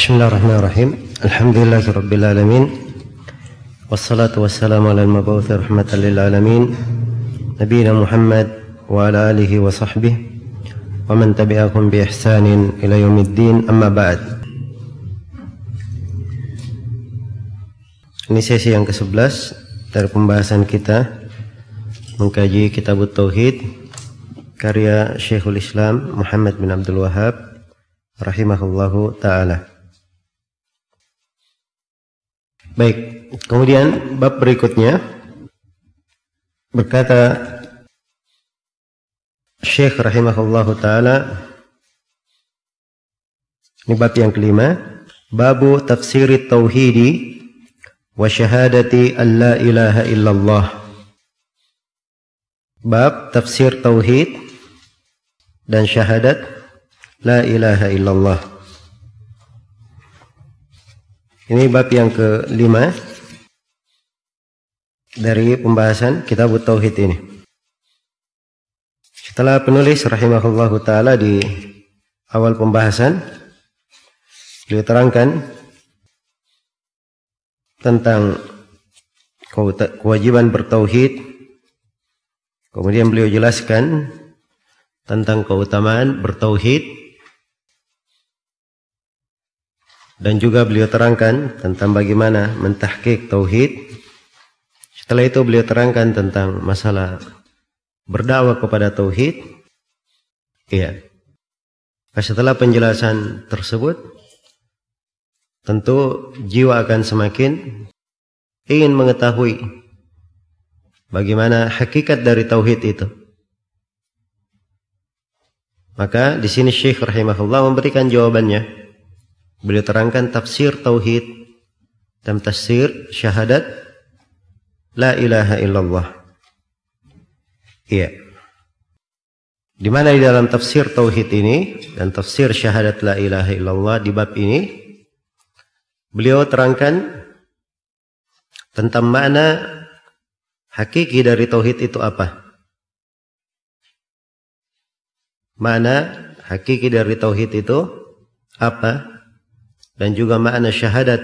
بسم الله الرحمن الرحيم الحمد لله رب العالمين والصلاة والسلام على المبعوث رحمة للعالمين نبينا محمد وعلى آله وصحبه ومن تبعهم بإحسان إلى يوم الدين أما بعد Ini sesi yang ke-11 dari pembahasan kita mengkaji kitab Tauhid karya Syekhul Islam Muhammad bin Abdul Wahab rahimahullahu taala. Baik, kemudian bab berikutnya berkata Syekh rahimahullahu taala ini bab yang kelima, babu tafsir tauhidi wa syahadati an la ilaha illallah. Bab tafsir tauhid dan syahadat la ilaha illallah. Ini bab yang kelima dari pembahasan kitab Tauhid ini. Setelah penulis rahimahullahu taala di awal pembahasan beliau terangkan tentang kewajiban bertauhid kemudian beliau jelaskan tentang keutamaan bertauhid dan juga beliau terangkan tentang bagaimana mentahkik tauhid. Setelah itu beliau terangkan tentang masalah berdakwah kepada tauhid. Iya. Setelah penjelasan tersebut, tentu jiwa akan semakin ingin mengetahui bagaimana hakikat dari tauhid itu. Maka di sini Syekh rahimahullah memberikan jawabannya. Beliau terangkan tafsir tauhid dan tafsir syahadat la ilaha illallah. Iya. Di mana di dalam tafsir tauhid ini dan tafsir syahadat la ilaha illallah di bab ini beliau terangkan tentang makna hakiki dari tauhid itu apa? Makna hakiki dari tauhid itu apa? Dan juga makna syahadat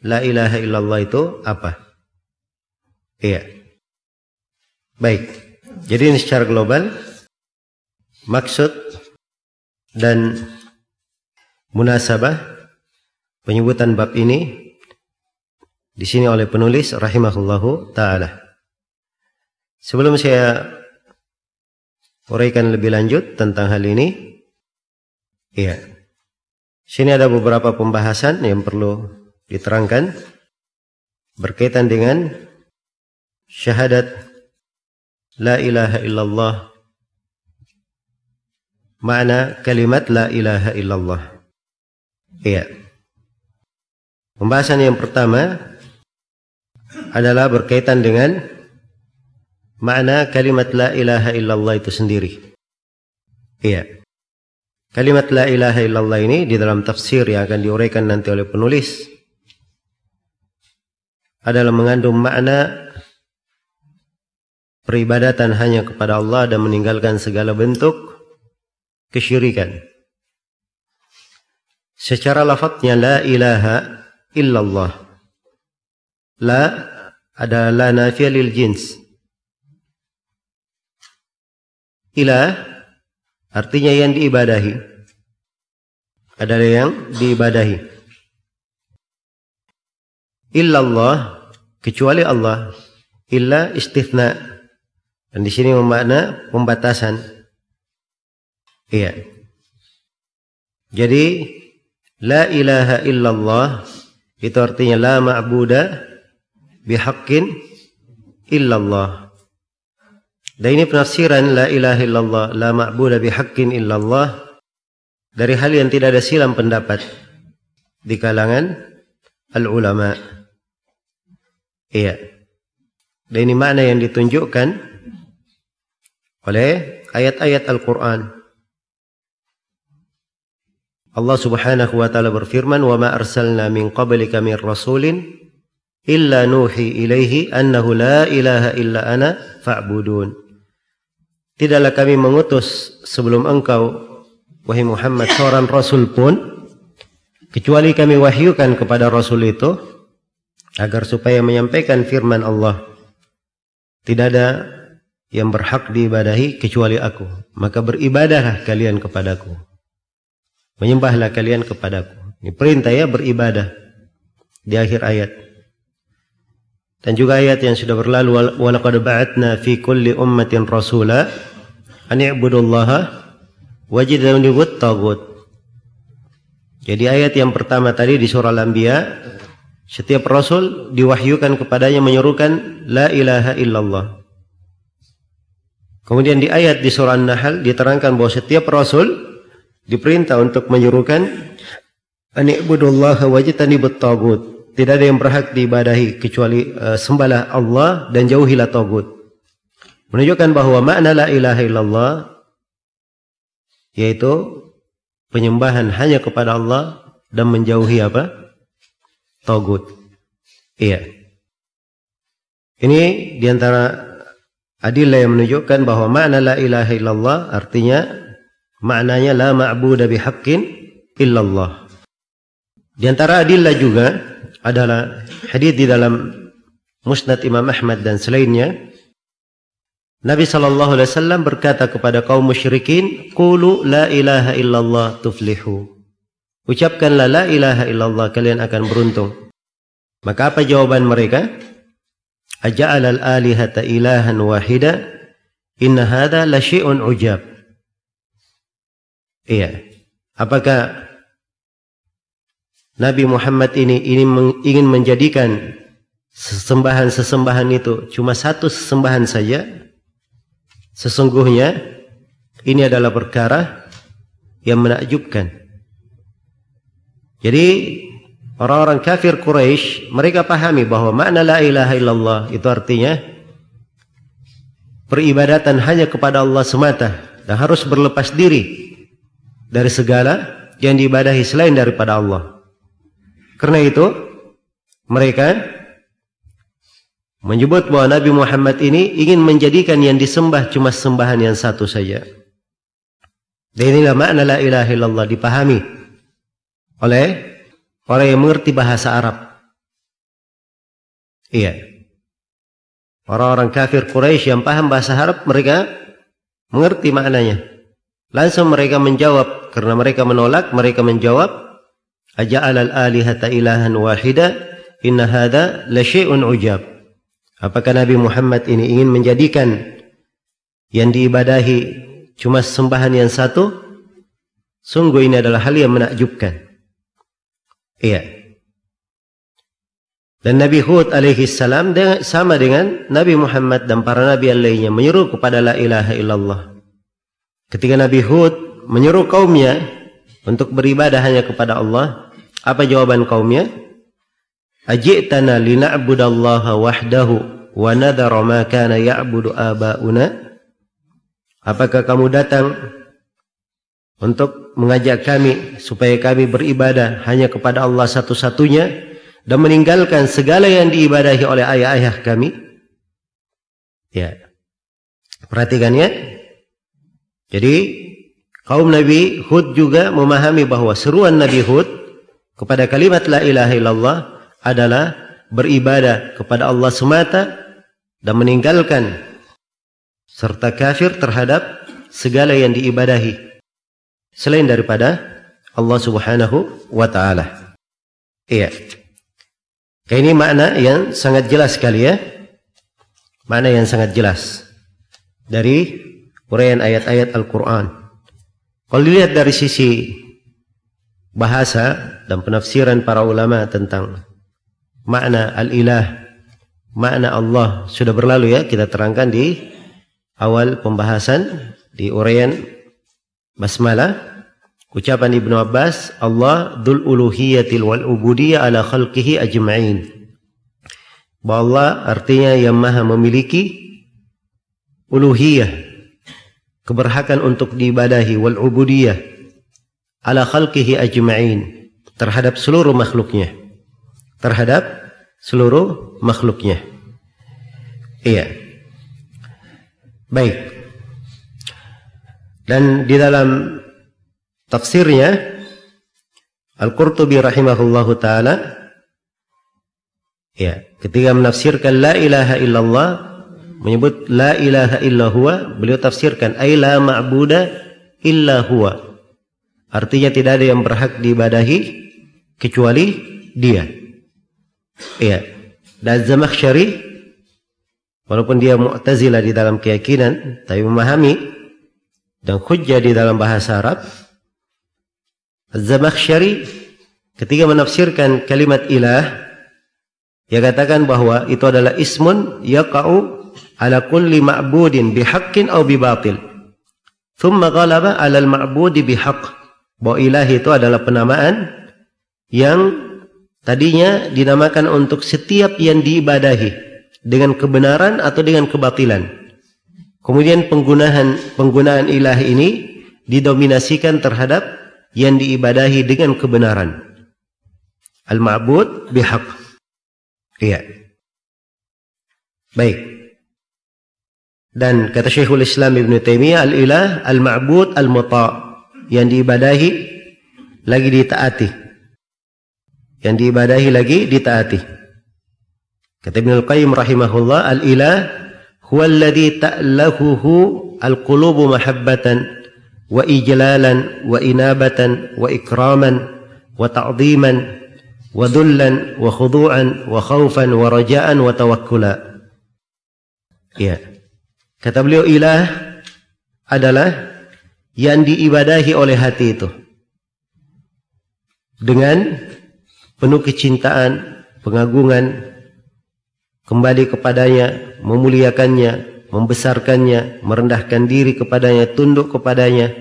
la ilaha illallah itu apa? Iya. Baik. Jadi ini secara global maksud dan munasabah penyebutan bab ini di sini oleh penulis rahimahullahu taala. Sebelum saya uraikan lebih lanjut tentang hal ini, iya. Sini ada beberapa pembahasan yang perlu diterangkan berkaitan dengan syahadat la ilaha illallah makna kalimat la ilaha illallah. Iya. Pembahasan yang pertama adalah berkaitan dengan makna kalimat la ilaha illallah itu sendiri. Iya Kalimat la ilaha illallah ini di dalam tafsir yang akan diuraikan nanti oleh penulis adalah mengandung makna peribadatan hanya kepada Allah dan meninggalkan segala bentuk kesyirikan. Secara lafadznya la ilaha illallah. La adalah la lil jins. Ilah artinya yang diibadahi adalah yang diibadahi. Illallah kecuali Allah. Illa istithna. Dan di sini memakna pembatasan. Iya. Jadi la ilaha illallah itu artinya la ma'buda bihaqqin illallah. Dan ini penafsiran la ilaha illallah, la ma'budu bihaqqin illallah dari hal yang tidak ada silam pendapat di kalangan al ulama. Iya. Dan ini makna yang ditunjukkan oleh ayat-ayat Al-Qur'an. Allah Subhanahu wa taala berfirman, "Wa ma arsalna min qablika min rasulin illa nuhi ilaihi annahu la ilaha illa ana fa'budun." Tidaklah kami mengutus sebelum engkau wahai Muhammad seorang rasul pun kecuali kami wahyukan kepada Rasul itu agar supaya menyampaikan firman Allah. Tidak ada yang berhak diibadahi kecuali aku. Maka beribadahlah kalian kepadaku. Menyembahlah kalian kepadaku. Ini perintah ya beribadah di akhir ayat dan juga ayat yang sudah berlalu walaqad ba'atna fi kulli ummatin rasula an i'budullaha wajidani wat tagut. Jadi ayat yang pertama tadi di surah Al-Anbiya setiap rasul diwahyukan kepadanya menyerukan la ilaha illallah. Kemudian di ayat di surah An-Nahl diterangkan bahawa setiap rasul diperintah untuk menyuruhkan ani'budullaha wajtani bittagut tidak ada yang berhak diibadahi kecuali uh, sembahlah Allah dan jauhilah tagut menunjukkan bahawa makna la ilaha illallah yaitu penyembahan hanya kepada Allah dan menjauhi apa? Tagut iya. Ini diantara adillah yang menunjukkan bahawa makna la ilaha illallah artinya maknanya la ma'budu bihaqqin illallah. Di antara adillah juga adalah hadis di dalam Musnad Imam Ahmad dan selainnya Nabi sallallahu alaihi wasallam berkata kepada kaum musyrikin, "Qulu la ilaha illallah tuflihu." Ucapkanlah la ilaha illallah kalian akan beruntung. Maka apa jawaban mereka? Aja'al al-alihata ilahan wahida? Inna hadha la syai'un ujab. Iya. Apakah Nabi Muhammad ini ingin menjadikan sesembahan-sesembahan itu cuma satu sesembahan saja? Sesungguhnya ini adalah perkara yang menakjubkan. Jadi orang-orang kafir Quraisy mereka pahami bahawa makna la ilaha illallah itu artinya peribadatan hanya kepada Allah semata dan harus berlepas diri dari segala yang diibadahi selain daripada Allah. Karena itu, mereka menyebut bahawa Nabi Muhammad ini ingin menjadikan yang disembah cuma sembahan yang satu saja. Dan inilah makna la ilaha illallah dipahami oleh orang yang mengerti bahasa Arab. Iya. Orang-orang kafir Quraisy yang paham bahasa Arab, mereka mengerti maknanya. Langsung mereka menjawab karena mereka menolak mereka menjawab aja'al al-alihata ilahan wahida inna hadha la syai'un ujab. Apakah Nabi Muhammad ini ingin menjadikan yang diibadahi cuma sembahan yang satu? Sungguh ini adalah hal yang menakjubkan. Iya. Dan Nabi Hud alaihi salam sama dengan Nabi Muhammad dan para nabi yang lainnya menyuruh kepada la ilaha illallah. Ketika Nabi Hud menyuruh kaumnya untuk beribadah hanya kepada Allah, apa jawaban kaumnya? Ajitana lina'budallaha wahdahu wa nadhara ma kana ya'budu aba'una? Apakah kamu datang untuk mengajak kami supaya kami beribadah hanya kepada Allah satu-satunya dan meninggalkan segala yang diibadahi oleh ayah-ayah kami? Ya. Perhatikan ya. Jadi kaum Nabi Hud juga memahami bahawa seruan Nabi Hud kepada kalimat la ilaha illallah adalah beribadah kepada Allah semata dan meninggalkan serta kafir terhadap segala yang diibadahi selain daripada Allah Subhanahu wa taala. Iya. Ini makna yang sangat jelas sekali ya. Makna yang sangat jelas dari uraian ayat-ayat Al-Quran. Kalau dilihat dari sisi bahasa dan penafsiran para ulama tentang makna Al-Ilah, makna Allah sudah berlalu ya, kita terangkan di awal pembahasan di uraian Basmalah. Ucapan Ibn Abbas, Allah dul uluhiyatil wal ubudiyah ala khalqihi ajma'in. Bahawa Allah artinya yang maha memiliki uluhiyah keberhakan untuk diibadahi wal ubudiyah ala khalqihi ajma'in terhadap seluruh makhluknya. Terhadap seluruh makhluknya. Iya. Baik. Dan di dalam tafsirnya Al-Qurtubi rahimahullahu taala ya, ketika menafsirkan la ilaha illallah menyebut la ilaha illallah beliau tafsirkan ay la ma'buda illa huwa. Artinya tidak ada yang berhak diibadahi kecuali dia. Ya. Dan Zamakhsyari walaupun dia Mu'tazilah di dalam keyakinan tapi memahami dan hujjah di dalam bahasa Arab Az-Zamakhsyari ketika menafsirkan kalimat ilah dia katakan bahawa itu adalah ismun yaqa'u ala kulli ma'budin bihaqqin aw bibatil. Thumma ghalaba 'ala al-ma'budi bihaqq. Bahawa ilah itu adalah penamaan yang tadinya dinamakan untuk setiap yang diibadahi dengan kebenaran atau dengan kebatilan. Kemudian penggunaan penggunaan ilah ini didominasikan terhadap yang diibadahi dengan kebenaran. Al-ma'bud bihaq. Iya. Baik. Dan kata Syekhul Islam Ibn Taimiyah al-ilah al-ma'bud al-muta yang diibadahi lagi ditaati. Yang diibadahi lagi ditaati. Kata Ibn Al-Qayyim rahimahullah al-ilah huwa alladhi ta'lahuhu al-qulubu mahabbatan wa ijlalan wa inabatan wa ikraman wa ta'dhiman wa dhullan wa khudu'an wa khawfan wa raja'an wa tawakkula. Ya. Yeah kata beliau ilah adalah yang diibadahi oleh hati itu dengan penuh kecintaan pengagungan kembali kepadanya memuliakannya membesarkannya, merendahkan diri kepadanya, tunduk kepadanya,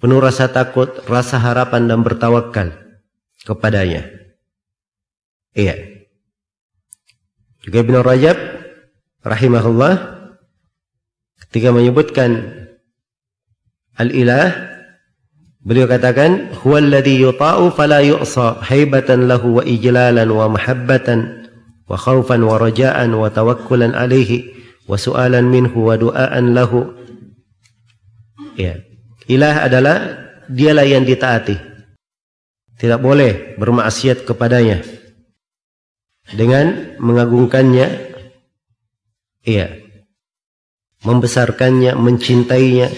penuh rasa takut, rasa harapan dan bertawakal kepadanya. Iya. Juga Ibn Rajab rahimahullah ketika menyebutkan al-ilah beliau katakan huwa alladhi yuta'u fala yu'sa haibatan lahu wa ijlalan wa mahabbatan wa khawfan wa raja'an wa tawakkulan alaihi wa su'alan minhu wa du'aan lahu. Ya. Ilah adalah dialah yang ditaati. Tidak boleh bermaksiat kepadanya dengan mengagungkannya. Iya membesarkannya mencintainya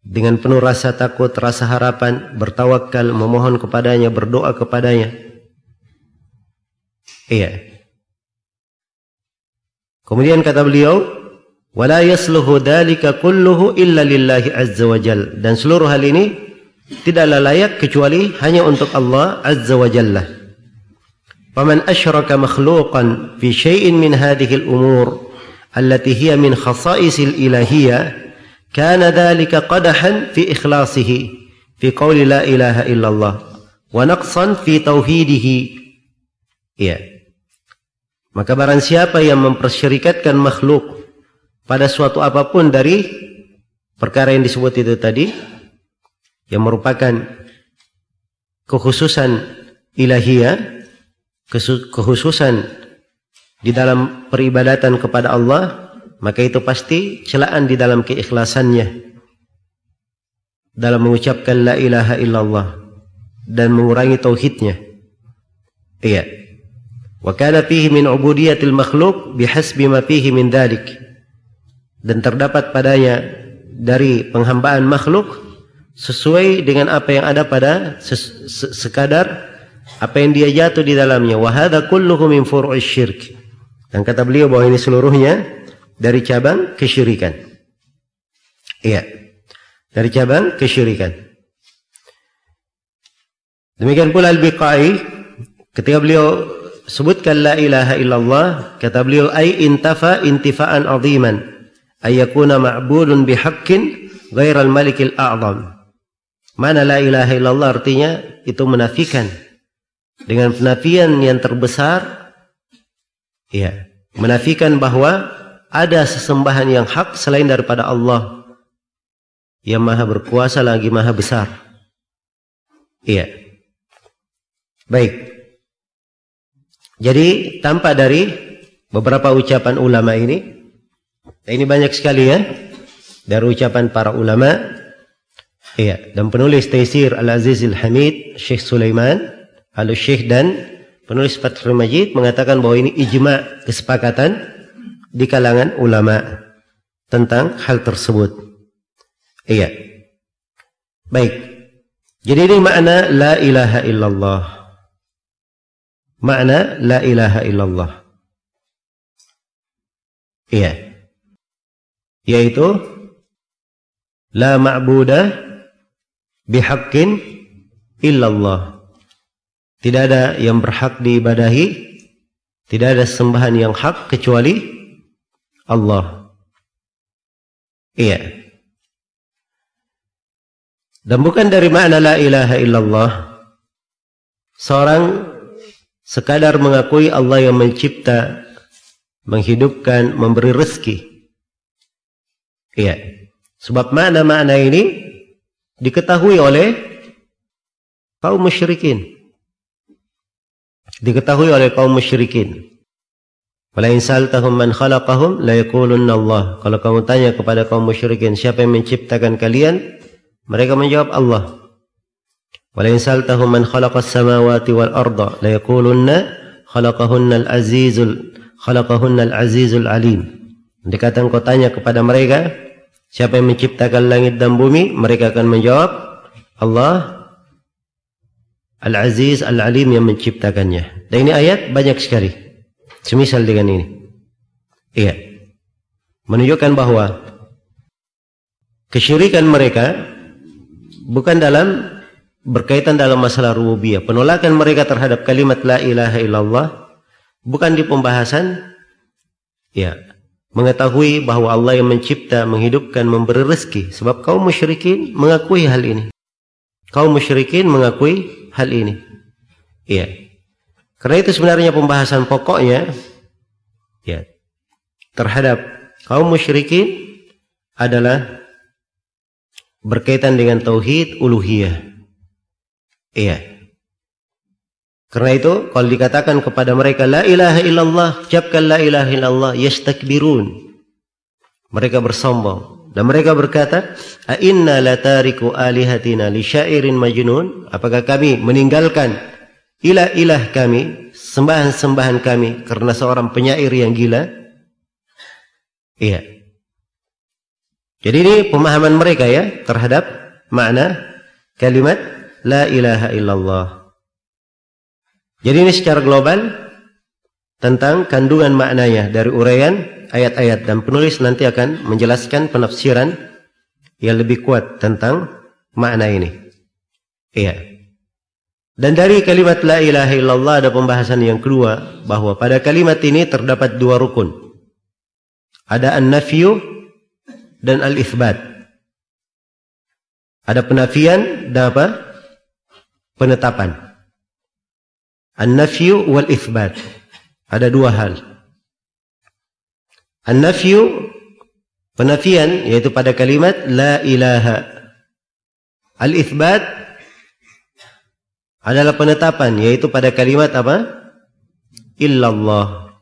dengan penuh rasa takut rasa harapan bertawakal memohon kepadanya berdoa kepadanya iya Kemudian kata beliau, "Wala yasluhu dzalika kulluhu illa lillahi azza wa jal." Dan seluruh hal ini tidaklah layak kecuali hanya untuk Allah azza wa jalla. Faman asyraka makhluqan fi syai'in min hadhihi al-umur allati hiya min khasa'is al-ilahiyyah kana dhalika qadahan fi ikhlasihi fi qawli la ilaha illallah wa naqsan fi tauhidihi. Ya. Maka barang siapa yang mempersyarikatkan makhluk pada suatu apapun dari perkara yang disebut itu tadi yang merupakan kekhususan ilahiyah kekhususan di dalam peribadatan kepada Allah maka itu pasti celaan di dalam keikhlasannya. Dalam mengucapkan la ilaha illallah dan mengurangi tauhidnya. Iya. Wa kana fihi min ubudiyatil makhluk bihasbi ma fihi min dhalik. Dan terdapat padanya dari penghambaan makhluk sesuai dengan apa yang ada pada sekadar apa yang dia jatuh di dalamnya. Wa hadha kulluhu min furu'is syirk dan kata beliau bahwa ini seluruhnya dari cabang kesyirikan. Iya. Dari cabang kesyirikan. Demikian pula al-biqai ketika beliau sebutkan la ilaha illallah kata beliau ai intafa intifaan aziman ay yakuna ma'budun bihaqqin ghairal malikil a'zam. Mana la ilaha illallah artinya itu menafikan. Dengan penafian yang terbesar ya menafikan bahawa ada sesembahan yang hak selain daripada Allah. Yang maha berkuasa lagi maha besar. Iya. Baik. Jadi tampak dari beberapa ucapan ulama ini, ini banyak sekali ya, dari ucapan para ulama, Iya, dan penulis Taisir Al-Aziz Al-Hamid, Syekh Sulaiman, Al-Syekh dan penulis Fathul Majid mengatakan bahawa ini ijma' kesepakatan di kalangan ulama tentang hal tersebut. Iya. Baik. Jadi ini makna la ilaha illallah. Makna la ilaha illallah. Iya. Yaitu la ma'budah bihaqqin illallah. Tidak ada yang berhak diibadahi, tidak ada sembahan yang hak kecuali Allah. Iya. Dan bukan dari makna la ilaha illallah seorang sekadar mengakui Allah yang mencipta, menghidupkan, memberi rezeki. Iya. Sebab makna-makna ini diketahui oleh kaum musyrikin. Diketahui oleh kaum musyrikin. Wala in saltahum man khalaqahum la yaqulunna Allah. Kalau kamu tanya kepada kaum musyrikin siapa yang menciptakan kalian, mereka menjawab Allah. Wala in saltahum man khalaqas samawati wal arda la yaqulunna khalaqahunna al-azizul khalaqahunna al-azizul alim. Dikatakan kau tanya kepada mereka, Siapa yang menciptakan langit dan bumi? Mereka akan menjawab Allah Al-Aziz Al-Alim yang menciptakannya. Dan ini ayat banyak sekali. Semisal dengan ini. Iya. Menunjukkan bahawa kesyirikan mereka bukan dalam berkaitan dalam masalah rububiyah. Penolakan mereka terhadap kalimat la ilaha illallah bukan di pembahasan ya mengetahui bahawa Allah yang mencipta, menghidupkan, memberi rezeki. Sebab kaum musyrikin mengakui hal ini. Kaum musyrikin mengakui hal ini. Iya. Karena itu sebenarnya pembahasan pokoknya ya terhadap kaum musyrikin adalah berkaitan dengan tauhid uluhiyah. Iya. Karena itu kalau dikatakan kepada mereka la ilaha illallah, ucapkan la ilaha illallah, yastakbirun. Mereka bersombong dan mereka berkata, "A inna la tariku alihatina li syairin majnun?" Apakah kami meninggalkan ilah-ilah kami, sembahan-sembahan kami karena seorang penyair yang gila? Iya. Jadi ini pemahaman mereka ya terhadap makna kalimat la ilaha illallah. Jadi ini secara global tentang kandungan maknanya dari uraian ayat-ayat dan penulis nanti akan menjelaskan penafsiran yang lebih kuat tentang makna ini. Iya. Dan dari kalimat la ilaha illallah ada pembahasan yang kedua bahawa pada kalimat ini terdapat dua rukun. Ada an-nafyu dan al-ithbat. Ada penafian dan apa? Penetapan. An-nafyu wal ithbat. Ada dua hal. An-nafyu penafian yaitu pada kalimat la ilaha. Al-ithbat adalah penetapan yaitu pada kalimat apa? Illallah.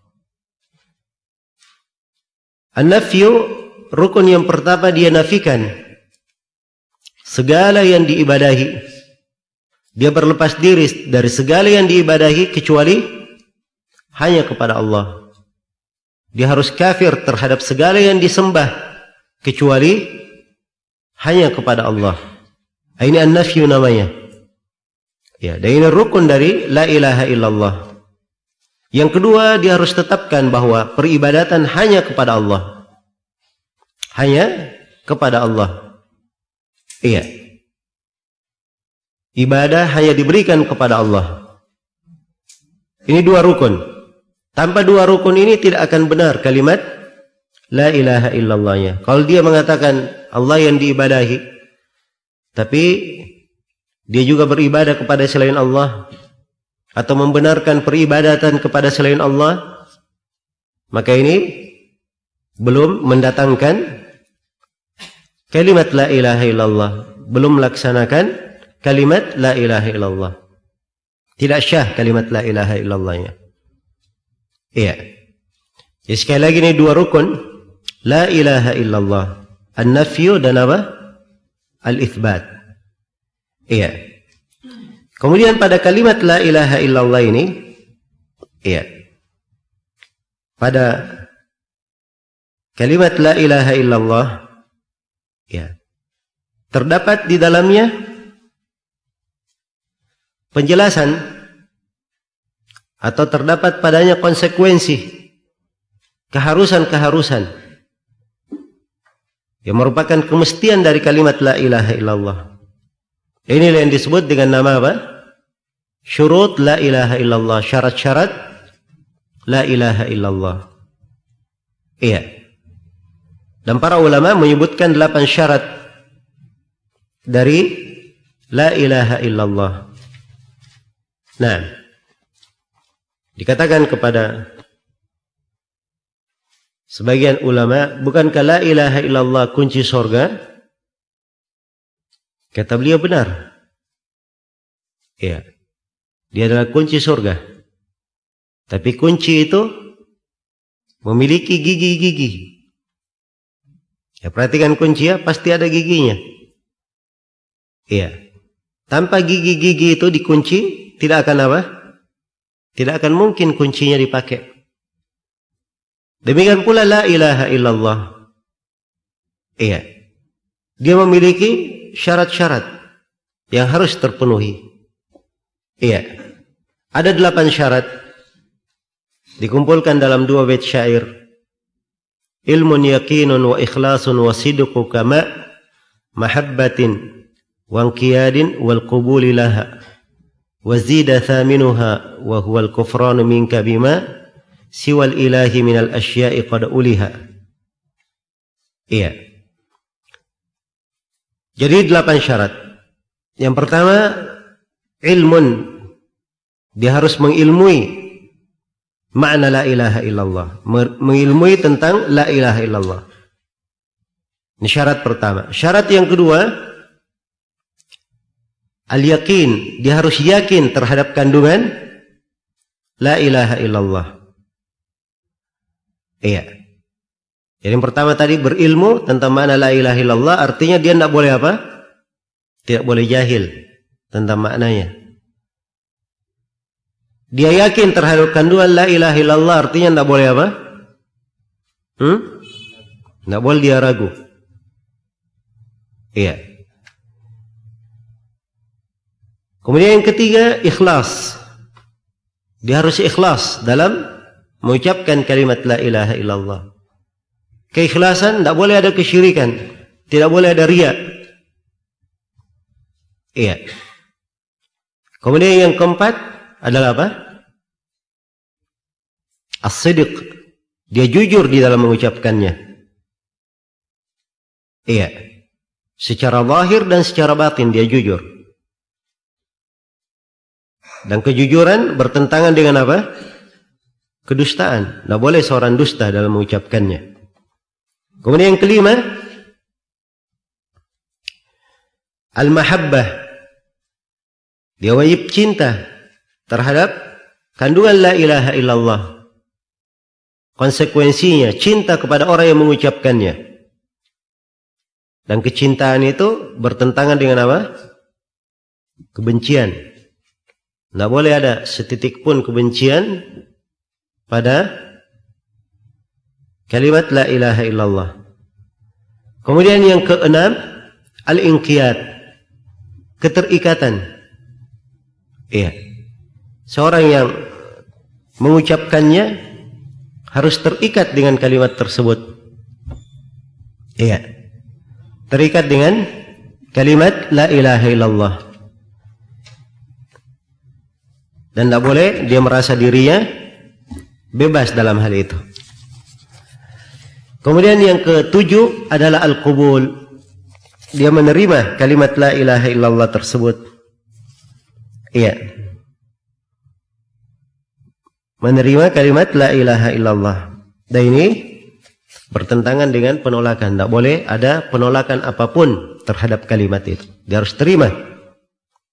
An-nafyu rukun yang pertama dia nafikan segala yang diibadahi dia berlepas diri dari segala yang diibadahi kecuali hanya kepada Allah. Dia harus kafir terhadap segala yang disembah kecuali hanya kepada Allah. Ini an-nafyu namanya. Ya, dan ini rukun dari la ilaha illallah. Yang kedua, dia harus tetapkan bahawa peribadatan hanya kepada Allah. Hanya kepada Allah. Iya ibadah hanya diberikan kepada Allah. Ini dua rukun. Tanpa dua rukun ini tidak akan benar kalimat La ilaha illallahnya. Kalau dia mengatakan Allah yang diibadahi, tapi dia juga beribadah kepada selain Allah, atau membenarkan peribadatan kepada selain Allah, maka ini belum mendatangkan kalimat La ilaha illallah. Belum melaksanakan kalimat la ilaha illallah. Tidak syah kalimat la ilaha illallahnya. Iya. Jadi sekali lagi ini dua rukun. La ilaha illallah. An-nafyu dan apa? Al-ithbat. Iya. Kemudian pada kalimat la ilaha illallah ini, iya. Pada kalimat la ilaha illallah, iya. Terdapat di dalamnya penjelasan atau terdapat padanya konsekuensi keharusan-keharusan yang merupakan kemestian dari kalimat la ilaha illallah. Ini yang disebut dengan nama apa? Syurut la ilaha illallah, syarat-syarat la ilaha illallah. Iya. Dan para ulama menyebutkan delapan syarat dari la ilaha illallah. Nah, dikatakan kepada Sebagian ulama, bukankah la ilaha illallah kunci sorga? Kata beliau benar. Ya. Dia adalah kunci sorga. Tapi kunci itu memiliki gigi-gigi. Ya, perhatikan kunci ya, pasti ada giginya. Iya. Tanpa gigi-gigi itu dikunci, tidak akan apa? Tidak akan mungkin kuncinya dipakai. Demikian pula la ilaha illallah. Iya. Dia memiliki syarat-syarat yang harus terpenuhi. Iya. Ada delapan syarat dikumpulkan dalam dua bait syair. Ilmun yakinun wa ikhlasun wa sidqu kama mahabbatin wa inqiyadin wal qubuli laha wa huwa al kufran minka bima siwal ilahi minal asya'i qad uliha. Iya. Jadi delapan syarat. Yang pertama, ilmun. Dia harus mengilmui makna la ilaha illallah. Mengilmui tentang la ilaha illallah. Ini syarat pertama. Syarat yang kedua, al-yakin. Dia harus yakin terhadap kandungan la ilaha illallah. Iya. Jadi yang pertama tadi berilmu tentang mana la ilaha illallah artinya dia tidak boleh apa? Tidak boleh jahil tentang maknanya. Dia yakin terhadap kandungan la ilaha illallah artinya tidak boleh apa? Hmm? Tidak boleh dia ragu. Iya. Kemudian yang ketiga ikhlas. Dia harus ikhlas dalam mengucapkan kalimat la ilaha illallah. Keikhlasan tidak boleh ada kesyirikan, tidak boleh ada riak. Iya. Kemudian yang keempat adalah apa? As-sidq. Dia jujur di dalam mengucapkannya. Iya. Secara lahir dan secara batin dia jujur. Dan kejujuran bertentangan dengan apa? kedustaan. Tidak boleh seorang dusta dalam mengucapkannya. Kemudian yang kelima, al-mahabbah. Dia wajib cinta terhadap kandungan la ilaha illallah. Konsekuensinya cinta kepada orang yang mengucapkannya. Dan kecintaan itu bertentangan dengan apa? Kebencian. Tidak boleh ada setitik pun kebencian pada kalimat la ilaha illallah. Kemudian yang keenam al-inqiyad keterikatan. Iya. Seorang yang mengucapkannya harus terikat dengan kalimat tersebut. Iya. Terikat dengan kalimat la ilaha illallah. Dan tidak boleh dia merasa dirinya bebas dalam hal itu. Kemudian yang ketujuh adalah al-qubul. Dia menerima kalimat la ilaha illallah tersebut. Iya. Menerima kalimat la ilaha illallah. Dan ini bertentangan dengan penolakan. Tak boleh ada penolakan apapun terhadap kalimat itu. Dia harus terima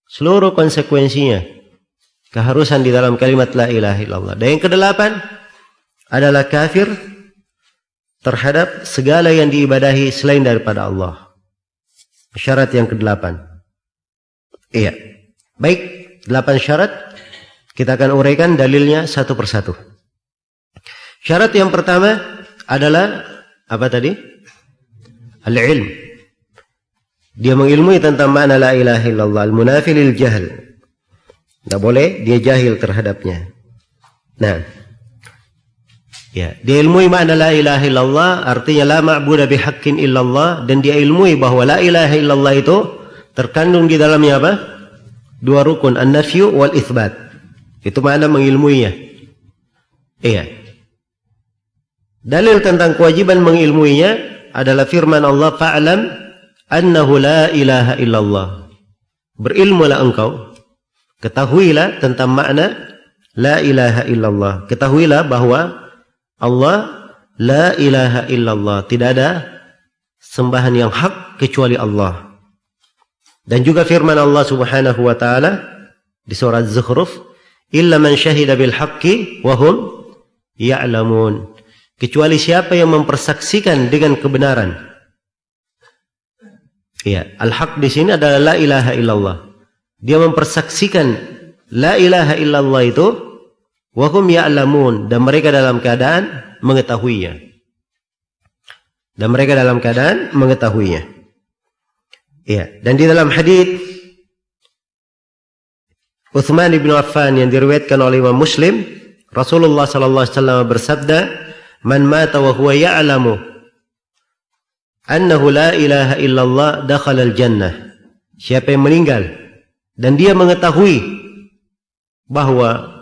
seluruh konsekuensinya keharusan di dalam kalimat la ilaha illallah. Dan yang kedelapan adalah kafir terhadap segala yang diibadahi selain daripada Allah. Syarat yang kedelapan. Iya. Baik, delapan syarat kita akan uraikan dalilnya satu persatu. Syarat yang pertama adalah apa tadi? Al-ilm. Dia mengilmui tentang makna la ilaha illallah, al-munafi lil jahl. Tidak boleh dia jahil terhadapnya. Nah, Ya, dia ilmui makna la ilaha illallah artinya la ma'budu bihaqqin illallah dan dia ilmui bahawa la ilaha illallah itu terkandung di dalamnya apa? Dua rukun, an-nafyu wal itsbat. Itu makna mengilmuinya. Iya. Dalil tentang kewajiban mengilmuinya adalah firman Allah fa'lam annahu la ilaha illallah. Berilmulah engkau ketahuilah tentang makna la ilaha illallah. Ketahuilah bahawa Allah la ilaha illallah. Tidak ada sembahan yang hak kecuali Allah. Dan juga firman Allah Subhanahu wa taala di surah Az-Zukhruf illa man syahida bil haqqi wa hum ya'lamun. Kecuali siapa yang mempersaksikan dengan kebenaran. Ya al-haq di sini adalah la ilaha illallah dia mempersaksikan la ilaha illallah itu Wahum ya'lamun dan mereka dalam keadaan mengetahuinya. Dan mereka dalam keadaan mengetahuinya. Ya, dan di dalam hadis Uthman bin Affan yang diriwayatkan oleh Imam Muslim, Rasulullah sallallahu alaihi wasallam bersabda, "Man mata wa huwa ya'lamu annahu la ilaha illallah dakhala al-jannah." Siapa yang meninggal dan dia mengetahui bahawa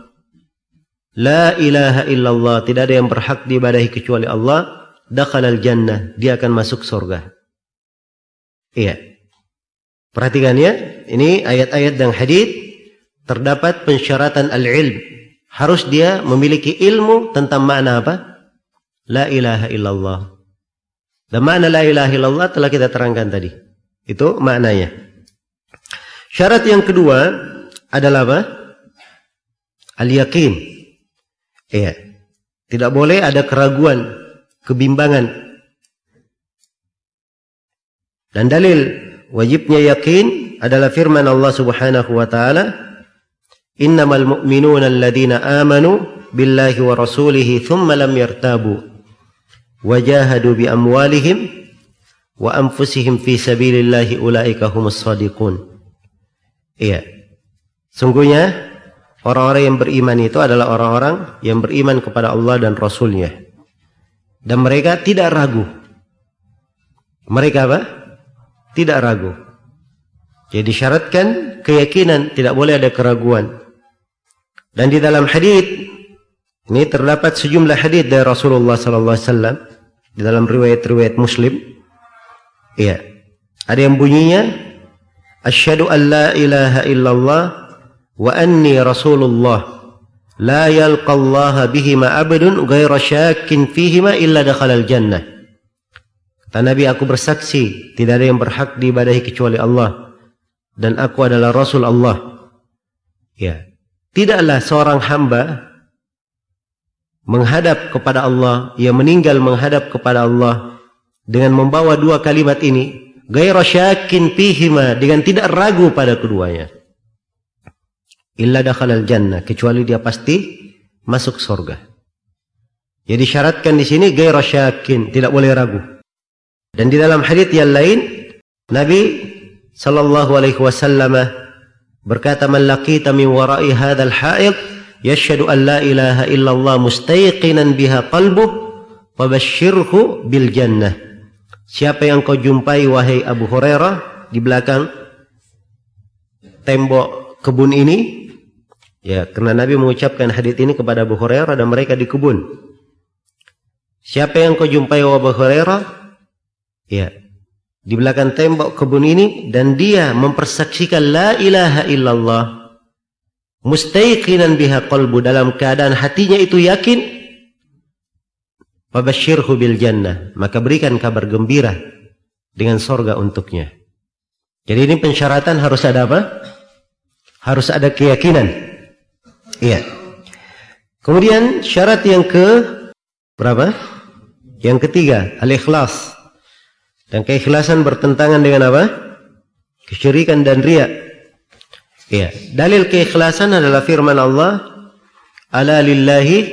La ilaha illallah tidak ada yang berhak diibadahi kecuali Allah dakhala al-jannah dia akan masuk surga. Iya. Perhatikan ya, ini ayat-ayat dan hadis terdapat pensyaratan al-ilm. Harus dia memiliki ilmu tentang makna apa? La ilaha illallah. Dan makna la ilaha illallah telah kita terangkan tadi. Itu maknanya. Syarat yang kedua adalah apa? Al-yaqin. Iya. Tidak boleh ada keraguan, kebimbangan. Dan dalil wajibnya yakin adalah firman Allah Subhanahu wa taala, "Innamal mu'minuna alladziina aamanu billahi wa rasulihi tsumma lam yartabu wa jahadu bi amwalihim wa anfusihim fi sabilillahi ulaika humus shadiqun." Iya. Sungguhnya Orang-orang yang beriman itu adalah orang-orang yang beriman kepada Allah dan Rasulnya. Dan mereka tidak ragu. Mereka apa? Tidak ragu. Jadi syaratkan keyakinan, tidak boleh ada keraguan. Dan di dalam hadis ini terdapat sejumlah hadis dari Rasulullah sallallahu alaihi wasallam di dalam riwayat-riwayat Muslim. Iya. Ada yang bunyinya Asyhadu an la ilaha illallah wa anni rasulullah. La yalqa Allah bihima abdun ghayra syakkin fihima illa dakhala al-jannah kata Nabi aku bersaksi tidak ada yang berhak diibadahi kecuali Allah. Dan aku adalah rasul Allah. Ya. Tidaklah seorang hamba menghadap kepada Allah ia meninggal menghadap kepada Allah dengan membawa dua kalimat ini ghayra syakkin fihima dengan tidak ragu pada keduanya illa dakhalal jannah kecuali dia pasti masuk surga. Jadi syaratkan di sini gairah syakin, tidak boleh ragu. Dan di dalam hadis yang lain Nabi sallallahu alaihi wasallam berkata man laqita min wara'i hadzal ha'id yashhadu an la ilaha illallah mustayqinan biha qalbuhu fabashshirhu bil jannah. Siapa yang kau jumpai wahai Abu Hurairah di belakang tembok kebun ini Ya, karena Nabi mengucapkan hadis ini kepada Abu Hurairah dan mereka di kebun. Siapa yang kau jumpai Abu Hurairah? Ya, di belakang tembok kebun ini dan dia mempersaksikan la ilaha illallah mustaiqinan biha qalbu dalam keadaan hatinya itu yakin fabashshirhu bil jannah maka berikan kabar gembira dengan sorga untuknya jadi ini pensyaratan harus ada apa harus ada keyakinan Iya. Kemudian syarat yang ke berapa? Yang ketiga, al-ikhlas. Dan keikhlasan bertentangan dengan apa? Kesyirikan dan riak. Ya, dalil keikhlasan adalah firman Allah, "Ala lillahi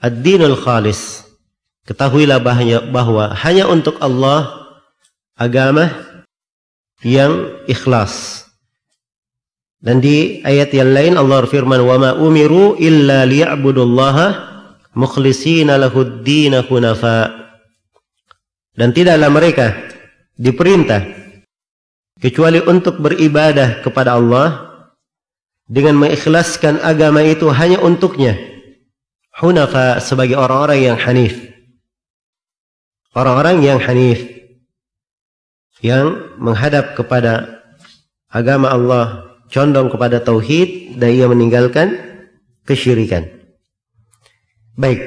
ad-dinul khalis." Ketahuilah bahwa hanya untuk Allah agama yang ikhlas. Dan di ayat yang lain Allah firman, "Wa ma umiru illa liya'budullaha mukhlishina lahud-din hunafa." Dan tidaklah mereka diperintah kecuali untuk beribadah kepada Allah dengan mengikhlaskan agama itu hanya untuknya hunafa sebagai orang-orang yang hanif orang-orang yang hanif yang menghadap kepada agama Allah condong kepada tauhid dan ia meninggalkan kesyirikan. Baik.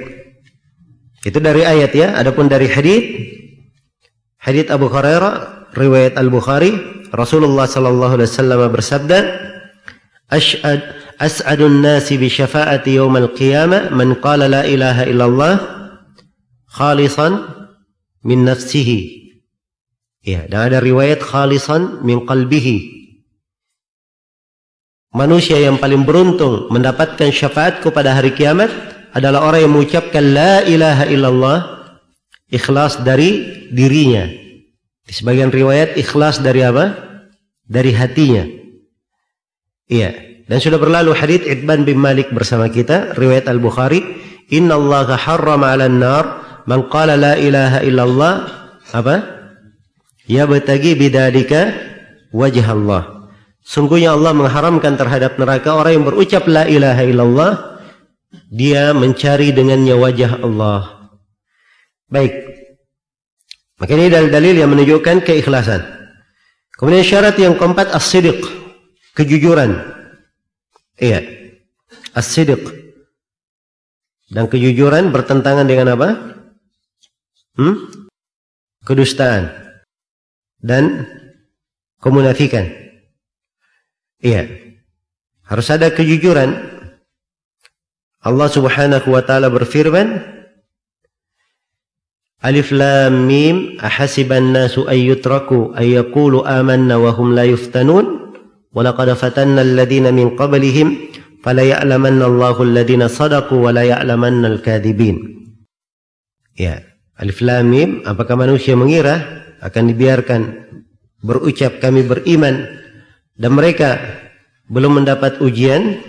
Itu dari ayat ya, adapun dari hadis hadis Abu Hurairah riwayat Al-Bukhari Rasulullah sallallahu alaihi wasallam bersabda Ash'ad as'adun nasi bi syafaati yaumil qiyamah man qala la ilaha illallah khalisan min nafsihi. Ya dan ada riwayat khalisan min qalbihi. Manusia yang paling beruntung mendapatkan syafaatku pada hari kiamat adalah orang yang mengucapkan la ilaha illallah ikhlas dari dirinya. Di sebagian riwayat ikhlas dari apa? Dari hatinya. Iya dan sudah berlalu hadis Ibn bin Malik bersama kita riwayat Al Bukhari innallaha harrama 'alan nar man qala la ilaha illallah." Apa? Ya batagi bidzalika wajh Allah. Sungguhnya Allah mengharamkan terhadap neraka orang yang berucap la ilaha illallah dia mencari dengannya wajah Allah. Baik. Maka ini dalil-dalil yang menunjukkan keikhlasan. Kemudian syarat yang keempat as-sidq kejujuran. Iya. As-sidq. Dan kejujuran bertentangan dengan apa? hmm? kedustaan dan kemunafikan. Iya, harus ada kejujuran. Allah Subhanahu wa taala berfirman Alif lam mim ahasiban nasu ayutraku ay yaqulu amanna wa hum la yuftanun wa laqad fatanna alladhina min qablihim fala ya'lamanna Allahu alladhina sadaqu wa la ya'lamanna al-kadhibin Ya yeah alif lam mim apakah manusia mengira akan dibiarkan berucap kami beriman dan mereka belum mendapat ujian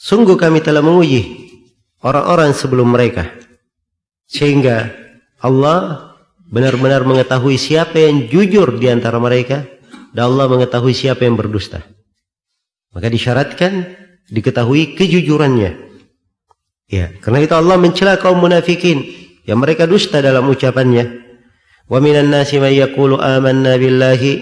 sungguh kami telah menguji orang-orang sebelum mereka sehingga Allah benar-benar mengetahui siapa yang jujur di antara mereka dan Allah mengetahui siapa yang berdusta. Maka disyaratkan diketahui kejujurannya. Ya, karena itu Allah mencela kaum munafikin yang mereka dusta dalam ucapannya. Wa minan nasi may yaqulu amanna billahi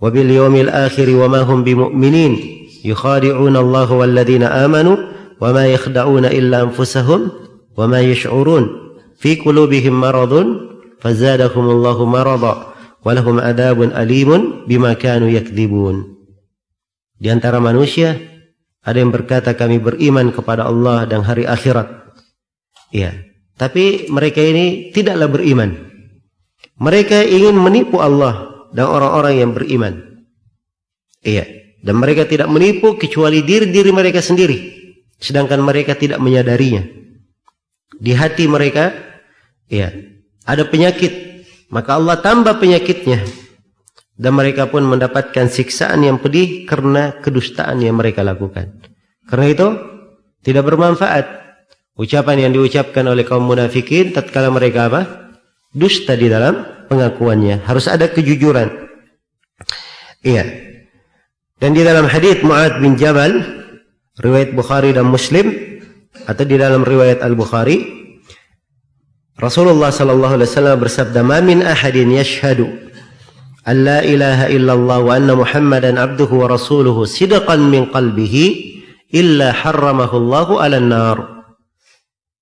wa bil yawmil akhir wa ma hum bimu'minin yukhadi'una Allah wal ladina amanu wa ma yakhda'una illa anfusahum wa ma yash'urun fi qulubihim maradun fazadahum Allah marada walahum adabun alimun bima kanu yakdibun. Di antara manusia ada yang berkata kami beriman kepada Allah dan hari akhirat. Ya, tapi mereka ini tidaklah beriman. Mereka ingin menipu Allah dan orang-orang yang beriman. Iya, dan mereka tidak menipu kecuali diri-diri mereka sendiri, sedangkan mereka tidak menyadarinya. Di hati mereka, iya, ada penyakit maka Allah tambah penyakitnya dan mereka pun mendapatkan siksaan yang pedih karena kedustaan yang mereka lakukan. Karena itu tidak bermanfaat ucapan yang diucapkan oleh kaum munafikin tatkala mereka apa? Dusta di dalam pengakuannya. Harus ada kejujuran. Iya. Dan di dalam hadis Mu'ad bin Jabal riwayat Bukhari dan Muslim atau di dalam riwayat Al-Bukhari Rasulullah sallallahu alaihi wasallam bersabda, "Ma min ahadin yashhadu an la ilaha illallah wa anna Muhammadan abduhu wa rasuluhu sidqan min qalbihi illa harramahu Allah 'ala an-nar."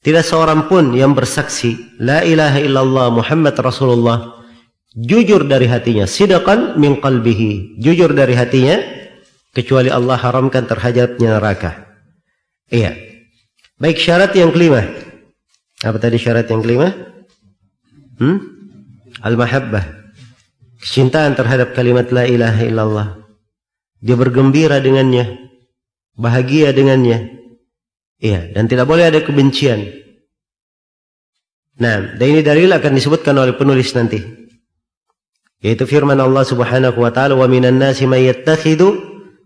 Tidak seorang pun yang bersaksi la ilaha illallah Muhammad Rasulullah jujur dari hatinya, sidqan min qalbihi, jujur dari hatinya kecuali Allah haramkan terhadapnya neraka. Iya. Baik syarat yang kelima. Apa tadi syarat yang kelima? Hmm? Al-mahabbah. Kecintaan terhadap kalimat la ilaha illallah. Dia bergembira dengannya. Bahagia dengannya. Iya, dan tidak boleh ada kebencian. Nah, dan ini dalil akan disebutkan oleh penulis nanti. Yaitu firman Allah Subhanahu wa taala, "Wa minan nasi may yattakhidhu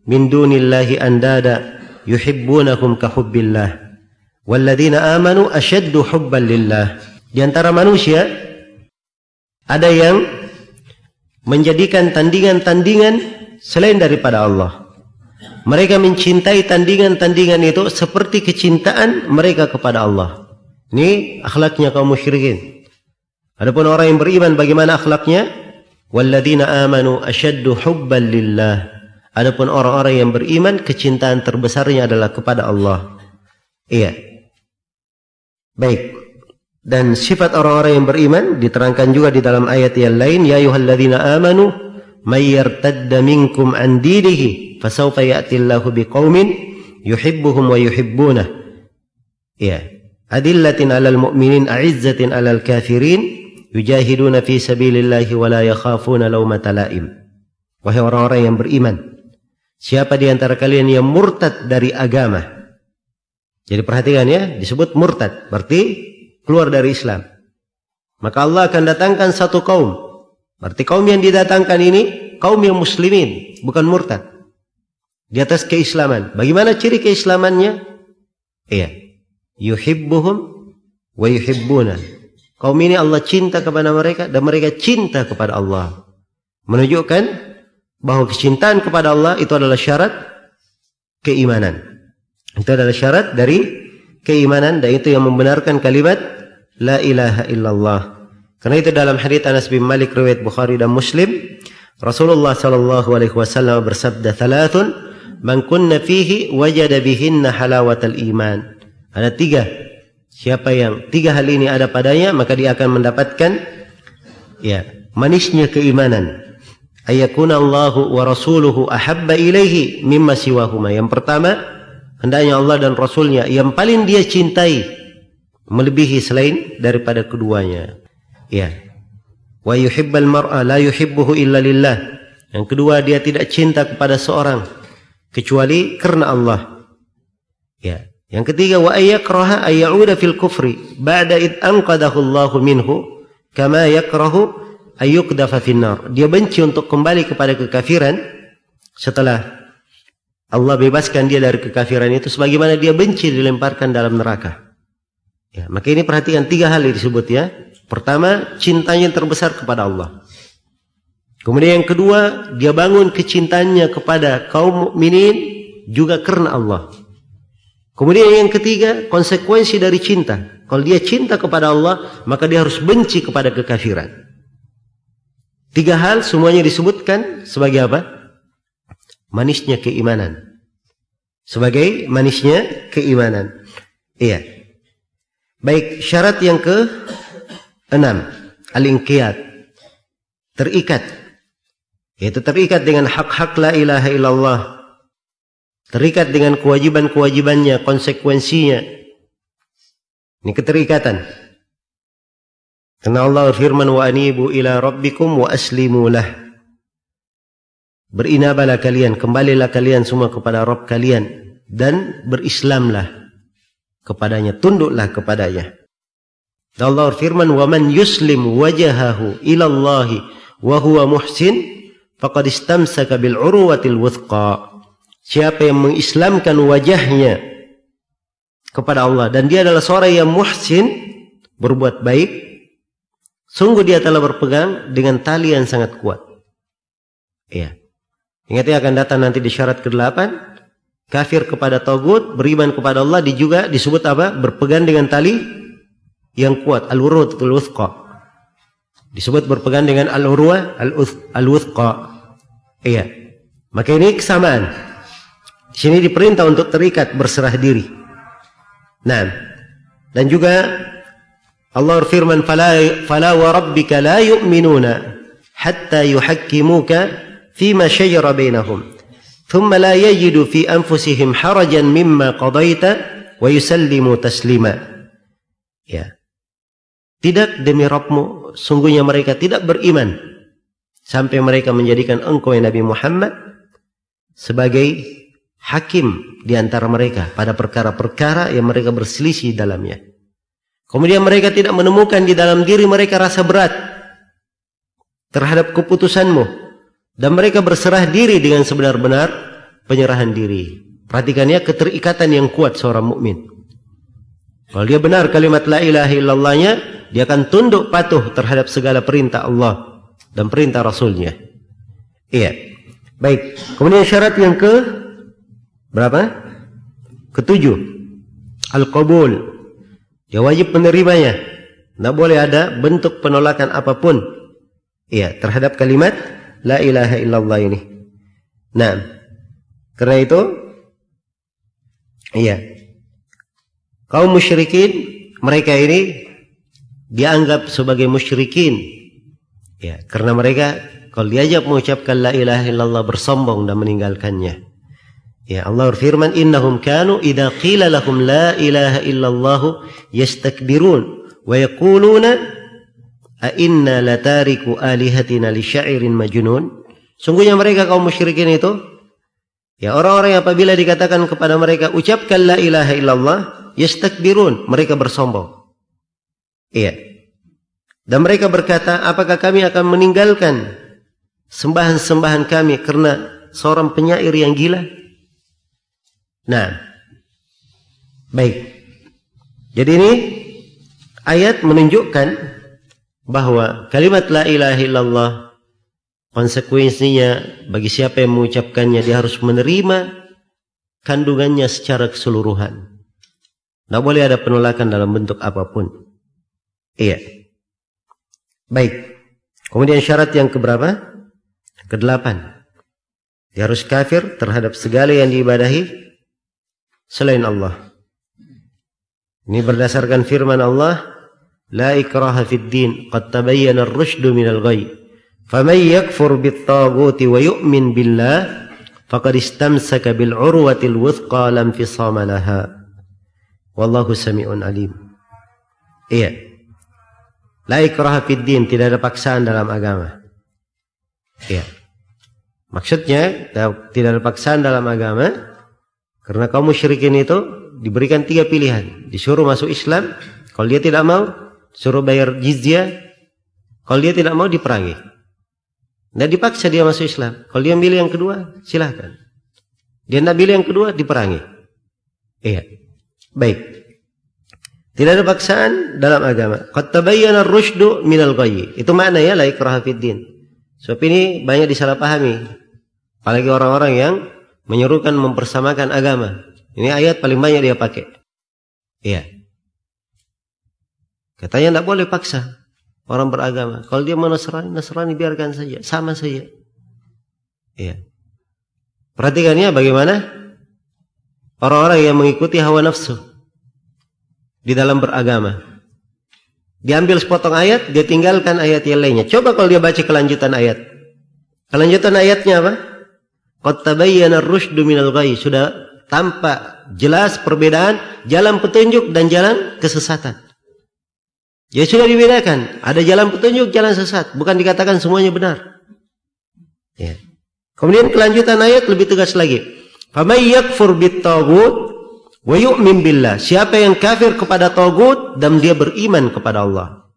min dunillahi andada yuhibbunahum ka hubbillah." Walladzina amanu ashaddu hubban lillah. Di antara manusia ada yang menjadikan tandingan-tandingan selain daripada Allah. Mereka mencintai tandingan-tandingan itu seperti kecintaan mereka kepada Allah. Ini akhlaknya kaum musyrikin. Adapun orang yang beriman bagaimana akhlaknya? Walladzina amanu ashaddu hubban lillah. Adapun orang-orang yang beriman kecintaan terbesarnya adalah kepada Allah. Iya. Baik. Dan sifat orang-orang yang beriman diterangkan juga di dalam ayat yang lain ya ayyuhalladzina amanu may yartadda minkum an dinihi fasawfa ya'ti Allahu biqaumin yuhibbuhum wa yuhibbunah. Iya. Adillatin 'alal mu'minin a'izzatin 'alal kafirin yujahiduna fi sabilillahi wa la yakhafuna lawmata la'im. Wahai orang-orang yang beriman, siapa di antara kalian yang murtad dari agama? Jadi perhatikan ya, disebut murtad, berarti keluar dari Islam. Maka Allah akan datangkan satu kaum. Berarti kaum yang didatangkan ini kaum yang muslimin, bukan murtad. Di atas keislaman. Bagaimana ciri keislamannya? Iya. Yuhibbuhum wa yuhibbuna. Kaum ini Allah cinta kepada mereka dan mereka cinta kepada Allah. Menunjukkan bahawa kecintaan kepada Allah itu adalah syarat keimanan. Itu adalah syarat dari keimanan dan itu yang membenarkan kalimat La ilaha illallah. Karena itu dalam hadis Anas bin Malik riwayat Bukhari dan Muslim, Rasulullah sallallahu alaihi wasallam bersabda, "Thalathun man kunna fihi wajada bihinna halawatal iman." Ada tiga. Siapa yang tiga hal ini ada padanya, maka dia akan mendapatkan ya, manisnya keimanan. Ayakuna Allahu wa rasuluhu ahabba ilaihi mimma siwahuma. Yang pertama, hendaknya Allah dan Rasulnya yang paling dia cintai melebihi selain daripada keduanya. Ya. Wa yuhibbal mar'a la yuhibbuhu illa lillah. Yang kedua dia tidak cinta kepada seorang kecuali karena Allah. Ya. Yang ketiga wa ayakraha ayyuda fil kufri ba'da id anqadahu Allah minhu kama yakrahu ayyukdafa fin nar. Dia benci untuk kembali kepada kekafiran setelah Allah bebaskan dia dari kekafiran itu sebagaimana dia benci dilemparkan dalam neraka. Ya, maka ini perhatikan tiga hal yang disebut ya. Pertama, cintanya terbesar kepada Allah. Kemudian yang kedua, dia bangun kecintanya kepada kaum mukminin juga karena Allah. Kemudian yang ketiga, konsekuensi dari cinta. Kalau dia cinta kepada Allah, maka dia harus benci kepada kekafiran. Tiga hal semuanya disebutkan sebagai apa? Manisnya keimanan. Sebagai manisnya keimanan. Iya. Baik, syarat yang ke enam, al-inqiyat. Terikat. Yaitu terikat dengan hak-hak la ilaha illallah. Terikat dengan kewajiban-kewajibannya, konsekuensinya. Ini keterikatan. Karena Allah firman wa anibu ila rabbikum wa aslimu lah. Berinabalah kalian, kembalilah kalian semua kepada Rabb kalian dan berislamlah kepadanya tunduklah kepadanya dan Allah firman wa man yuslim wajahahu ila Allah wa huwa muhsin faqad istamsaka bil urwatil wuthqa. Siapa yang mengislamkan wajahnya kepada Allah dan dia adalah seorang yang muhsin berbuat baik sungguh dia telah berpegang dengan tali yang sangat kuat. Ya ingat ya akan datang nanti di syarat ke-8 kafir kepada tagut, beriman kepada Allah di juga disebut apa? Berpegang dengan tali yang kuat, al-urud al-wuthqa. Disebut berpegang dengan al-urwa al-wuthqa. Iya. Maka ini kesamaan. Di sini diperintah untuk terikat berserah diri. Nah, dan juga Allah firman fala fala wa rabbika la yu'minuna hatta yuhakkimuka fima shajara bainahum. ثم لا يجد في أنفسهم حرجا مما قضيت ويسلموا تسليما ya tidak demi Rabbmu sungguhnya mereka tidak beriman sampai mereka menjadikan engkau yang Nabi Muhammad sebagai hakim di antara mereka pada perkara-perkara yang mereka berselisih dalamnya. Kemudian mereka tidak menemukan di dalam diri mereka rasa berat terhadap keputusanmu dan mereka berserah diri dengan sebenar-benar penyerahan diri. Perhatikan ya keterikatan yang kuat seorang mukmin. Kalau dia benar kalimat la ilaha illallahnya, dia akan tunduk patuh terhadap segala perintah Allah dan perintah Rasulnya. Iya. Baik. Kemudian syarat yang ke berapa? Ketujuh. Al-qabul. Dia wajib menerimanya. Tidak boleh ada bentuk penolakan apapun. Iya, terhadap kalimat la ilaha illallah ini. Nah, karena itu iya. Kaum musyrikin mereka ini dianggap sebagai musyrikin. Ya, karena mereka kalau diajak mengucapkan la ilaha illallah bersombong dan meninggalkannya. Ya Allah berfirman innahum kanu idza qila lahum la ilaha illallah yastakbirun wa yaquluna a inna latariku alihatina li sya'irin majnun. Sungguhnya mereka kaum musyrikin itu ya orang-orang yang apabila dikatakan kepada mereka ucapkan la ilaha illallah yastakbirun mereka bersombong. Iya. Dan mereka berkata apakah kami akan meninggalkan sembahan-sembahan kami karena seorang penyair yang gila? Nah, baik. Jadi ini ayat menunjukkan bahawa kalimat la ilaha illallah konsekuensinya bagi siapa yang mengucapkannya dia harus menerima kandungannya secara keseluruhan. Tidak boleh ada penolakan dalam bentuk apapun. Iya. Baik. Kemudian syarat yang keberapa? Kedelapan. Dia harus kafir terhadap segala yang diibadahi selain Allah. Ini berdasarkan firman Allah, Fid din, qad tabayyana ar-rusydu minal ghayy. Faman yakfur bit-taghuti wa yu'min billah, faqad istamsaka bil 'urwatil wuthqa lam fisama laha. Wallahu sami'un alim. Iya. La ikraha fid din, tidak ada paksaan dalam agama. Iya. Maksudnya, tidak ada paksaan dalam agama, Karena kaum musyrikin itu diberikan tiga pilihan. Disuruh masuk Islam. Kalau dia tidak mau, suruh bayar jizyah. Kalau dia tidak mau, diperangi. Dan dipaksa dia masuk Islam. Kalau dia milih yang kedua, silahkan. Dia tidak pilih yang kedua, diperangi. Iya. Baik. Tidak ada paksaan dalam agama. Qad tabayyana ar-rusydu minal ghayy. Itu makna ya la ikraha fid din. Sebab ini banyak disalahpahami. Apalagi orang-orang yang menyerukan mempersamakan agama. Ini ayat paling banyak dia pakai. Iya. Katanya tidak boleh paksa orang beragama. Kalau dia mau Nasrani, Nasrani biarkan saja. Sama saja. Iya. Perhatikannya bagaimana? Orang-orang yang mengikuti hawa nafsu. Di dalam beragama. Diambil sepotong ayat, dia tinggalkan ayat yang lainnya. Coba kalau dia baca kelanjutan ayat. Kelanjutan ayatnya apa? Qad tabayyana ar-rusydu minal. Sudah tampak jelas perbedaan jalan petunjuk dan jalan kesesatan. Ya sudah dibedakan. Ada jalan petunjuk, jalan sesat. Bukan dikatakan semuanya benar. Ya. Kemudian kelanjutan ayat lebih tegas lagi. Faman yakfur bit-taghut wa yu'min billah. Siapa yang kafir kepada tagut dan dia beriman kepada Allah.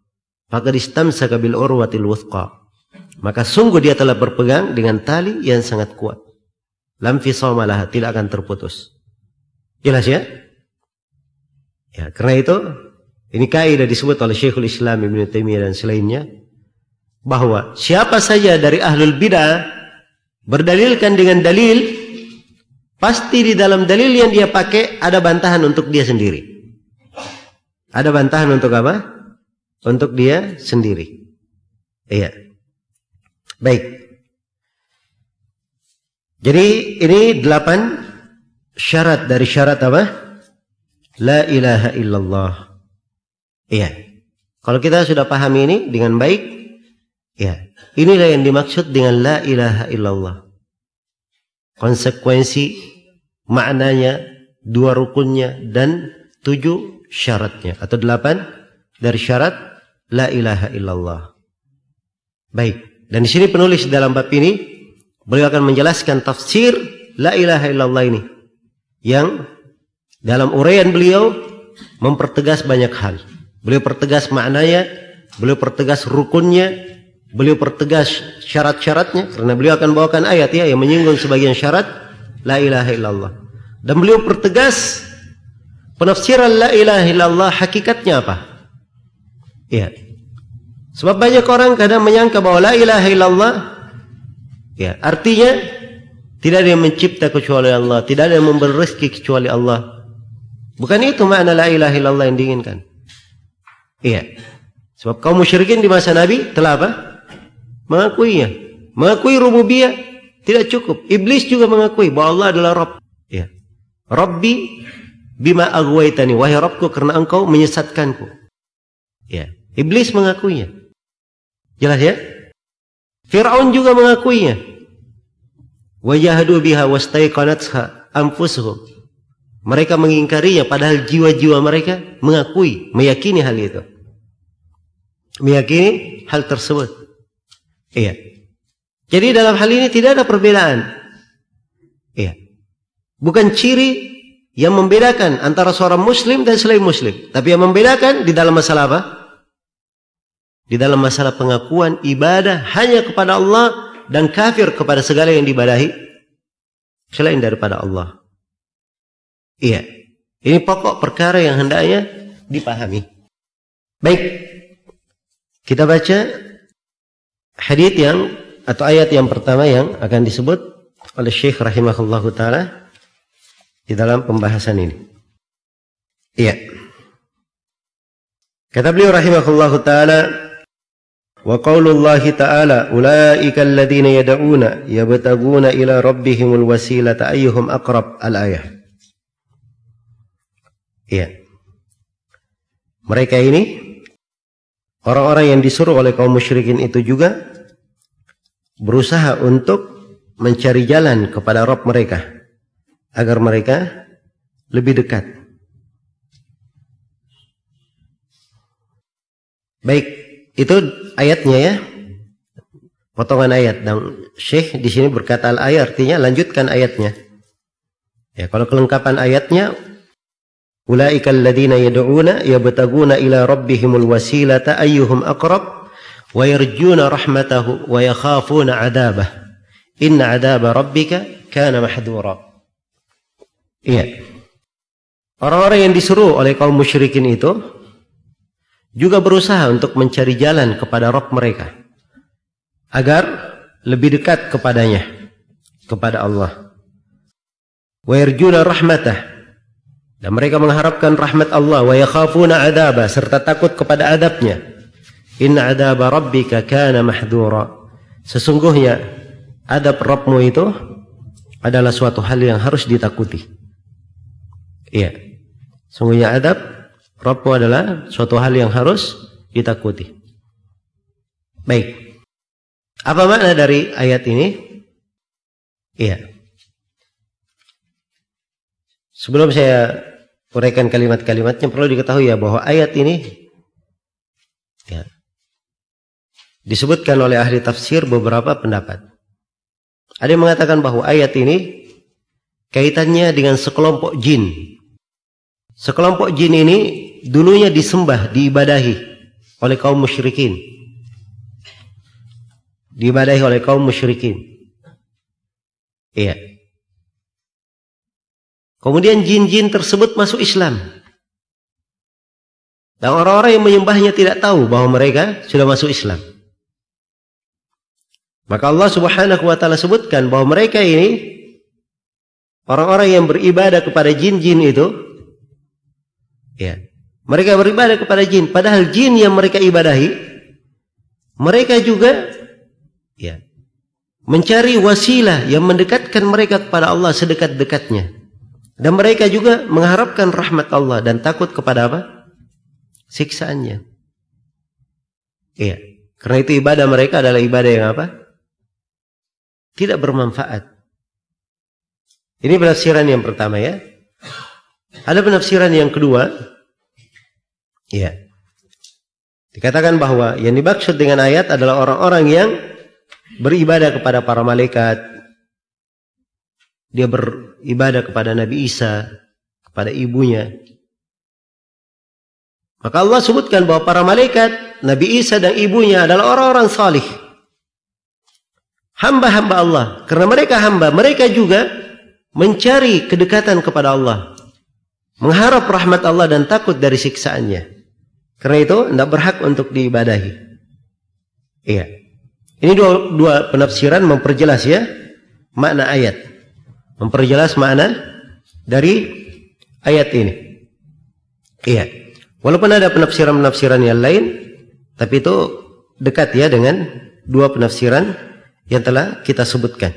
Maka distamsaka bil urwatil wuthqa. Maka sungguh dia telah berpegang dengan tali yang sangat kuat lam fisamalah tidak akan terputus. Jelas ya? Ya, karena itu ini kaidah disebut oleh Syekhul Islam Ibn Taimiyah dan selainnya bahwa siapa saja dari ahlul bidah berdalilkan dengan dalil pasti di dalam dalil yang dia pakai ada bantahan untuk dia sendiri. Ada bantahan untuk apa? Untuk dia sendiri. Iya. Baik. Jadi ini delapan syarat dari syarat apa? La ilaha illallah. Iya. Kalau kita sudah paham ini dengan baik, ya. Inilah yang dimaksud dengan la ilaha illallah. Konsekuensi maknanya, dua rukunnya dan tujuh syaratnya atau delapan dari syarat la ilaha illallah. Baik. Dan di sini penulis dalam bab ini Beliau akan menjelaskan tafsir la ilaha illallah ini yang dalam uraian beliau mempertegas banyak hal. Beliau pertegas maknanya, beliau pertegas rukunnya, beliau pertegas syarat-syaratnya karena beliau akan bawakan ayat ya yang menyinggung sebagian syarat la ilaha illallah. Dan beliau pertegas penafsiran la ilaha illallah hakikatnya apa? Ya. Sebab banyak orang kadang menyangka bahwa la ilaha illallah ya, artinya tidak ada yang mencipta kecuali Allah, tidak ada yang memberi rezeki kecuali Allah. Bukan itu makna la ilaha illallah yang diinginkan. Iya. Sebab kaum musyrikin di masa Nabi telah apa? Mengakuinya. Mengakui rububiyah tidak cukup. Iblis juga mengakui bahwa Allah adalah Rabb. Iya. Rabbi bima aghwaytani wahai Rabbku karena engkau menyesatkanku. Iya. Iblis mengakuinya. Jelas ya? Firaun juga mengakuinya. Wajahadu biha wastaiqanatha anfusuhum. Mereka mengingkarinya padahal jiwa-jiwa mereka mengakui, meyakini hal itu. Meyakini hal tersebut. Iya. Jadi dalam hal ini tidak ada perbedaan. Iya. Bukan ciri yang membedakan antara seorang muslim dan selain muslim. Tapi yang membedakan di dalam masalah apa? Di dalam masalah pengakuan ibadah hanya kepada Allah dan kafir kepada segala yang dibadahi selain daripada Allah. Iya. Ini pokok perkara yang hendaknya dipahami. Baik. Kita baca hadis yang atau ayat yang pertama yang akan disebut oleh Syekh rahimahullah taala di dalam pembahasan ini. Iya. Kata beliau rahimahullah taala wa qaulullah ta'ala ulaika alladziina yad'una yabtaguna ila rabbihimul wasilata ayyuhum aqrab al-ayah Iya. Mereka ini orang-orang yang disuruh oleh kaum musyrikin itu juga berusaha untuk mencari jalan kepada Rob mereka agar mereka lebih dekat. Baik, itu ayatnya ya. Potongan ayat dan Syekh di sini berkata al-ayat artinya lanjutkan ayatnya. Ya, kalau kelengkapan ayatnya Ulaika alladhina yad'una yabtaguna ila rabbihimul wasilata ayyuhum aqrab wa yarjuna rahmatahu wa yakhafuna 'adabah. Inna 'adaba rabbika kana mahdura. Iya. Orang-orang yang disuruh oleh kaum musyrikin itu juga berusaha untuk mencari jalan kepada Rabb mereka agar lebih dekat kepadanya kepada Allah. Wa yarjuna rahmatah dan mereka mengharapkan rahmat Allah wa yakhafuna adaba serta takut kepada adabnya. Inna adaba rabbika kana mahdura. Sesungguhnya adab Rabbmu itu adalah suatu hal yang harus ditakuti. Iya. Sungguhnya adab Rabbmu adalah suatu hal yang harus ditakuti. Baik. Apa makna dari ayat ini? Iya. Sebelum saya uraikan kalimat-kalimatnya perlu diketahui ya bahwa ayat ini ya, disebutkan oleh ahli tafsir beberapa pendapat. Ada yang mengatakan bahwa ayat ini kaitannya dengan sekelompok jin. Sekelompok jin ini dulunya disembah, diibadahi oleh kaum musyrikin. Diibadahi oleh kaum musyrikin. Iya. Kemudian jin-jin tersebut masuk Islam. Dan orang-orang yang menyembahnya tidak tahu bahawa mereka sudah masuk Islam. Maka Allah subhanahu wa ta'ala sebutkan bahawa mereka ini orang-orang yang beribadah kepada jin-jin itu ya, mereka beribadah kepada jin padahal jin yang mereka ibadahi mereka juga ya, mencari wasilah yang mendekatkan mereka kepada Allah sedekat-dekatnya dan mereka juga mengharapkan rahmat Allah dan takut kepada apa? Siksaannya. Iya. Karena itu ibadah mereka adalah ibadah yang apa? Tidak bermanfaat. Ini penafsiran yang pertama ya. Ada penafsiran yang kedua. Iya. Dikatakan bahwa yang dimaksud dengan ayat adalah orang-orang yang beribadah kepada para malaikat, dia beribadah kepada Nabi Isa, kepada ibunya. Maka Allah sebutkan bahawa para malaikat, Nabi Isa dan ibunya adalah orang-orang salih. Hamba-hamba Allah. Karena mereka hamba, mereka juga mencari kedekatan kepada Allah. Mengharap rahmat Allah dan takut dari siksaannya. Karena itu, tidak berhak untuk diibadahi. Iya. Ini dua, dua penafsiran memperjelas ya, makna ayat. Memperjelas makna dari ayat ini. Iya. Walaupun ada penafsiran-penafsiran yang lain, tapi itu dekat ya dengan dua penafsiran yang telah kita sebutkan.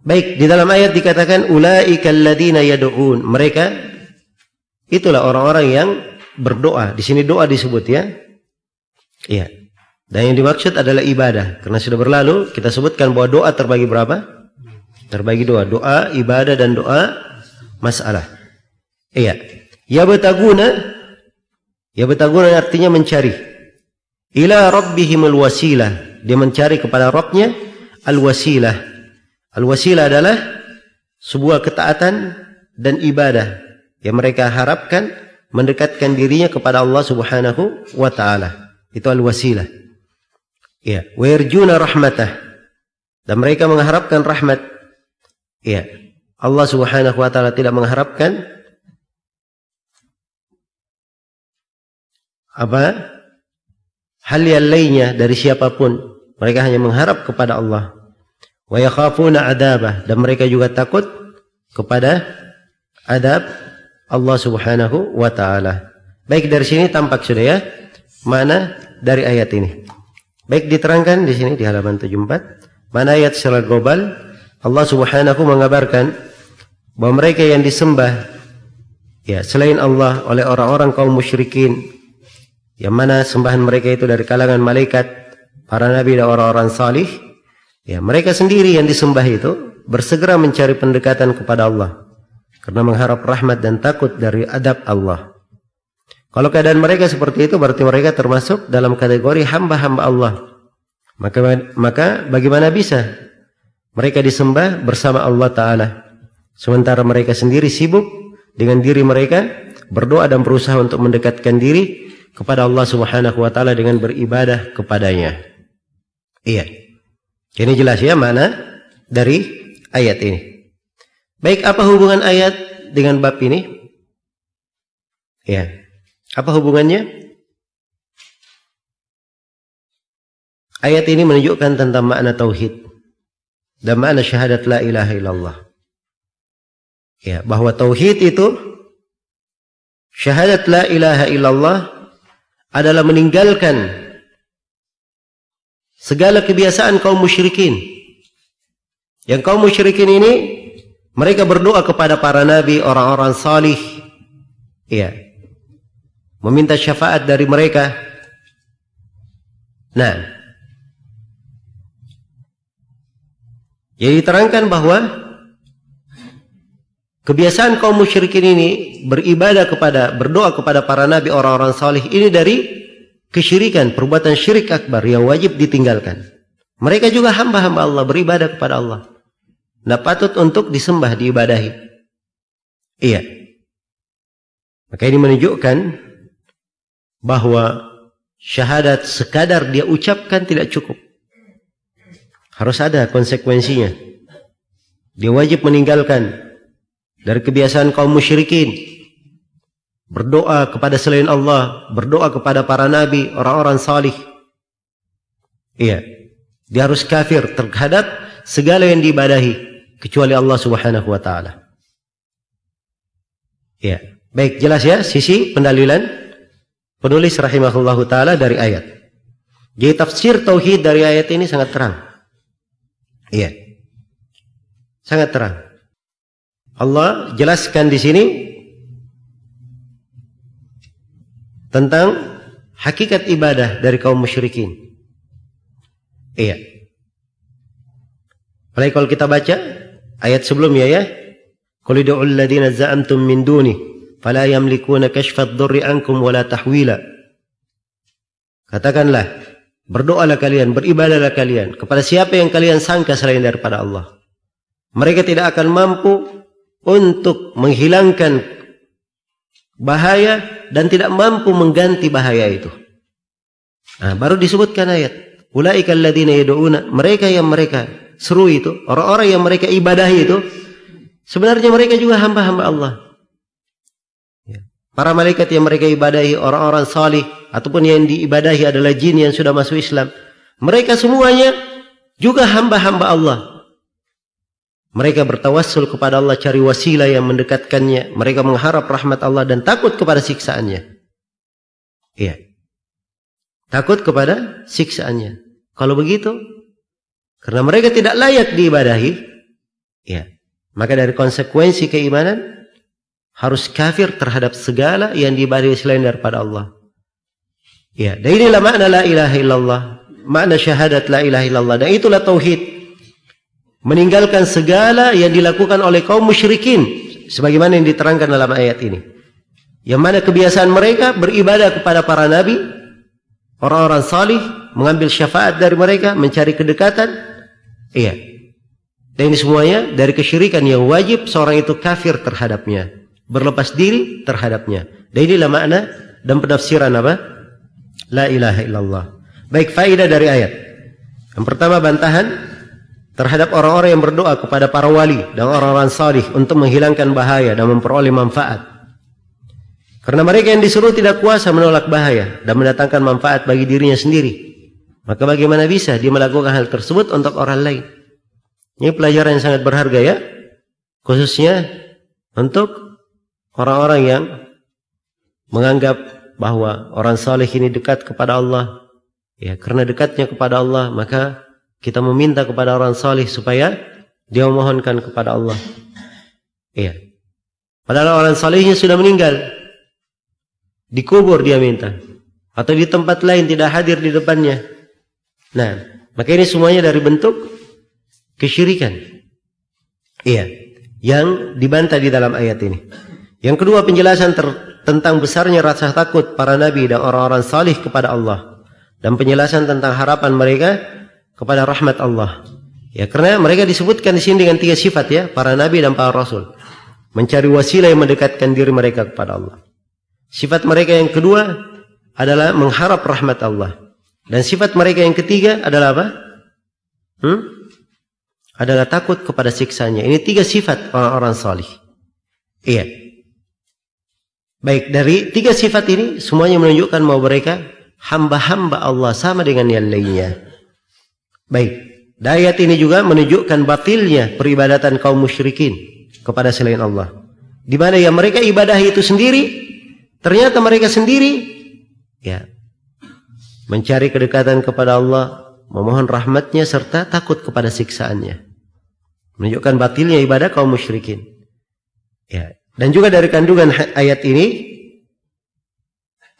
Baik, di dalam ayat dikatakan ulaikal ladina yad'un. Mereka itulah orang-orang yang berdoa. Di sini doa disebut ya. Iya. Dan yang dimaksud adalah ibadah. Karena sudah berlalu kita sebutkan bahwa doa terbagi berapa? Terbagi dua, doa ibadah dan doa masalah. Iya. Ya betaguna Ya betaguna artinya mencari. Ila rabbihimul wasilah. Dia mencari kepada Rabbnya al-wasilah. Al-wasilah adalah sebuah ketaatan dan ibadah yang mereka harapkan mendekatkan dirinya kepada Allah Subhanahu wa taala. Itu al-wasilah. Ya, wa yarjuna rahmatah. Dan mereka mengharapkan rahmat. Ya. Allah Subhanahu wa taala tidak mengharapkan apa? Hal yang lainnya dari siapapun. Mereka hanya mengharap kepada Allah. Wa yakhafuna adabah. Dan mereka juga takut kepada adab Allah Subhanahu wa taala. Baik dari sini tampak sudah ya. Mana dari ayat ini? Baik diterangkan di sini di halaman 74 mana ayat secara global Allah Subhanahu mengabarkan bahwa mereka yang disembah ya selain Allah oleh orang-orang kaum musyrikin yang mana sembahan mereka itu dari kalangan malaikat, para nabi dan orang-orang salih, ya mereka sendiri yang disembah itu bersegera mencari pendekatan kepada Allah karena mengharap rahmat dan takut dari adab Allah. Kalau keadaan mereka seperti itu berarti mereka termasuk dalam kategori hamba-hamba Allah. Maka maka bagaimana bisa mereka disembah bersama Allah taala sementara mereka sendiri sibuk dengan diri mereka berdoa dan berusaha untuk mendekatkan diri kepada Allah Subhanahu wa taala dengan beribadah kepadanya. Iya. Ini jelas ya mana dari ayat ini. Baik, apa hubungan ayat dengan bab ini? Iya. Apa hubungannya? Ayat ini menunjukkan tentang makna tauhid dan makna syahadat la ilaha illallah. Ya, bahwa tauhid itu syahadat la ilaha illallah adalah meninggalkan segala kebiasaan kaum musyrikin. Yang kaum musyrikin ini mereka berdoa kepada para nabi, orang-orang salih. Iya. Meminta syafaat dari mereka. Nah. Jadi terangkan bahawa Kebiasaan kaum musyrikin ini beribadah kepada, berdoa kepada para nabi orang-orang salih ini dari kesyirikan, perbuatan syirik akbar yang wajib ditinggalkan. Mereka juga hamba-hamba Allah beribadah kepada Allah. Tidak patut untuk disembah, diibadahi. Iya. Maka ini menunjukkan bahawa syahadat sekadar dia ucapkan tidak cukup. Harus ada konsekuensinya. Dia wajib meninggalkan dari kebiasaan kaum musyrikin berdoa kepada selain Allah, berdoa kepada para nabi, orang-orang salih. Iya. Dia harus kafir terhadap segala yang diibadahi kecuali Allah Subhanahu wa taala. Iya. Baik, jelas ya sisi pendalilan penulis rahimahullahu taala dari ayat. Jadi tafsir tauhid dari ayat ini sangat terang. Iya. Sangat terang. Allah jelaskan di sini tentang hakikat ibadah dari kaum musyrikin. Iya. Baik kalau kita baca ayat sebelumnya ya. Qul ud'u alladziina za'amtum min duni fala yamlikuna kashfa ad-durri ankum wala tahwila. Katakanlah, berdoalah kalian, beribadahlah kalian kepada siapa yang kalian sangka selain daripada Allah. Mereka tidak akan mampu untuk menghilangkan bahaya dan tidak mampu mengganti bahaya itu. Nah, baru disebutkan ayat. Ulaika alladziina yad'una mereka yang mereka seru itu, orang-orang yang mereka ibadahi itu sebenarnya mereka juga hamba-hamba Allah. Ya. Para malaikat yang mereka ibadahi orang-orang salih ataupun yang diibadahi adalah jin yang sudah masuk Islam. Mereka semuanya juga hamba-hamba Allah. Mereka bertawassul kepada Allah cari wasilah yang mendekatkannya. Mereka mengharap rahmat Allah dan takut kepada siksaannya. Iya. Takut kepada siksaannya. Kalau begitu, karena mereka tidak layak diibadahi, ya. Maka dari konsekuensi keimanan harus kafir terhadap segala yang diibadahi selain daripada Allah. Ya, dan inilah makna la ilaha illallah, makna syahadat la ilaha illallah. Dan itulah tauhid. Meninggalkan segala yang dilakukan oleh kaum musyrikin sebagaimana yang diterangkan dalam ayat ini. Yang mana kebiasaan mereka beribadah kepada para nabi orang-orang salih mengambil syafaat dari mereka mencari kedekatan. Iya. Dan ini semuanya dari kesyirikan yang wajib seorang itu kafir terhadapnya berlepas diri terhadapnya. Dan inilah makna dan penafsiran apa la ilaha illallah baik faedah dari ayat yang pertama bantahan terhadap orang-orang yang berdoa kepada para wali dan orang-orang salih untuk menghilangkan bahaya dan memperoleh manfaat. Karena mereka yang disuruh tidak kuasa menolak bahaya dan mendatangkan manfaat bagi dirinya sendiri. Maka bagaimana bisa dia melakukan hal tersebut untuk orang lain? Ini pelajaran yang sangat berharga ya. Khususnya untuk orang-orang yang menganggap bahawa orang salih ini dekat kepada Allah. Ya, karena dekatnya kepada Allah, maka kita meminta kepada orang salih supaya dia memohonkan kepada Allah. Iya. Padahal orang salihnya sudah meninggal. Dikubur dia minta. Atau di tempat lain tidak hadir di depannya. Nah, maka ini semuanya dari bentuk kesyirikan. Iya. Yang dibantah di dalam ayat ini. Yang kedua penjelasan tentang besarnya rasa takut para nabi dan orang-orang salih kepada Allah. Dan penjelasan tentang harapan mereka kepada rahmat Allah. Ya, karena mereka disebutkan di sini dengan tiga sifat ya, para nabi dan para rasul. Mencari wasilah yang mendekatkan diri mereka kepada Allah. Sifat mereka yang kedua adalah mengharap rahmat Allah. Dan sifat mereka yang ketiga adalah apa? Hmm? Adalah takut kepada siksanya. Ini tiga sifat orang-orang salih. Iya. Baik, dari tiga sifat ini semuanya menunjukkan bahwa mereka hamba-hamba Allah sama dengan yang lainnya. Baik. Dayat ini juga menunjukkan batilnya peribadatan kaum musyrikin kepada selain Allah. Di mana yang mereka ibadah itu sendiri, ternyata mereka sendiri ya mencari kedekatan kepada Allah, memohon rahmatnya serta takut kepada siksaannya. Menunjukkan batilnya ibadah kaum musyrikin. Ya. Dan juga dari kandungan ayat ini,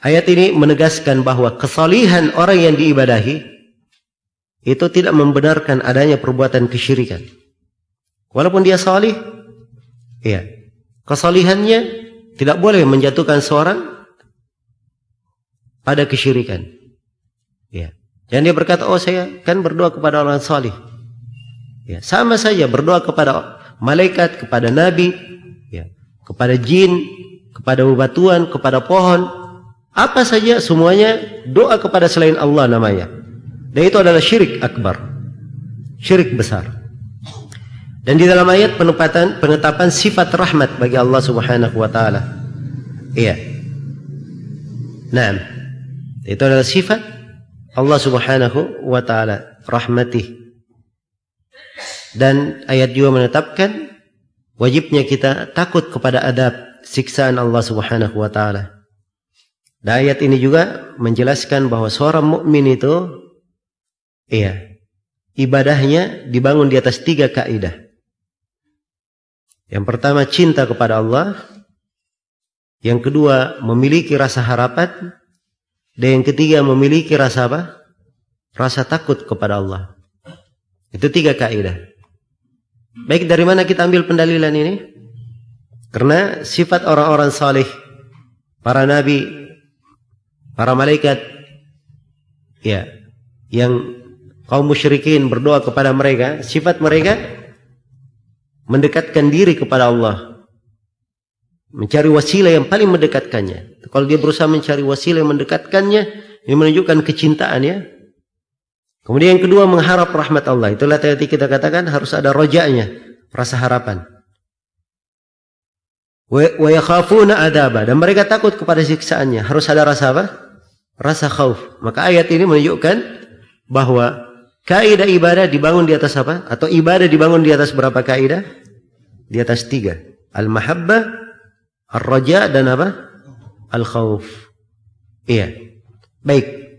ayat ini menegaskan bahawa kesalihan orang yang diibadahi itu tidak membenarkan adanya perbuatan kesyirikan. Walaupun dia salih, ya, kesalihannya tidak boleh menjatuhkan seorang pada kesyirikan. Ya. Dan dia berkata, oh saya kan berdoa kepada orang salih. Ya, sama saja berdoa kepada malaikat, kepada nabi, kepada jin, kepada bebatuan, kepada pohon, apa saja semuanya doa kepada selain Allah namanya. Dan itu adalah syirik akbar. Syirik besar. Dan di dalam ayat penempatan penetapan sifat rahmat bagi Allah Subhanahu wa taala. Iya. Naam. Itu adalah sifat Allah Subhanahu wa taala, rahmatih. Dan ayat juga menetapkan wajibnya kita takut kepada adab siksaan Allah Subhanahu wa taala. Dan ayat ini juga menjelaskan bahawa seorang mukmin itu Iya. Ibadahnya dibangun di atas tiga kaidah. Yang pertama cinta kepada Allah. Yang kedua memiliki rasa harapan. Dan yang ketiga memiliki rasa apa? Rasa takut kepada Allah. Itu tiga kaidah. Baik dari mana kita ambil pendalilan ini? Karena sifat orang-orang salih, para nabi, para malaikat, ya, yang kaum musyrikin berdoa kepada mereka, sifat mereka mendekatkan diri kepada Allah. Mencari wasilah yang paling mendekatkannya. Kalau dia berusaha mencari wasilah yang mendekatkannya, ini menunjukkan kecintaan ya. Kemudian yang kedua mengharap rahmat Allah. Itulah tadi kita katakan harus ada rojaknya, rasa harapan. Wa yakhafuna adaba dan mereka takut kepada siksaannya. Harus ada rasa apa? Rasa khauf. Maka ayat ini menunjukkan bahwa kaidah ibadah dibangun di atas apa? Atau ibadah dibangun di atas berapa kaidah? Di atas tiga. Al-mahabbah, al-raja dan apa? Al-khauf. Iya. Baik.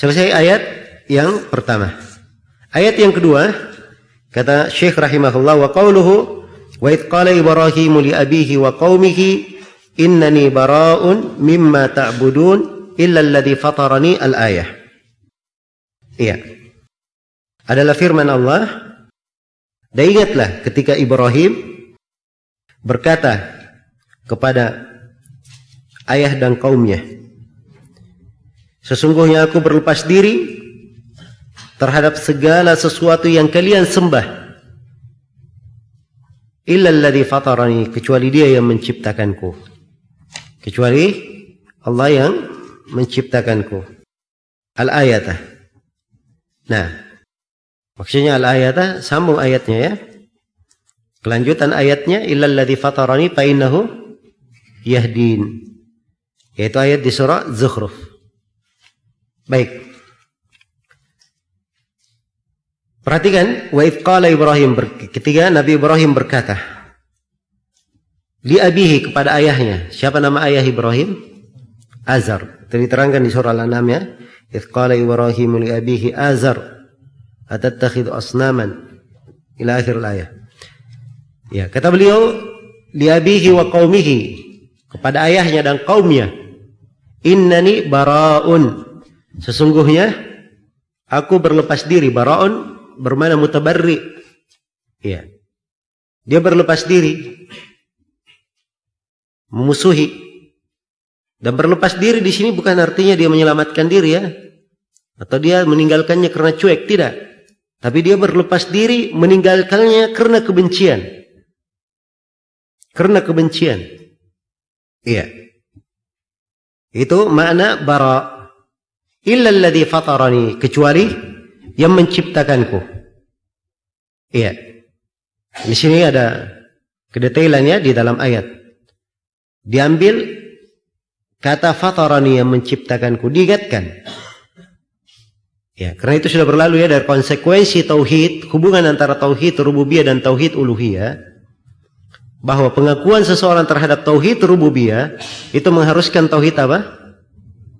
Selesai ayat yang pertama. Ayat yang kedua kata Syekh rahimahullah wa qauluhu wa id qala ibrahim li abihi wa qaumihi innani bara'un mimma ta'budun illa alladhi fatarani al-ayah. Iya. Adalah firman Allah. Dan ingatlah ketika Ibrahim berkata kepada ayah dan kaumnya. Sesungguhnya aku berlepas diri terhadap segala sesuatu yang kalian sembah. Illa alladhi fatarani kecuali dia yang menciptakanku. Kecuali Allah yang menciptakanku. Al-ayatah. Nah, maksudnya al-ayat sambung ayatnya ya. Kelanjutan ayatnya illal ladzi fatarani fa innahu yahdin. Yaitu ayat di surah Zukhruf. Baik. Perhatikan wa id qala Ibrahim ketika Nabi Ibrahim berkata li abihi kepada ayahnya, siapa nama ayah Ibrahim? Azar. Diterangkan di surah Al-An'am ya. Id qala Ibrahim li abihi Azar atattakhidhu asnaman ila akhir ayat. Ya, kata beliau li abihi wa qaumihi kepada ayahnya dan kaumnya innani bara'un sesungguhnya aku berlepas diri baraun bermana mutabarri ya dia berlepas diri memusuhi dan berlepas diri di sini bukan artinya dia menyelamatkan diri ya. Atau dia meninggalkannya karena cuek. Tidak. Tapi dia berlepas diri meninggalkannya karena kebencian. Karena kebencian. Iya. Itu makna bara. Illa alladhi fatarani. Kecuali yang menciptakanku. Iya. Di sini ada kedetailannya di dalam ayat. Diambil kata fatarani yang menciptakanku diingatkan. Ya, karena itu sudah berlalu ya dari konsekuensi tauhid, hubungan antara tauhid rububiyah dan tauhid uluhiyah bahwa pengakuan seseorang terhadap tauhid rububiyah itu mengharuskan tauhid apa?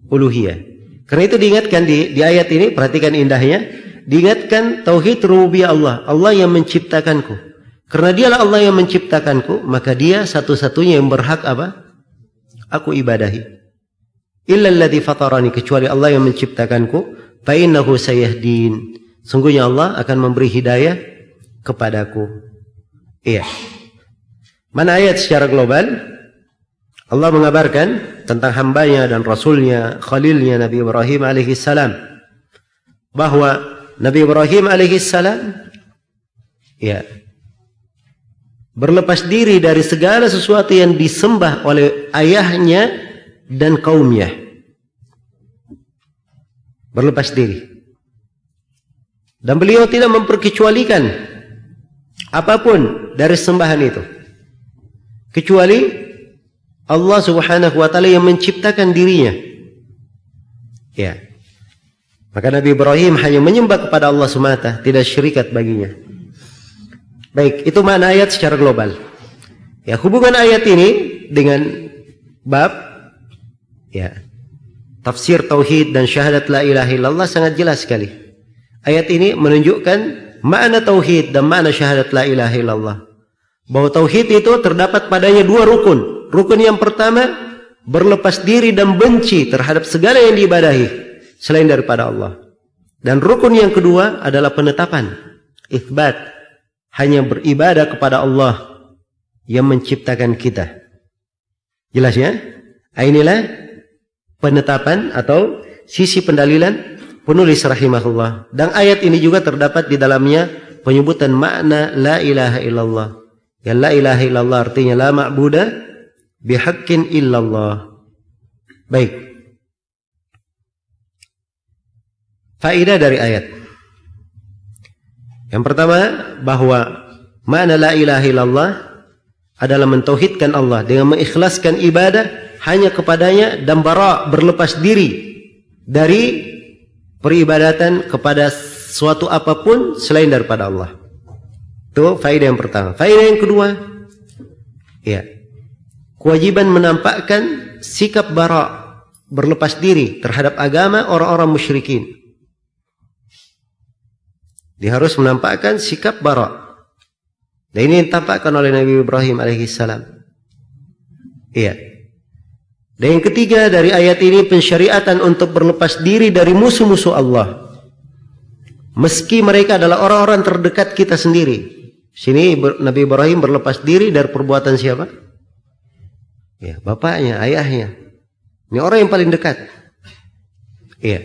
uluhiyah. Karena itu diingatkan di di ayat ini, perhatikan indahnya, diingatkan tauhid rububiyah Allah, Allah yang menciptakanku. Karena dialah Allah yang menciptakanku, maka dia satu-satunya yang berhak apa? aku ibadahi. Illa alladhi fatarani kecuali Allah yang menciptakanku, fa innahu sayahdin. Sungguhnya Allah akan memberi hidayah kepadaku. Iya. Mana ayat secara global? Allah mengabarkan tentang hambanya dan rasulnya, khalilnya Nabi Ibrahim alaihi salam. Bahawa Nabi Ibrahim alaihi salam ya, berlepas diri dari segala sesuatu yang disembah oleh ayahnya dan kaumnya. Berlepas diri. Dan beliau tidak memperkecualikan apapun dari sembahan itu. Kecuali Allah subhanahu wa ta'ala yang menciptakan dirinya. Ya. Maka Nabi Ibrahim hanya menyembah kepada Allah semata, tidak syirikat baginya. Baik, itu makna ayat secara global. Ya, hubungan ayat ini dengan bab ya tafsir tauhid dan syahadat la ilaha illallah sangat jelas sekali. Ayat ini menunjukkan makna tauhid dan makna syahadat la ilaha illallah. Bahwa tauhid itu terdapat padanya dua rukun. Rukun yang pertama berlepas diri dan benci terhadap segala yang diibadahi selain daripada Allah. Dan rukun yang kedua adalah penetapan, itsbat hanya beribadah kepada Allah yang menciptakan kita. Jelas ya? Inilah penetapan atau sisi pendalilan penulis rahimahullah. Dan ayat ini juga terdapat di dalamnya penyebutan makna la ilaha illallah. Ya la ilaha illallah artinya la ma'budah bihaqqin illallah. Baik. Faedah dari ayat. Yang pertama bahwa makna la ilaha illallah adalah mentauhidkan Allah dengan mengikhlaskan ibadah hanya kepadanya dan bara berlepas diri dari peribadatan kepada suatu apapun selain daripada Allah. Itu faedah yang pertama. Faedah yang kedua, ya, kewajiban menampakkan sikap bara berlepas diri terhadap agama orang-orang musyrikin. Dia harus menampakkan sikap bara. Dan ini ditampakkan oleh Nabi Ibrahim alaihissalam. Iya. Dan yang ketiga dari ayat ini pensyariatan untuk berlepas diri dari musuh-musuh Allah. Meski mereka adalah orang-orang terdekat kita sendiri. Sini Nabi Ibrahim berlepas diri dari perbuatan siapa? Ya, bapaknya, ayahnya. Ini orang yang paling dekat. Iya.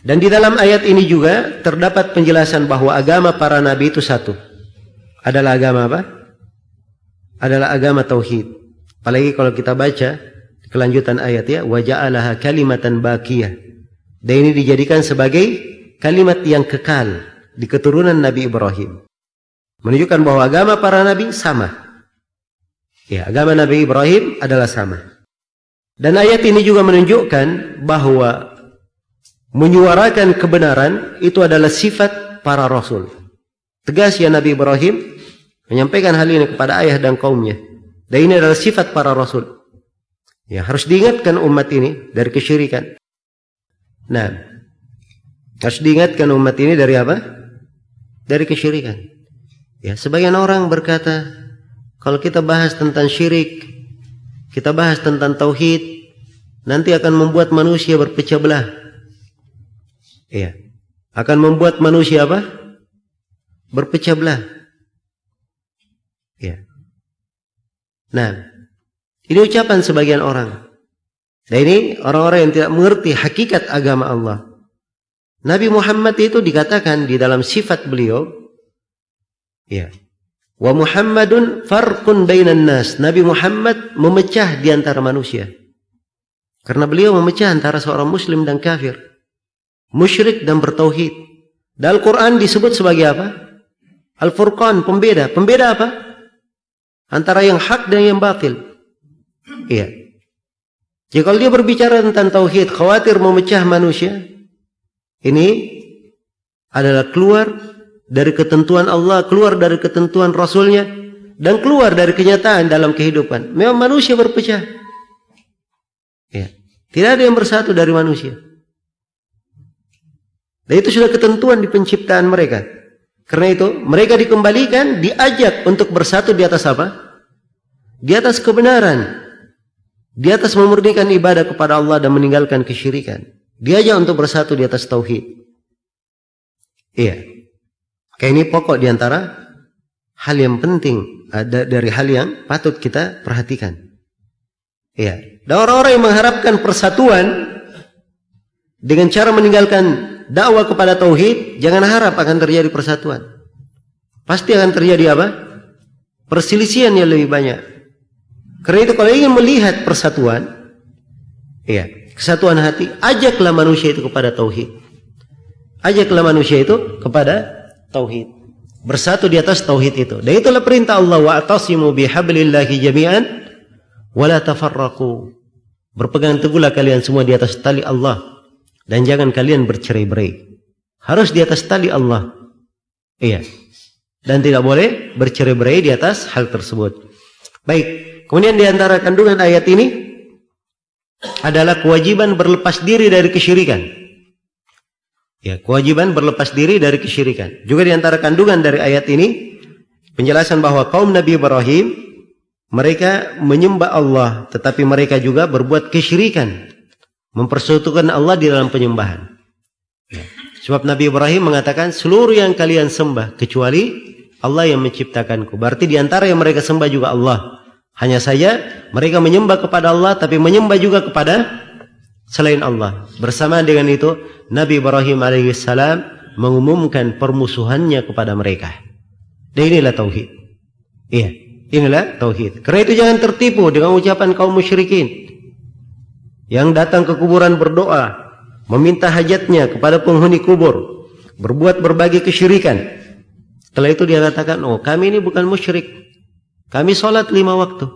Dan di dalam ayat ini juga terdapat penjelasan bahawa agama para nabi itu satu adalah agama apa? Adalah agama tauhid. Apalagi kalau kita baca kelanjutan ayat ya, wa ja'alaha kalimatan baqiyah. Dan ini dijadikan sebagai kalimat yang kekal di keturunan Nabi Ibrahim. Menunjukkan bahawa agama para nabi sama. Ya, agama Nabi Ibrahim adalah sama. Dan ayat ini juga menunjukkan bahawa menyuarakan kebenaran itu adalah sifat para rasul. Tegas ya Nabi Ibrahim menyampaikan hal ini kepada ayah dan kaumnya. Dan ini adalah sifat para rasul. Ya, harus diingatkan umat ini dari kesyirikan. Nah, harus diingatkan umat ini dari apa? Dari kesyirikan. Ya, sebagian orang berkata, kalau kita bahas tentang syirik, kita bahas tentang tauhid, nanti akan membuat manusia berpecah belah. Ya, akan membuat manusia apa? Berpecah belah. Ya. Nah, ini ucapan sebagian orang. Dan ini orang-orang yang tidak mengerti hakikat agama Allah. Nabi Muhammad itu dikatakan di dalam sifat beliau, ya. Wa Muhammadun farqun bainan nas. Nabi Muhammad memecah di antara manusia. Karena beliau memecah antara seorang muslim dan kafir. Musyrik dan bertauhid. Dalam Quran disebut sebagai apa? Al-Furqan, pembeda. Pembeda apa? antara yang hak dan yang batil. Iya. Jadi kalau dia berbicara tentang tauhid, khawatir memecah manusia, ini adalah keluar dari ketentuan Allah, keluar dari ketentuan Rasulnya, dan keluar dari kenyataan dalam kehidupan. Memang manusia berpecah. Ya. Tidak ada yang bersatu dari manusia. Dan itu sudah ketentuan di penciptaan mereka. Karena itu mereka dikembalikan diajak untuk bersatu di atas apa? Di atas kebenaran. Di atas memurnikan ibadah kepada Allah dan meninggalkan kesyirikan. Diajak untuk bersatu di atas tauhid. Iya. Kayak ini pokok di antara hal yang penting ada dari hal yang patut kita perhatikan. Iya. Dan orang-orang yang mengharapkan persatuan dengan cara meninggalkan dakwah kepada tauhid, jangan harap akan terjadi persatuan. Pasti akan terjadi apa? Perselisihan yang lebih banyak. Karena itu kalau ingin melihat persatuan, ya, kesatuan hati, ajaklah manusia itu kepada tauhid. Ajaklah manusia itu kepada tauhid. Bersatu di atas tauhid itu. Dan itulah perintah Allah wa atasimu bihablillahi jami'an wa la tafarraqu. Berpegang teguhlah kalian semua di atas tali Allah dan jangan kalian bercerai-berai. Harus di atas tali Allah. Iya. Dan tidak boleh bercerai-berai di atas hal tersebut. Baik. Kemudian di antara kandungan ayat ini adalah kewajiban berlepas diri dari kesyirikan. Ya, kewajiban berlepas diri dari kesyirikan. Juga di antara kandungan dari ayat ini penjelasan bahawa kaum Nabi Ibrahim mereka menyembah Allah tetapi mereka juga berbuat kesyirikan mempersekutukan Allah di dalam penyembahan. Ya. Sebab Nabi Ibrahim mengatakan seluruh yang kalian sembah kecuali Allah yang menciptakanku. Berarti di antara yang mereka sembah juga Allah. Hanya saja mereka menyembah kepada Allah tapi menyembah juga kepada selain Allah. Bersama dengan itu Nabi Ibrahim alaihissalam mengumumkan permusuhannya kepada mereka. Dan inilah tauhid. Iya, inilah tauhid. Karena itu jangan tertipu dengan ucapan kaum musyrikin yang datang ke kuburan berdoa, meminta hajatnya kepada penghuni kubur, berbuat berbagai kesyirikan. Setelah itu dia katakan, oh kami ini bukan musyrik. Kami solat lima waktu.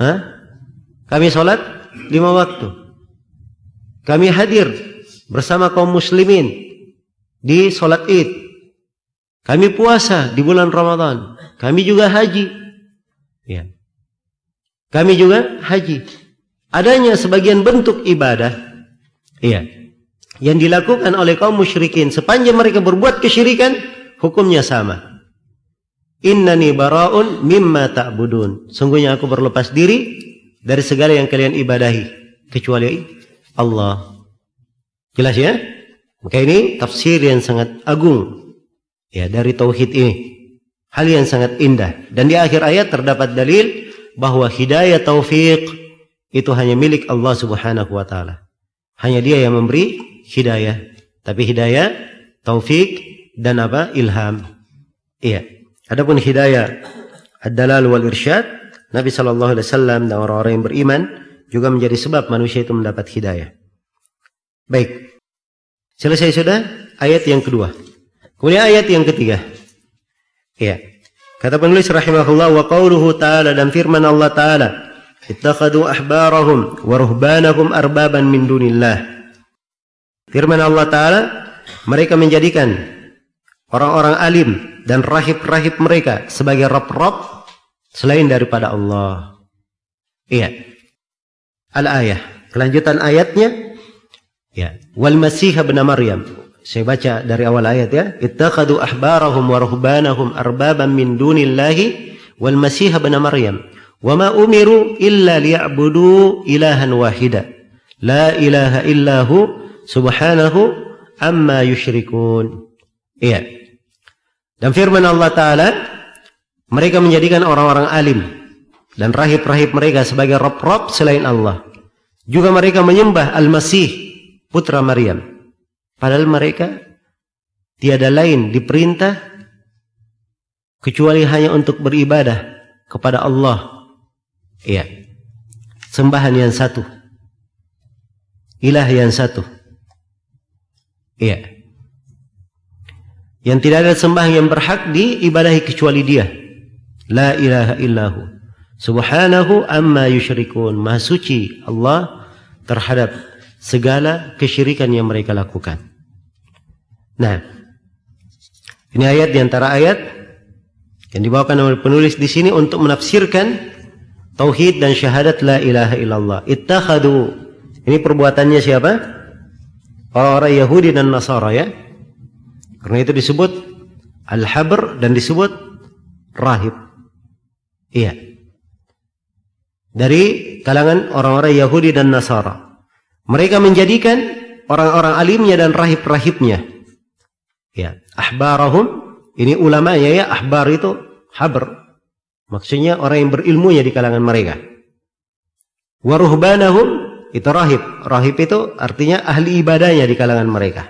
Hah? Kami solat lima waktu. Kami hadir bersama kaum muslimin di solat id. Kami puasa di bulan Ramadan. Kami juga haji. Ya. Kami juga haji. Adanya sebagian bentuk ibadah. Iya. Yang dilakukan oleh kaum musyrikin. Sepanjang mereka berbuat kesyirikan. Hukumnya sama. Innani bara'un mimma ta'budun. Sungguhnya aku berlepas diri dari segala yang kalian ibadahi kecuali Allah. Jelas ya? Maka ini tafsir yang sangat agung ya dari tauhid ini. Hal yang sangat indah dan di akhir ayat terdapat dalil bahwa hidayah taufik itu hanya milik Allah Subhanahu wa taala. Hanya Dia yang memberi hidayah. Tapi hidayah taufik dan apa? ilham. Iya. Adapun hidayah ad-dalal wal irsyad Nabi sallallahu alaihi wasallam dan orang-orang yang beriman juga menjadi sebab manusia itu mendapat hidayah. Baik. Selesai sudah ayat yang kedua. Kemudian ayat yang ketiga. Ya. Kata penulis rahimahullah wa qauluhu ta'ala dan firman Allah ta'ala ittakhadu ahbarahum wa ruhbanahum arbaban min dunillah. Firman Allah ta'ala mereka menjadikan orang-orang alim dan rahib-rahib mereka sebagai rob-rob selain daripada Allah. Iya. Al-ayah. Kelanjutan ayatnya. Ya. Wal Masih bin Maryam. Saya baca dari awal ayat ya. Ittakhadu ahbarahum wa ruhbanahum arbaban min dunillahi wal Masih bin Maryam. Wa ma umiru illa liya'budu ilahan wahida. La ilaha illahu subhanahu amma yushrikun. Iya. Dan firman Allah Ta'ala mereka menjadikan orang-orang alim dan rahib-rahib mereka sebagai rob-rob selain Allah. Juga mereka menyembah Al-Masih, putra Maryam. Padahal mereka tiada lain diperintah kecuali hanya untuk beribadah kepada Allah. Iya. Sembahan yang satu. Ilah yang satu. Iya. Yang tidak ada sembahan yang berhak diibadahi kecuali dia. La ilaha illahu. Subhanahu amma yushrikun. Maha suci Allah terhadap segala kesyirikan yang mereka lakukan. Nah, ini ayat di antara ayat yang dibawakan oleh penulis di sini untuk menafsirkan tauhid dan syahadat la ilaha illallah. Ittakhadu. Ini perbuatannya siapa? Orang-orang Yahudi dan Nasara ya. Karena itu disebut al-habr dan disebut rahib. Iya. Dari kalangan orang-orang Yahudi dan Nasara. Mereka menjadikan orang-orang alimnya dan rahib-rahibnya. Ya. Ahbarahum. Ini ulamanya ya. Ahbar itu habr. Maksudnya orang yang berilmunya di kalangan mereka. Waruhbanahum. Itu rahib. Rahib itu artinya ahli ibadahnya di kalangan mereka.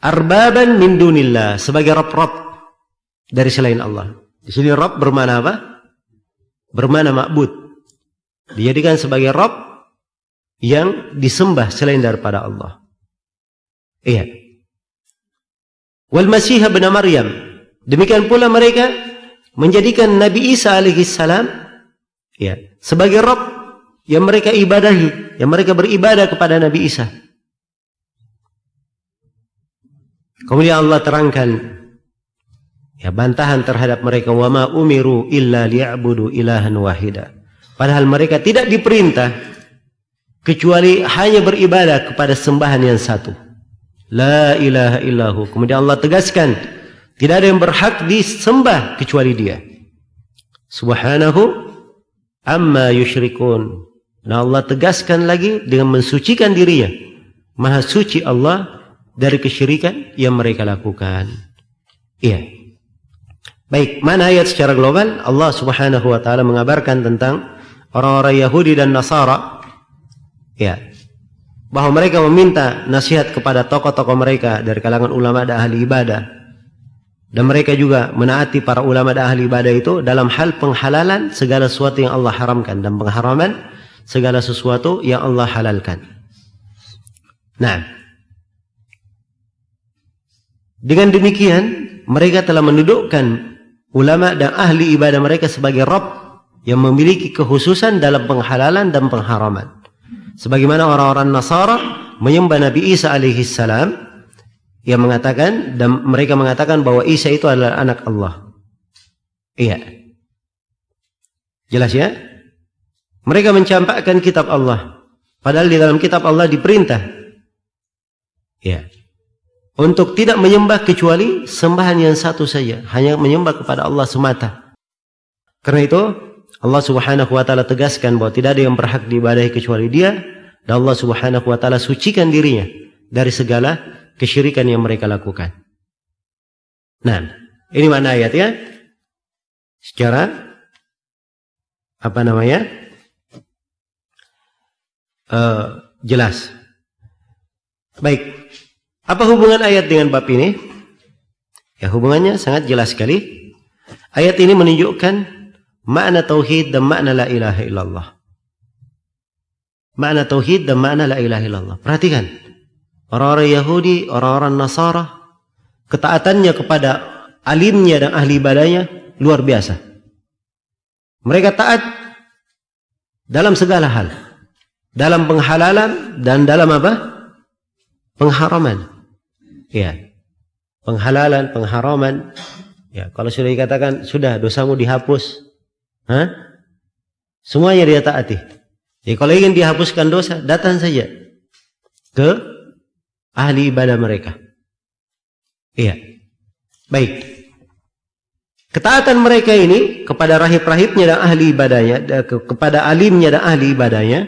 Arbaban min dunillah. Sebagai rob-rob dari selain Allah. Di sini Rob bermana apa? Bermana makbud. Dijadikan sebagai Rob yang disembah selain daripada Allah. Iya. Wal Masih bin Maryam. Demikian pula mereka menjadikan Nabi Isa alaihi salam ya, sebagai Rob yang mereka ibadahi, yang mereka beribadah kepada Nabi Isa. Kemudian Allah terangkan ya bantahan terhadap mereka wama umiru illa liya'budu ilahan wahida. Padahal mereka tidak diperintah kecuali hanya beribadah kepada sembahan yang satu. La ilaha illahu. Kemudian Allah tegaskan tidak ada yang berhak disembah kecuali dia. Subhanahu amma yusyrikun dan Allah tegaskan lagi dengan mensucikan dirinya. Maha suci Allah dari kesyirikan yang mereka lakukan. Iya Baik, mana ayat secara global? Allah Subhanahu wa taala mengabarkan tentang orang-orang Yahudi dan Nasara. Ya. bahwa mereka meminta nasihat kepada tokoh-tokoh mereka dari kalangan ulama dan ahli ibadah dan mereka juga menaati para ulama dan ahli ibadah itu dalam hal penghalalan segala sesuatu yang Allah haramkan dan pengharaman segala sesuatu yang Allah halalkan. Nah, dengan demikian mereka telah mendudukkan ulama dan ahli ibadah mereka sebagai Rabb yang memiliki kekhususan dalam penghalalan dan pengharaman sebagaimana orang-orang Nasara menyembah Nabi Isa alaihi salam yang mengatakan dan mereka mengatakan bahwa Isa itu adalah anak Allah. Iya. Jelas ya? Mereka mencampakkan kitab Allah. Padahal di dalam kitab Allah diperintah. Ya. Untuk tidak menyembah kecuali sembahan yang satu saja. Hanya menyembah kepada Allah semata. Karena itu, Allah Subhanahu wa taala tegaskan bahwa tidak ada yang berhak diibadahi kecuali Dia dan Allah Subhanahu wa taala sucikan dirinya dari segala kesyirikan yang mereka lakukan. Nah, ini mana ayat ya? Secara apa namanya? Uh, jelas. Baik. Apa hubungan ayat dengan bab ini? Ya hubungannya sangat jelas sekali. Ayat ini menunjukkan makna tauhid dan makna la ilaha illallah. Makna tauhid dan makna la ilaha illallah. Perhatikan. Orang-orang Yahudi, orang-orang Nasara, ketaatannya kepada alimnya dan ahli ibadahnya luar biasa. Mereka taat dalam segala hal. Dalam penghalalan dan dalam apa? Pengharaman. Ya. Penghalalan, pengharaman. Ya, kalau sudah dikatakan sudah dosamu dihapus, Hah? Semuanya dia taati. Jadi kalau ingin dihapuskan dosa, datang saja ke ahli ibadah mereka. Iya. Baik. Ketaatan mereka ini kepada rahib-rahibnya dan ahli ibadahnya, kepada alimnya dan ahli ibadahnya,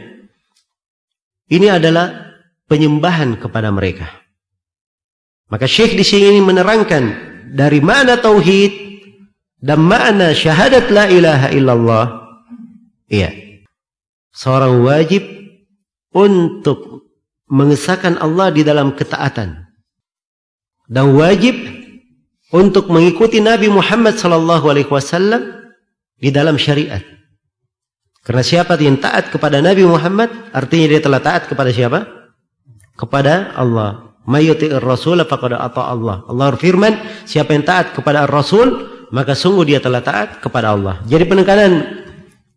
ini adalah penyembahan kepada mereka. Maka Syekh di sini menerangkan dari mana tauhid dan makna syahadat la ilaha illallah iya seorang wajib untuk mengesahkan Allah di dalam ketaatan dan wajib untuk mengikuti Nabi Muhammad sallallahu alaihi wasallam di dalam syariat. Karena siapa yang taat kepada Nabi Muhammad artinya dia telah taat kepada siapa? Kepada Allah mayyuti'ir rasul faqad ata Allah Allah berfirman siapa yang taat kepada Rasul maka sungguh dia telah taat kepada Allah. Jadi penekanan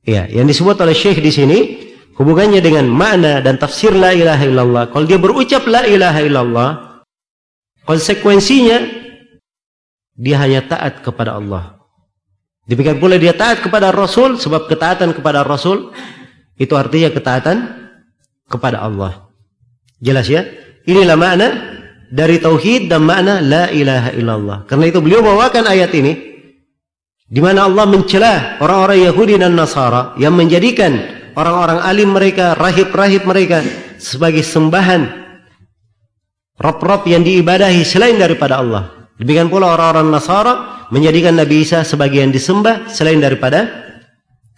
ya yang disebut oleh Syekh di sini hubungannya dengan makna dan tafsir la ilaha illallah. Kalau dia berucap la ilaha illallah, konsekuensinya dia hanya taat kepada Allah. Demikian pula dia taat kepada Rasul sebab ketaatan kepada Rasul itu artinya ketaatan kepada Allah. Jelas ya? Inilah makna dari tauhid dan makna la ilaha illallah. Karena itu beliau bawakan ayat ini di mana Allah mencela orang-orang Yahudi dan Nasara yang menjadikan orang-orang alim mereka, rahib-rahib mereka sebagai sembahan rob-rob yang diibadahi selain daripada Allah. Demikian pula orang-orang Nasara menjadikan Nabi Isa sebagai yang disembah selain daripada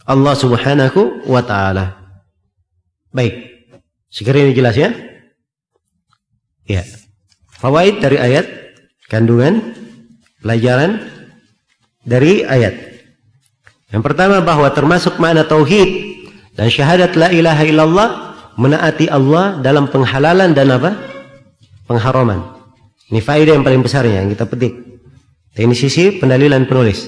Allah Subhanahu wa taala. Baik. Sekiranya jelas ya? Ya. Fawaid dari ayat kandungan pelajaran dari ayat. Yang pertama bahawa termasuk makna tauhid dan syahadat la ilaha illallah menaati Allah dalam penghalalan dan apa? Pengharaman. Ini faedah yang paling besarnya yang kita petik. Ini sisi pendalilan penulis.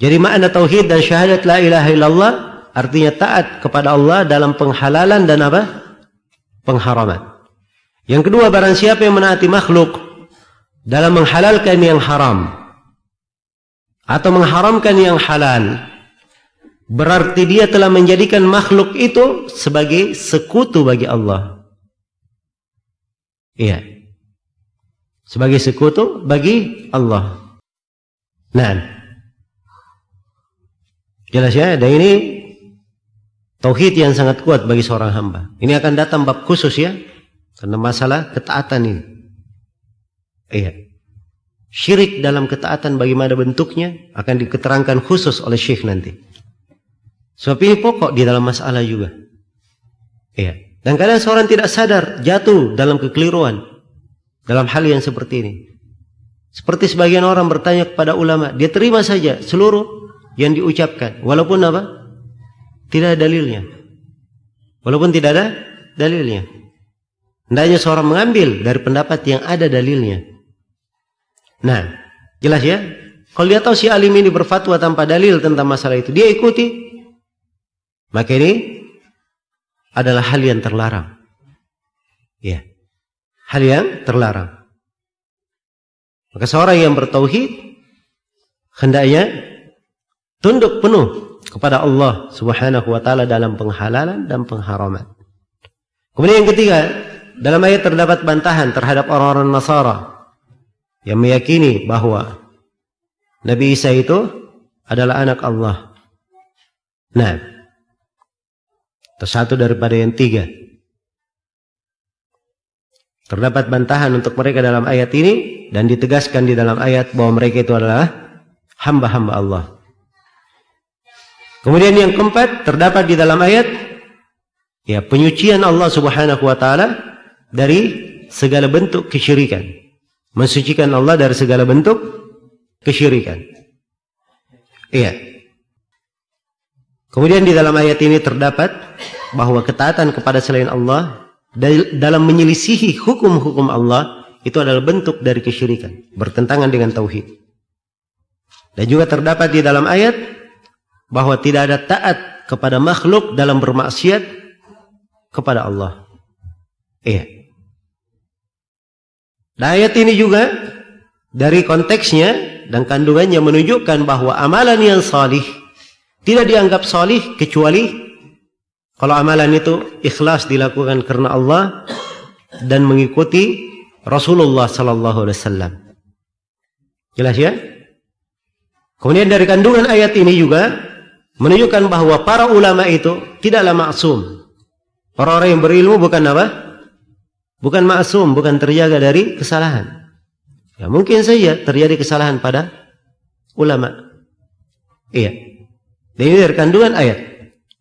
Jadi makna tauhid dan syahadat la ilaha illallah artinya taat kepada Allah dalam penghalalan dan apa? Pengharaman. Yang kedua barang siapa yang menaati makhluk dalam menghalalkan yang haram atau mengharamkan yang halal berarti dia telah menjadikan makhluk itu sebagai sekutu bagi Allah. Iya. Sebagai sekutu bagi Allah. Nah. Jelas ya dan ini tauhid yang sangat kuat bagi seorang hamba. Ini akan datang bab khusus ya karena masalah ketaatan ini iya syirik dalam ketaatan bagaimana bentuknya akan diketerangkan khusus oleh syekh nanti. Sebab ini pokok di dalam masalah juga. Ya. Dan kadang seorang tidak sadar jatuh dalam kekeliruan dalam hal yang seperti ini. Seperti sebagian orang bertanya kepada ulama, dia terima saja seluruh yang diucapkan walaupun apa? Tidak ada dalilnya. Walaupun tidak ada dalilnya. Hendaknya seorang mengambil dari pendapat yang ada dalilnya. Nah, jelas ya? Kalau dia tahu si alim ini berfatwa tanpa dalil tentang masalah itu, dia ikuti. Maka ini adalah hal yang terlarang. Ya. Hal yang terlarang. Maka seorang yang bertauhid hendaknya tunduk penuh kepada Allah Subhanahu wa taala dalam penghalalan dan pengharaman. Kemudian yang ketiga, dalam ayat terdapat bantahan terhadap orang-orang Nasara yang meyakini bahwa Nabi Isa itu adalah anak Allah. Nah, tersatu daripada yang tiga. Terdapat bantahan untuk mereka dalam ayat ini dan ditegaskan di dalam ayat bahwa mereka itu adalah hamba-hamba Allah. Kemudian yang keempat terdapat di dalam ayat ya penyucian Allah Subhanahu wa taala dari segala bentuk kesyirikan. Mensucikan Allah dari segala bentuk kesyirikan. Iya. Kemudian di dalam ayat ini terdapat bahwa ketaatan kepada selain Allah dalam menyelisihi hukum-hukum Allah itu adalah bentuk dari kesyirikan, bertentangan dengan tauhid. Dan juga terdapat di dalam ayat bahwa tidak ada taat kepada makhluk dalam bermaksiat kepada Allah. Iya. Dan ayat ini juga dari konteksnya dan kandungannya menunjukkan bahwa amalan yang salih tidak dianggap salih kecuali kalau amalan itu ikhlas dilakukan karena Allah dan mengikuti Rasulullah sallallahu alaihi wasallam. Jelas ya? Kemudian dari kandungan ayat ini juga menunjukkan bahwa para ulama itu tidaklah maksum. Orang-orang yang berilmu bukan apa? Bukan maksum, bukan terjaga dari kesalahan. Ya mungkin saja terjadi kesalahan pada ulama. Iya. Dan ini dari kandungan ayat.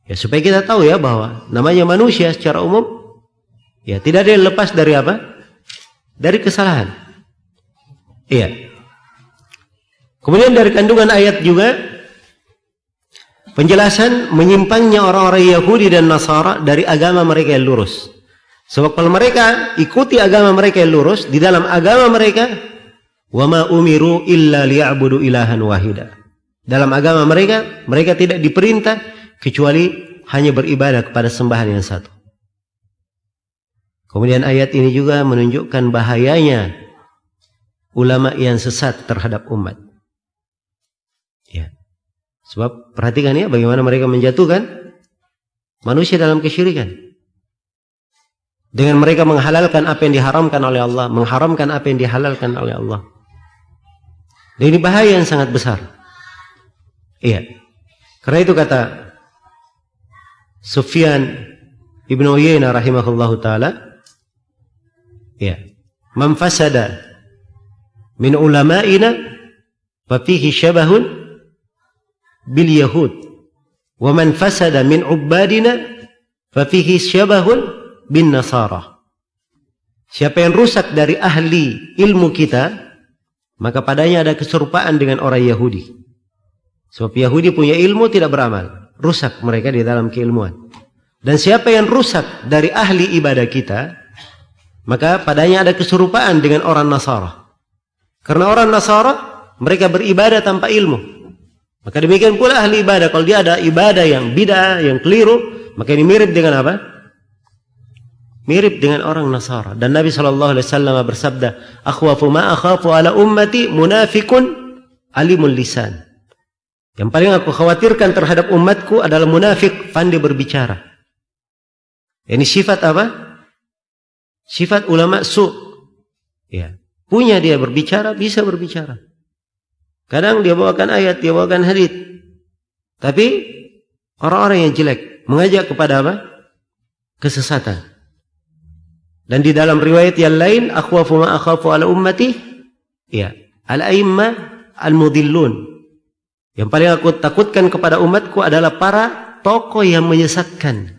Ya supaya kita tahu ya bahwa namanya manusia secara umum ya tidak ada yang lepas dari apa? Dari kesalahan. Iya. Kemudian dari kandungan ayat juga penjelasan menyimpangnya orang-orang Yahudi dan Nasara dari agama mereka yang lurus. Sebab kalau mereka ikuti agama mereka yang lurus di dalam agama mereka wama umiru illa liya'budu ilahan wahida. Dalam agama mereka mereka tidak diperintah kecuali hanya beribadah kepada sembahan yang satu. Kemudian ayat ini juga menunjukkan bahayanya ulama yang sesat terhadap umat. Ya. Sebab perhatikan ya bagaimana mereka menjatuhkan manusia dalam kesyirikan. Dengan mereka menghalalkan apa yang diharamkan oleh Allah, mengharamkan apa yang dihalalkan oleh Allah. Dan ini bahaya yang sangat besar. Iya. Karena itu kata Sufyan Ibn Uyainah rahimahullah ta'ala. Iya. Man fasada min ulama'ina fafihi syabahun bil yahud. Wa man fasada min ubadina fafihi syabahun bin Nasara. Siapa yang rusak dari ahli ilmu kita, maka padanya ada keserupaan dengan orang Yahudi. Sebab Yahudi punya ilmu tidak beramal. Rusak mereka di dalam keilmuan. Dan siapa yang rusak dari ahli ibadah kita, maka padanya ada keserupaan dengan orang Nasara. Karena orang Nasara, mereka beribadah tanpa ilmu. Maka demikian pula ahli ibadah. Kalau dia ada ibadah yang bid'ah, yang keliru, maka ini mirip dengan apa? Mirip dengan orang Nasara. Dan Nabi sallallahu alaihi wasallam bersabda akhwafu ma akhafu ala ummati munafikun alimul lisan. Yang paling aku khawatirkan terhadap umatku adalah munafik pandai berbicara. Ini sifat apa? Sifat ulama su. Ya. Punya dia berbicara bisa berbicara. Kadang dia bawakan ayat dia bawakan hadis tapi orang-orang yang jelek mengajak kepada apa? Kesesatan dan di dalam riwayat yang lain, akhwafu ma akhafu ala ummati, ya, al-aimma al-mudillun. Yang paling aku takutkan kepada umatku adalah para tokoh yang menyesatkan.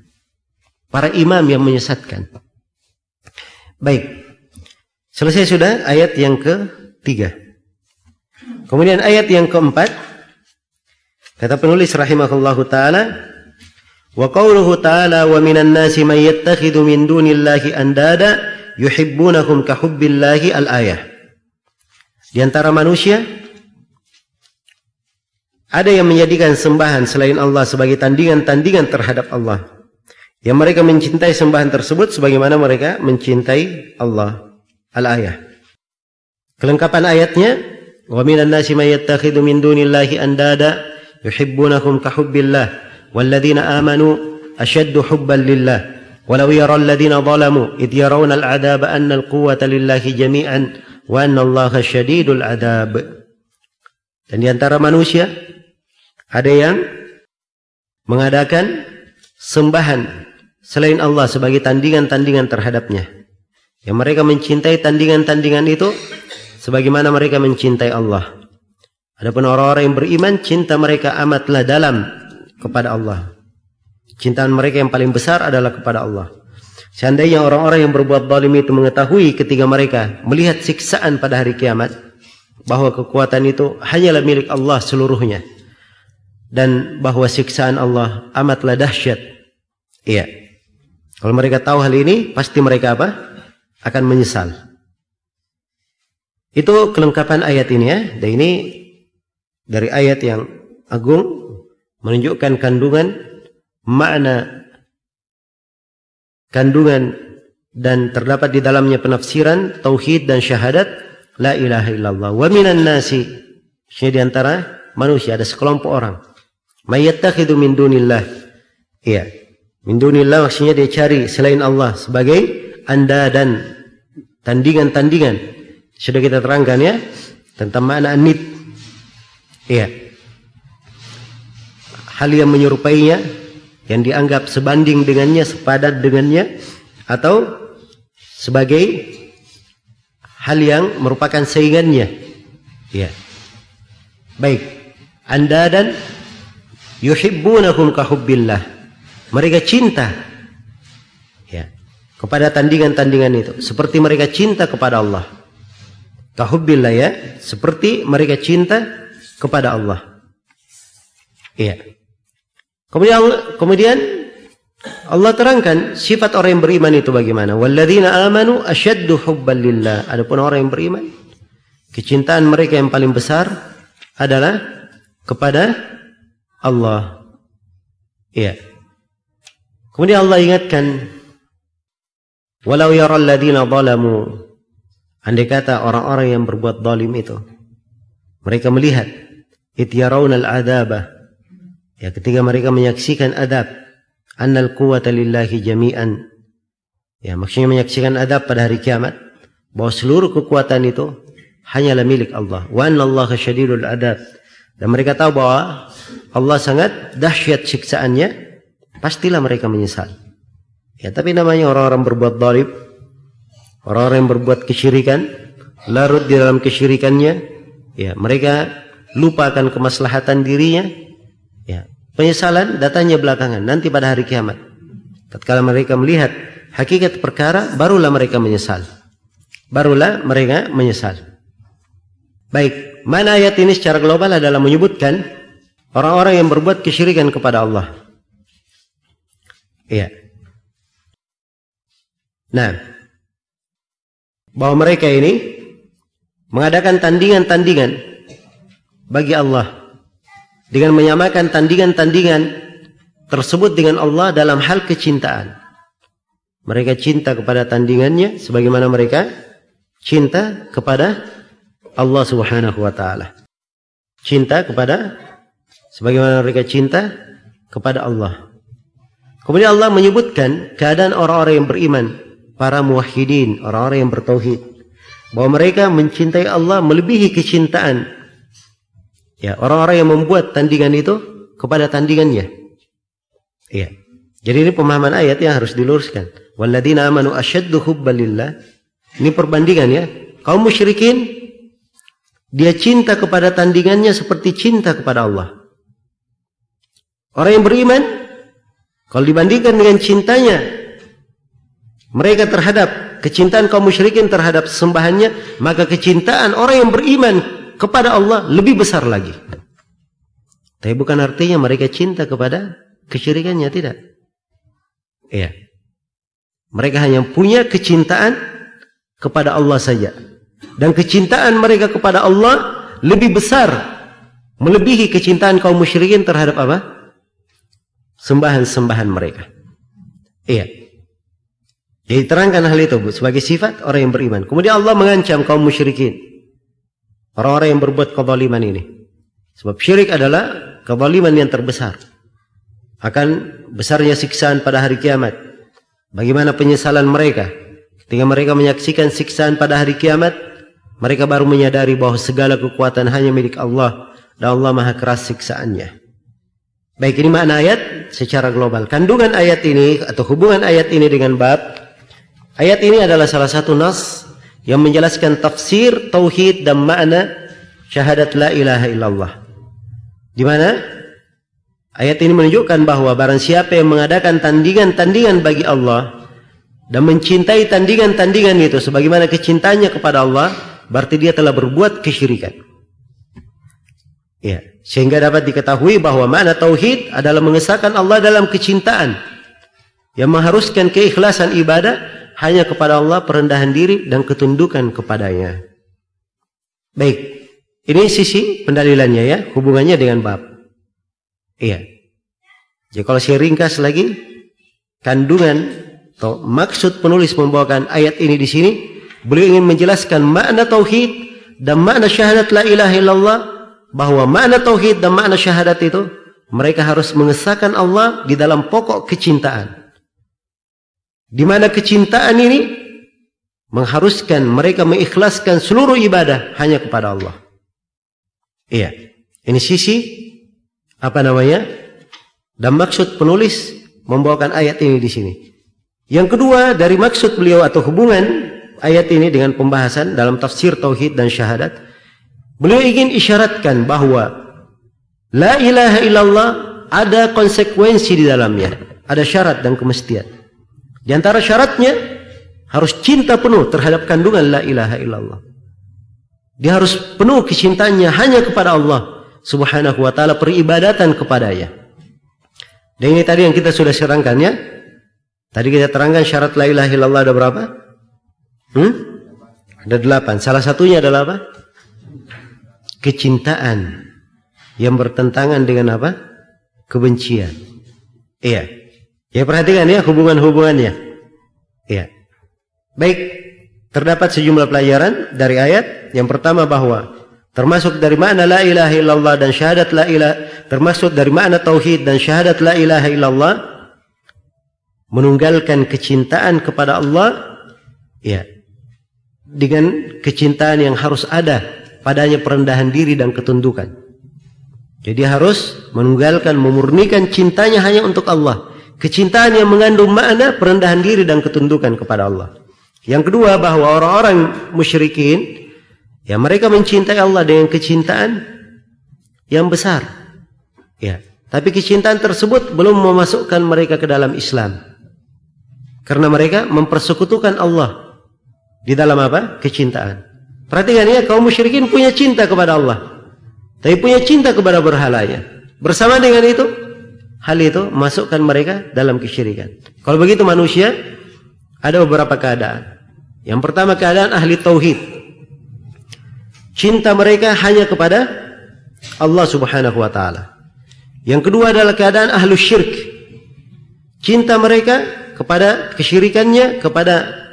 para imam yang menyesatkan. Baik. Selesai sudah ayat yang ketiga. Kemudian ayat yang keempat. Kata penulis rahimahullahu ta'ala. Qawluhu ta'ala wa minan nasi man yattakhidhu min dunillahi andada yuhibbunahum kahubbillahi al-ayah. Di antara manusia ada yang menjadikan sembahan selain Allah sebagai tandingan-tandingan terhadap Allah. Yang mereka mencintai sembahan tersebut sebagaimana mereka mencintai Allah. Al-ayah. Kelengkapan ayatnya, "Wa minan nasi may yattakhidhu min dunillahi andada yuhibbunahum ka hubbillah walladzina amanu ashaddu hubban lillah." ولو يرى الذين ظلموا إذ يرون العذاب أن القوة لله جميعا وأن الله شديد العذاب dan di antara manusia ada yang mengadakan sembahan selain Allah sebagai tandingan-tandingan terhadapnya. Yang mereka mencintai tandingan-tandingan itu sebagaimana mereka mencintai Allah. Adapun orang-orang yang beriman, cinta mereka amatlah dalam kepada Allah. Cintaan mereka yang paling besar adalah kepada Allah. Seandainya orang-orang yang berbuat zalim itu mengetahui ketika mereka melihat siksaan pada hari kiamat, bahawa kekuatan itu hanyalah milik Allah seluruhnya dan bahawa siksaan Allah amatlah dahsyat. Iya. Kalau mereka tahu hal ini, pasti mereka apa? Akan menyesal. Itu kelengkapan ayat ini ya. Dan ini dari ayat yang agung menunjukkan kandungan makna kandungan dan terdapat di dalamnya penafsiran tauhid dan syahadat la ilaha illallah. Wa minan nasi di antara manusia ada sekelompok orang. Mayyattakhidhu min dunillah iya. Min dunillah maksudnya dia cari selain Allah sebagai anda dan tandingan-tandingan. Sudah kita terangkan ya tentang makna anid iya hal yang menyerupainya yang dianggap sebanding dengannya sepadan dengannya atau sebagai hal yang merupakan saingannya. Ya. Baik. Anda dan yuhibbunahum ka hubbillah. Mereka cinta. Ya. Kepada tandingan-tandingan itu. Seperti mereka cinta kepada Allah. Ka hubbillah ya. Seperti mereka cinta kepada Allah. Ya kemudian kemudian Allah terangkan sifat orang yang beriman itu bagaimana walladzina amanu asyaddu hubban lillah adapun orang yang beriman kecintaan mereka yang paling besar adalah kepada Allah. Iya. Kemudian Allah ingatkan walau yara alladziina zalamu andai kata orang-orang yang berbuat zalim itu mereka melihat it yarawna al-'adzaba ya ketika mereka menyaksikan adab annal quwwata lillahi jami'an ya maksudnya menyaksikan adab pada hari kiamat bahwa seluruh kekuatan itu hanyalah milik Allah wa anna Allah syadidul adab dan mereka tahu bahwa Allah sangat dahsyat siksaannya, pastilah mereka menyesal. Ya, tapi namanya orang-orang berbuat zalim, orang-orang yang berbuat kesyirikan, larut di dalam kesyirikannya, ya, mereka lupa akan kemaslahatan dirinya. Ya, penyesalan datangnya belakangan, nanti pada hari kiamat. Tatkala mereka melihat hakikat perkara, barulah mereka menyesal. Barulah mereka menyesal. Baik, mana ayat ini secara global adalah menyebutkan orang-orang yang berbuat kesyirikan kepada Allah. Iya. Nah, bahwa mereka ini mengadakan tandingan-tandingan bagi Allah dengan menyamakan tandingan-tandingan tersebut dengan Allah dalam hal kecintaan. Mereka cinta kepada tandingannya sebagaimana mereka cinta kepada Allah Subhanahu wa taala. Cinta kepada sebagaimana mereka cinta kepada Allah. Kemudian Allah menyebutkan keadaan orang-orang yang beriman, para muwahhidin, orang-orang yang bertauhid, bahwa mereka mencintai Allah melebihi kecintaan ya orang-orang yang membuat tandingan itu kepada tandingannya. Iya. Jadi ini pemahaman ayat yang harus diluruskan. Walladzina amanu asyaddu hubbalillah. Ini perbandingan ya. Kaum musyrikin dia cinta kepada tandingannya seperti cinta kepada Allah. Orang yang beriman, kalau dibandingkan dengan cintanya mereka terhadap kecintaan kaum musyrikin terhadap sembahannya, maka kecintaan orang yang beriman kepada Allah lebih besar lagi. Tapi bukan artinya mereka cinta kepada kesyirikannya, tidak. Iya. Mereka hanya punya kecintaan kepada Allah saja. Dan kecintaan mereka kepada Allah lebih besar melebihi kecintaan kaum musyrikin terhadap apa? Sembahan-sembahan mereka. Iya. Jadi terangkan hal itu sebagai sifat orang yang beriman. Kemudian Allah mengancam kaum musyrikin. Orang-orang yang berbuat kezaliman ini. Sebab syirik adalah kezaliman yang terbesar. Akan besarnya siksaan pada hari kiamat. Bagaimana penyesalan mereka. Ketika mereka menyaksikan siksaan pada hari kiamat. Mereka baru menyadari bahawa segala kekuatan hanya milik Allah. Dan Allah maha keras siksaannya. Baik ini makna ayat secara global. Kandungan ayat ini atau hubungan ayat ini dengan bab Ayat ini adalah salah satu nas yang menjelaskan tafsir tauhid dan makna syahadat la ilaha illallah. Di mana ayat ini menunjukkan bahawa barang siapa yang mengadakan tandingan-tandingan bagi Allah dan mencintai tandingan-tandingan itu sebagaimana kecintanya kepada Allah, berarti dia telah berbuat kesyirikan. Ya, sehingga dapat diketahui bahawa makna tauhid adalah mengesahkan Allah dalam kecintaan yang mengharuskan keikhlasan ibadah hanya kepada Allah perendahan diri dan ketundukan kepadanya. Baik, ini sisi pendalilannya ya, hubungannya dengan bab. Iya. Jadi kalau saya ringkas lagi, kandungan atau maksud penulis membawakan ayat ini di sini, beliau ingin menjelaskan makna tauhid dan makna syahadat la ilaha illallah, bahawa makna tauhid dan makna syahadat itu mereka harus mengesahkan Allah di dalam pokok kecintaan. Di mana kecintaan ini mengharuskan mereka mengikhlaskan seluruh ibadah hanya kepada Allah. Iya. Ini sisi apa namanya? Dan maksud penulis membawakan ayat ini di sini. Yang kedua dari maksud beliau atau hubungan ayat ini dengan pembahasan dalam tafsir tauhid dan syahadat, beliau ingin isyaratkan bahawa la ilaha illallah ada konsekuensi di dalamnya, ada syarat dan kemestian. Di antara syaratnya harus cinta penuh terhadap kandungan la ilaha illallah. Dia harus penuh kecintaannya hanya kepada Allah Subhanahu wa taala peribadatan kepadanya. Dan ini tadi yang kita sudah serangkan ya. Tadi kita terangkan syarat la ilaha illallah ada berapa? Hmm? Ada delapan. Salah satunya adalah apa? Kecintaan yang bertentangan dengan apa? Kebencian. Iya. Ya perhatikan ya hubungan-hubungannya. Ya. Baik, terdapat sejumlah pelajaran dari ayat. Yang pertama bahawa termasuk dari makna la ilaha illallah dan syahadat la ilaha termasuk dari makna tauhid dan syahadat la ilaha illallah menunggalkan kecintaan kepada Allah ya dengan kecintaan yang harus ada padanya perendahan diri dan ketundukan. Jadi harus menunggalkan memurnikan cintanya hanya untuk Allah kecintaan yang mengandung makna perendahan diri dan ketundukan kepada Allah. Yang kedua bahawa orang-orang musyrikin ya mereka mencintai Allah dengan kecintaan yang besar. Ya, tapi kecintaan tersebut belum memasukkan mereka ke dalam Islam. Karena mereka mempersekutukan Allah di dalam apa? Kecintaan. Perhatikan ya, kaum musyrikin punya cinta kepada Allah. Tapi punya cinta kepada berhalanya. Bersama dengan itu, hal itu masukkan mereka dalam kesyirikan. Kalau begitu manusia ada beberapa keadaan. Yang pertama keadaan ahli tauhid. Cinta mereka hanya kepada Allah Subhanahu wa taala. Yang kedua adalah keadaan ahli syirik. Cinta mereka kepada kesyirikannya kepada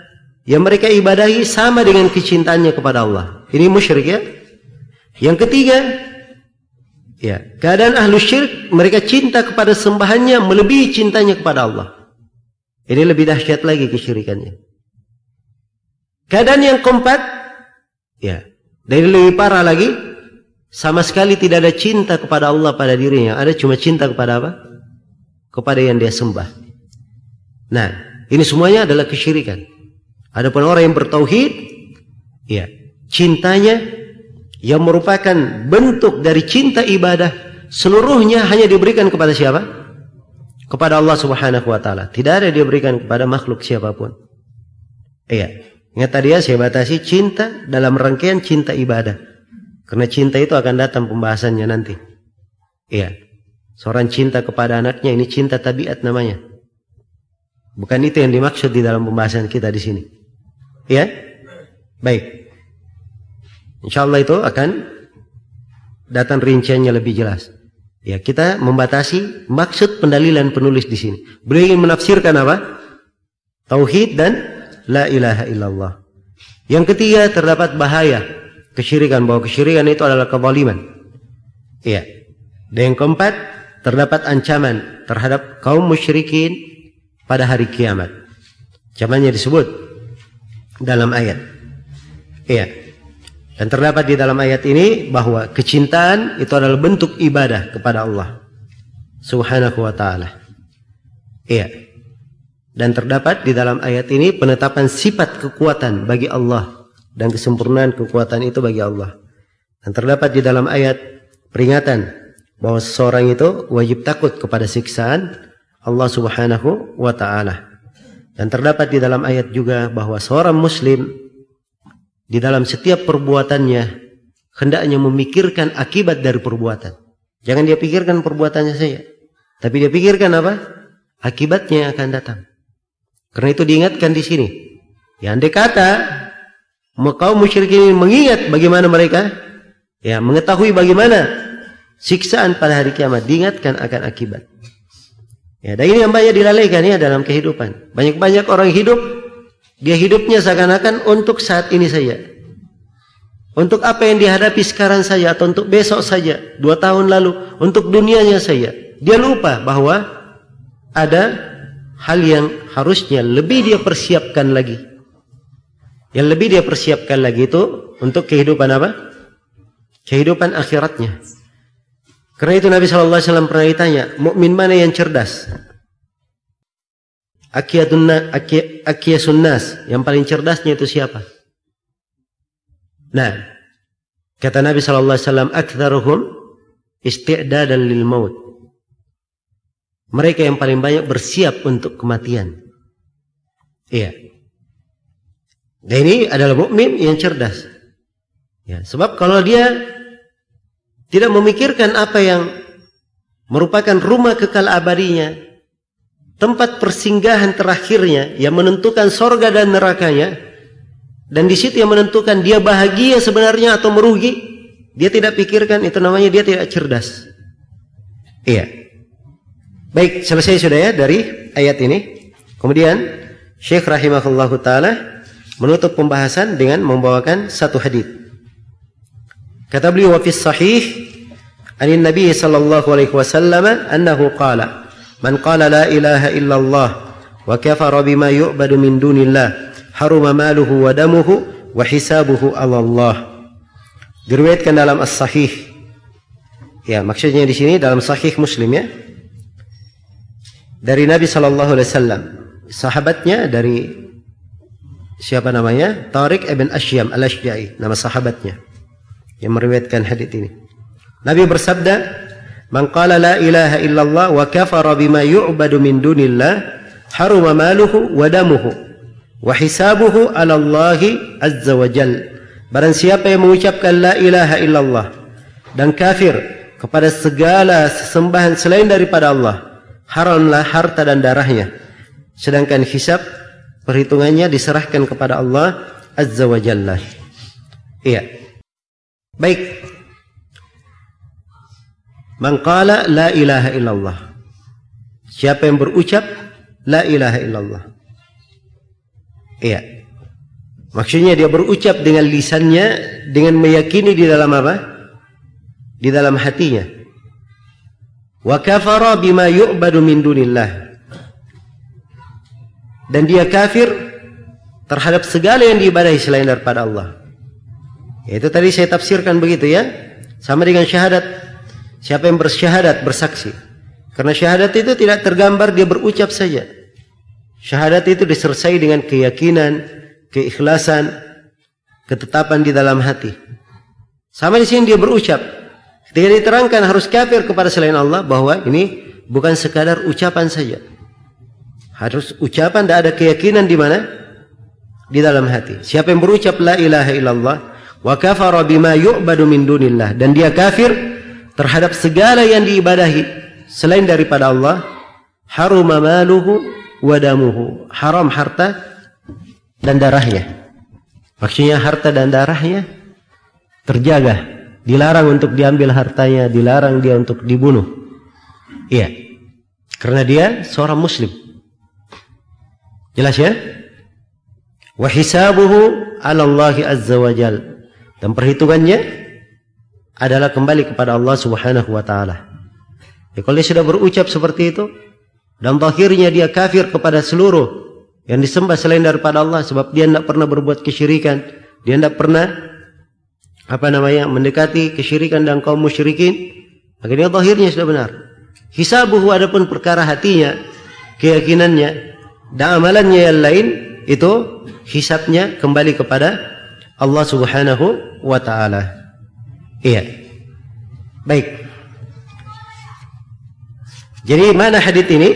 yang mereka ibadahi sama dengan kecintaannya kepada Allah. Ini musyrik ya. Yang ketiga Ya, keadaan ahlu syirik mereka cinta kepada sembahannya melebihi cintanya kepada Allah. Ini lebih dahsyat lagi kesyirikannya. Keadaan yang keempat, ya, dari lebih parah lagi, sama sekali tidak ada cinta kepada Allah pada dirinya. Ada cuma cinta kepada apa? Kepada yang dia sembah. Nah, ini semuanya adalah kesyirikan. Adapun orang yang bertauhid, ya, cintanya yang merupakan bentuk dari cinta ibadah seluruhnya hanya diberikan kepada siapa? Kepada Allah Subhanahu wa taala. Tidak ada diberikan kepada makhluk siapapun. Iya. Ingat tadi ya saya batasi cinta dalam rangkaian cinta ibadah. Karena cinta itu akan datang pembahasannya nanti. Iya. Seorang cinta kepada anaknya ini cinta tabiat namanya. Bukan itu yang dimaksud di dalam pembahasan kita di sini. Iya? Baik. Insya Allah itu akan datang rinciannya lebih jelas. Ya, kita membatasi maksud pendalilan penulis di sini. Beliau ingin menafsirkan apa? Tauhid dan la ilaha illallah. Yang ketiga terdapat bahaya kesyirikan bahwa kesyirikan itu adalah kezaliman. Iya. Dan yang keempat terdapat ancaman terhadap kaum musyrikin pada hari kiamat. Ancamannya disebut dalam ayat. Iya. Dan terdapat di dalam ayat ini bahwa kecintaan itu adalah bentuk ibadah kepada Allah Subhanahu wa taala. Iya. Dan terdapat di dalam ayat ini penetapan sifat kekuatan bagi Allah dan kesempurnaan kekuatan itu bagi Allah. Dan terdapat di dalam ayat peringatan bahwa seseorang itu wajib takut kepada siksaan Allah Subhanahu wa taala. Dan terdapat di dalam ayat juga bahwa seorang muslim di dalam setiap perbuatannya hendaknya memikirkan akibat dari perbuatan. Jangan dia pikirkan perbuatannya saja, tapi dia pikirkan apa? Akibatnya yang akan datang. Karena itu diingatkan di sini. Ya andai kata kaum musyrikin mengingat bagaimana mereka ya mengetahui bagaimana siksaan pada hari kiamat diingatkan akan akibat. Ya, dan ini yang banyak dilalaikan ya dalam kehidupan. Banyak-banyak orang hidup dia hidupnya seakan-akan untuk saat ini saja. Untuk apa yang dihadapi sekarang saja atau untuk besok saja, dua tahun lalu, untuk dunianya saja. Dia lupa bahwa ada hal yang harusnya lebih dia persiapkan lagi. Yang lebih dia persiapkan lagi itu untuk kehidupan apa? Kehidupan akhiratnya. Karena itu Nabi SAW pernah ditanya, mukmin mana yang cerdas? Akiyasun nas yang paling cerdasnya itu siapa? Nah, kata Nabi sallallahu alaihi wasallam, "Aktsaruhum isti'dadan lil maut." Mereka yang paling banyak bersiap untuk kematian. Iya. Dan ini adalah mukmin yang cerdas. Ya, sebab kalau dia tidak memikirkan apa yang merupakan rumah kekal abadinya, tempat persinggahan terakhirnya yang menentukan sorga dan nerakanya. Dan di situ yang menentukan dia bahagia sebenarnya atau merugi dia tidak pikirkan itu namanya dia tidak cerdas. Iya. Baik selesai sudah ya dari ayat ini. Kemudian Syekh rahimahullah taala menutup pembahasan dengan membawakan satu hadis kata beliau wa fi sahih anin nabi sallallahu alaihi wasallam annahu qala Qala la ilaha illallah wa kafara bima yu'badu min dunillah haruma maluhu wa damuhu wa hisabuhu ala Allah. Diriwayatkan dalam As-Sahih. Ya, maksudnya di sini dalam Sahih Muslim ya. Dari Nabi sallallahu alaihi wasallam. Sahabatnya dari siapa namanya? Tariq ibn Ashyam Al-Ashja'i, nama sahabatnya yang meriwayatkan hadis ini. Nabi bersabda, Man qala la ilaha illallah wa kafara bima yu'badu min dunillah haruma maluhu wa damuhu wa hisabuhu ala Allah azza wa jal. Barang siapa yang mengucapkan la ilaha illallah dan kafir kepada segala sesembahan selain daripada Allah, haramlah harta dan darahnya. Sedangkan hisab perhitungannya diserahkan kepada Allah azza wa jalla. Iya. Baik, Man qala la ilaha illallah. Siapa yang berucap la ilaha illallah. Iya. Maksudnya dia berucap dengan lisannya dengan meyakini di dalam apa? Di dalam hatinya. Wa kafara bima yu'badu min dunillah. Dan dia kafir terhadap segala yang diibadahi selain daripada Allah. Itu tadi saya tafsirkan begitu ya. Sama dengan syahadat Siapa yang bersyahadat bersaksi? Karena syahadat itu tidak tergambar dia berucap saja. Syahadat itu disertai dengan keyakinan, keikhlasan, ketetapan di dalam hati. Sama di sini dia berucap. Ketika diterangkan harus kafir kepada selain Allah bahwa ini bukan sekadar ucapan saja. Harus ucapan tidak ada keyakinan di mana? di dalam hati. Siapa yang berucap la ilaha illallah wa kafara bima yu'badu min dunillah dan dia kafir terhadap segala yang diibadahi selain daripada Allah, haruma maluhu wa damuhu. Haram harta dan darahnya. Maksudnya harta dan darahnya terjaga, dilarang untuk diambil hartanya, dilarang dia untuk dibunuh. Iya. Karena dia seorang muslim. Jelas ya? wa hisabuhu 'ala Allah azza wa jal dan perhitungannya adalah kembali kepada Allah Subhanahu wa taala. Ya, kalau dia sudah berucap seperti itu dan akhirnya dia kafir kepada seluruh yang disembah selain daripada Allah sebab dia tidak pernah berbuat kesyirikan, dia tidak pernah apa namanya mendekati kesyirikan dan kaum musyrikin, akhirnya sudah benar. Hisabuhu adapun perkara hatinya, keyakinannya dan amalannya yang lain itu hisabnya kembali kepada Allah Subhanahu wa taala. Iya. Baik. Jadi mana hadis ini?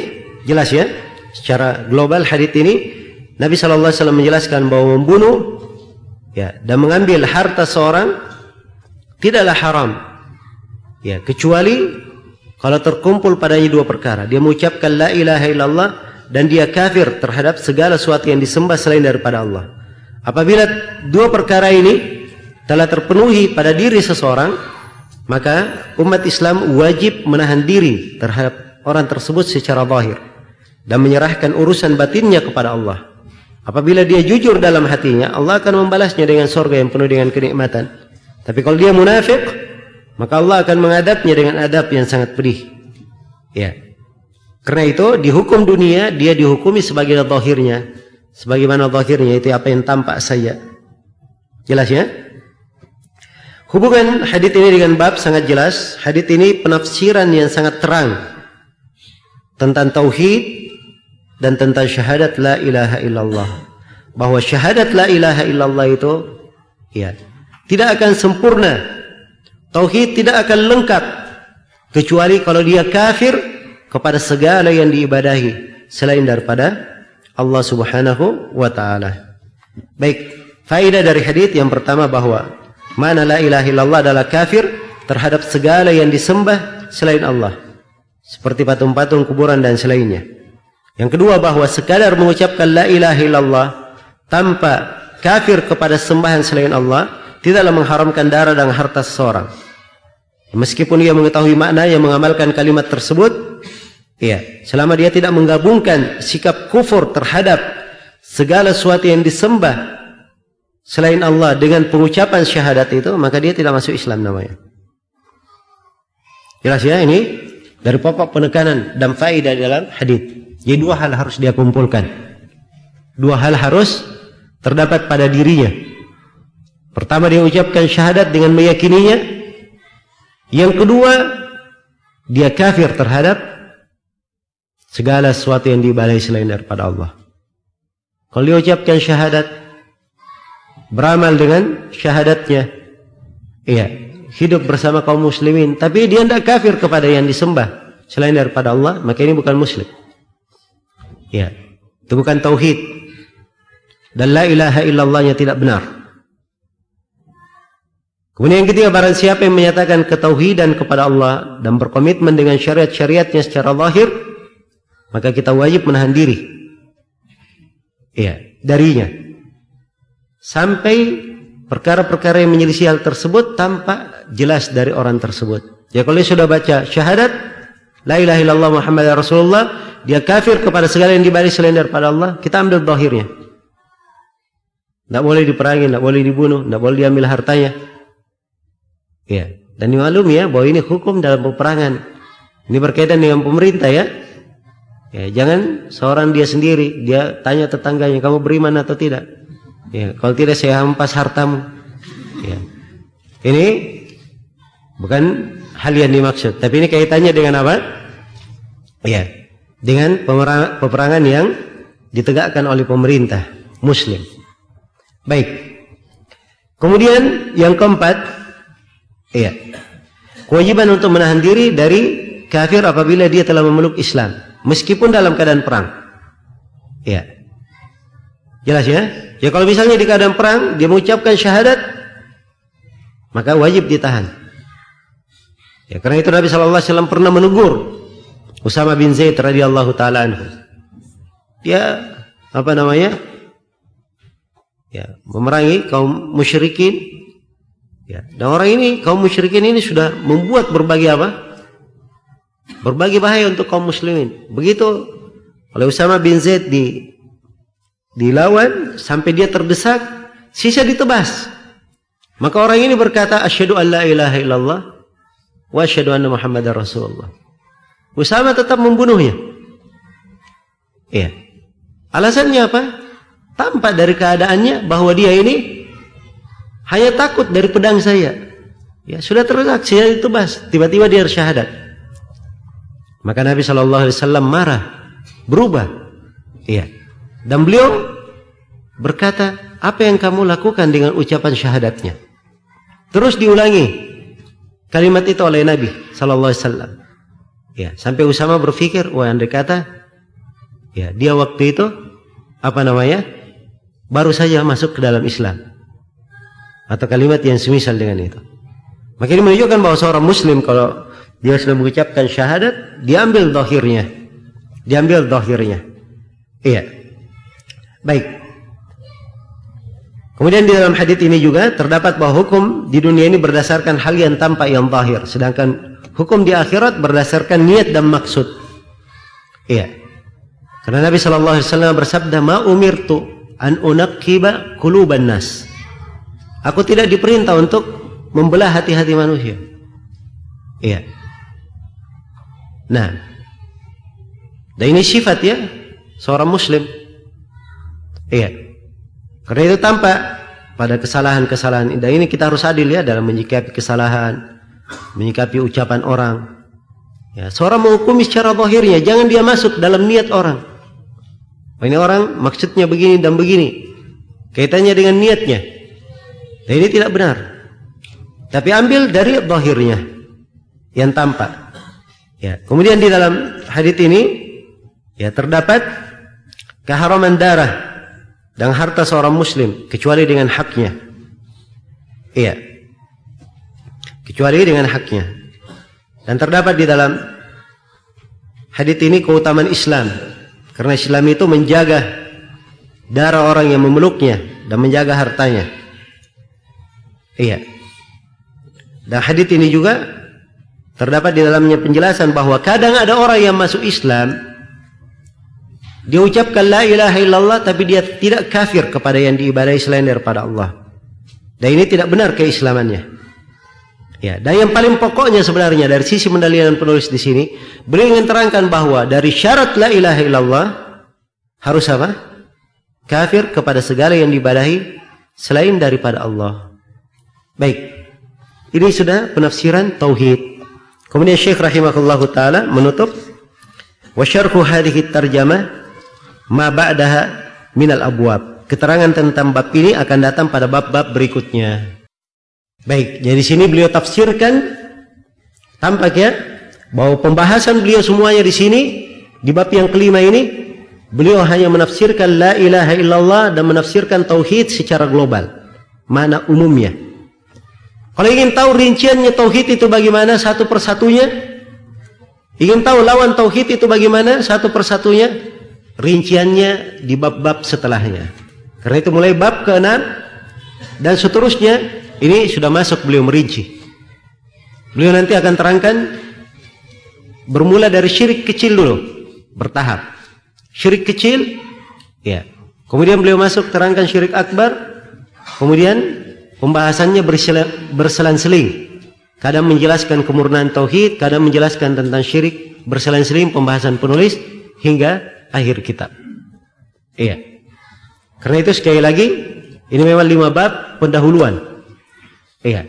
Jelas ya? Secara global hadis ini Nabi sallallahu alaihi wasallam menjelaskan bahwa membunuh ya dan mengambil harta seorang tidaklah haram. Ya, kecuali kalau terkumpul padanya dua perkara. Dia mengucapkan la ilaha illallah dan dia kafir terhadap segala sesuatu yang disembah selain daripada Allah. Apabila dua perkara ini telah terpenuhi pada diri seseorang, maka umat Islam wajib menahan diri terhadap orang tersebut secara zahir dan menyerahkan urusan batinnya kepada Allah. Apabila dia jujur dalam hatinya, Allah akan membalasnya dengan surga yang penuh dengan kenikmatan. Tapi kalau dia munafik, maka Allah akan mengadabnya dengan adab yang sangat pedih. Ya. Karena itu di hukum dunia dia dihukumi sebagai zahirnya. Sebagaimana zahirnya itu apa yang tampak saja. Jelas ya? Hubungan hadis ini dengan bab sangat jelas. Hadis ini penafsiran yang sangat terang tentang tauhid dan tentang syahadat la ilaha illallah. Bahwa syahadat la ilaha illallah itu ya, tidak akan sempurna. Tauhid tidak akan lengkap kecuali kalau dia kafir kepada segala yang diibadahi selain daripada Allah Subhanahu wa taala. Baik, faedah dari hadis yang pertama bahwa mana la ilaha illallah adalah kafir terhadap segala yang disembah selain Allah. Seperti patung-patung kuburan dan selainnya. Yang kedua bahwa sekadar mengucapkan la ilaha illallah tanpa kafir kepada sembahan selain Allah tidaklah mengharamkan darah dan harta seseorang. Meskipun ia mengetahui makna yang mengamalkan kalimat tersebut, ya, selama dia tidak menggabungkan sikap kufur terhadap segala sesuatu yang disembah selain Allah dengan pengucapan syahadat itu, maka dia tidak masuk Islam namanya. Jelas ya ini dari pokok penekanan dan faedah dalam hadis. Jadi dua hal harus dia kumpulkan. Dua hal harus terdapat pada dirinya. Pertama dia ucapkan syahadat dengan meyakininya yang kedua, dia kafir terhadap segala sesuatu yang dibalai selain daripada Allah. Kalau dia ucapkan syahadat, beramal dengan syahadatnya, iya, hidup bersama kaum muslimin, tapi dia tidak kafir kepada yang disembah selain daripada Allah, maka ini bukan muslim. Ya, itu bukan tauhid. Dan la ilaha illallahnya tidak benar. Kemudian yang ketiga barang siapa yang menyatakan ketauhidan kepada Allah dan berkomitmen dengan syariat-syariatnya secara lahir, maka kita wajib menahan diri. Iya, darinya. Sampai perkara-perkara yang menyelisih hal tersebut tampak jelas dari orang tersebut. Ya kalau dia sudah baca syahadat la ilaha illallah Muhammad Rasulullah, dia kafir kepada segala yang dibalik selain daripada Allah, kita ambil zahirnya. Tidak boleh diperangi, tidak boleh dibunuh, tidak boleh diambil hartanya. Ya. Dan dimaklumi ya bahwa ini hukum dalam peperangan. Ini berkaitan dengan pemerintah ya. Ya, jangan seorang dia sendiri dia tanya tetangganya kamu beriman atau tidak. Ya, kalau tidak saya hampas hartamu. Ya. Ini bukan hal yang dimaksud, tapi ini kaitannya dengan apa? Ya, dengan peperangan yang ditegakkan oleh pemerintah muslim. Baik. Kemudian yang keempat Iya. Kewajiban untuk menahan diri dari kafir apabila dia telah memeluk Islam. Meskipun dalam keadaan perang. Iya. Jelas ya? Ya kalau misalnya di keadaan perang dia mengucapkan syahadat maka wajib ditahan. Ya karena itu Nabi sallallahu alaihi wasallam pernah menegur Usama bin Zaid radhiyallahu taala anhu. Dia apa namanya? Ya, memerangi kaum musyrikin. Ya, dan orang ini kaum musyrikin ini sudah membuat berbagai apa? Berbagai bahaya untuk kaum muslimin. Begitu oleh Usama bin Zaid di dilawan sampai dia terdesak, sisa ditebas. Maka orang ini berkata, Asyadu an la ilaha illallah, wa asyadu anna muhammadar rasulullah. Usama tetap membunuhnya. Iya. Alasannya apa? Tampak dari keadaannya bahwa dia ini hanya takut dari pedang saya. Ya, sudah terdesak, saya ditebas. Tiba-tiba dia syahadat. Maka Nabi SAW marah, berubah. Iya. Dan beliau berkata, apa yang kamu lakukan dengan ucapan syahadatnya? Terus diulangi kalimat itu oleh Nabi Sallallahu Alaihi Wasallam. Ya, sampai Usama berpikir, wah yang kata, ya dia waktu itu apa namanya, baru saja masuk ke dalam Islam atau kalimat yang semisal dengan itu. Maka ini menunjukkan bahwa seorang Muslim kalau dia sudah mengucapkan syahadat, diambil dohirnya, diambil dohirnya. Iya. Baik. Kemudian di dalam hadis ini juga terdapat bahwa hukum di dunia ini berdasarkan hal yang tampak yang zahir, sedangkan hukum di akhirat berdasarkan niat dan maksud. Iya. Karena Nabi sallallahu alaihi wasallam bersabda, "Ma umirtu an unaqqiba quluban nas." Aku tidak diperintah untuk membelah hati-hati manusia. Iya. Nah. Dan ini sifat ya seorang muslim. Iya. Karena itu tampak pada kesalahan-kesalahan indah ini kita harus adil ya dalam menyikapi kesalahan, menyikapi ucapan orang. Ya, seorang menghukumi secara zahirnya, jangan dia masuk dalam niat orang. Ini orang maksudnya begini dan begini. Kaitannya dengan niatnya. Dan ini tidak benar. Tapi ambil dari zahirnya yang tampak. Ya, kemudian di dalam hadis ini ya terdapat keharaman darah dan harta seorang muslim kecuali dengan haknya. Iya. Kecuali dengan haknya. Dan terdapat di dalam hadis ini keutamaan Islam. Karena Islam itu menjaga darah orang yang memeluknya dan menjaga hartanya. Iya. Dan hadis ini juga terdapat di dalamnya penjelasan bahwa kadang ada orang yang masuk Islam dia ucapkan la ilaha illallah tapi dia tidak kafir kepada yang diibadai selain daripada Allah. Dan ini tidak benar keislamannya. Ya, dan yang paling pokoknya sebenarnya dari sisi mendalilan penulis di sini, beliau ingin terangkan bahawa dari syarat la ilaha illallah harus apa? Kafir kepada segala yang diibadahi selain daripada Allah. Baik. Ini sudah penafsiran tauhid. Kemudian Syekh rahimahullahu taala menutup wa syarhu hadhihi tarjamah ma ba'daha minal abwab. Keterangan tentang bab ini akan datang pada bab-bab berikutnya. Baik, jadi sini beliau tafsirkan tampak ya bahwa pembahasan beliau semuanya di sini di bab yang kelima ini beliau hanya menafsirkan la ilaha illallah dan menafsirkan tauhid secara global, mana umumnya. Kalau ingin tahu rinciannya tauhid itu bagaimana satu persatunya, ingin tahu lawan tauhid itu bagaimana satu persatunya, rinciannya di bab-bab setelahnya. Karena itu mulai bab ke-6 dan seterusnya ini sudah masuk beliau merinci. Beliau nanti akan terangkan bermula dari syirik kecil dulu, bertahap. Syirik kecil, ya. Kemudian beliau masuk terangkan syirik akbar. Kemudian pembahasannya berselang-seling. Kadang menjelaskan kemurnian tauhid, kadang menjelaskan tentang syirik berselang-seling pembahasan penulis hingga akhir kitab. Iya. Karena itu sekali lagi ini memang lima bab pendahuluan. Iya.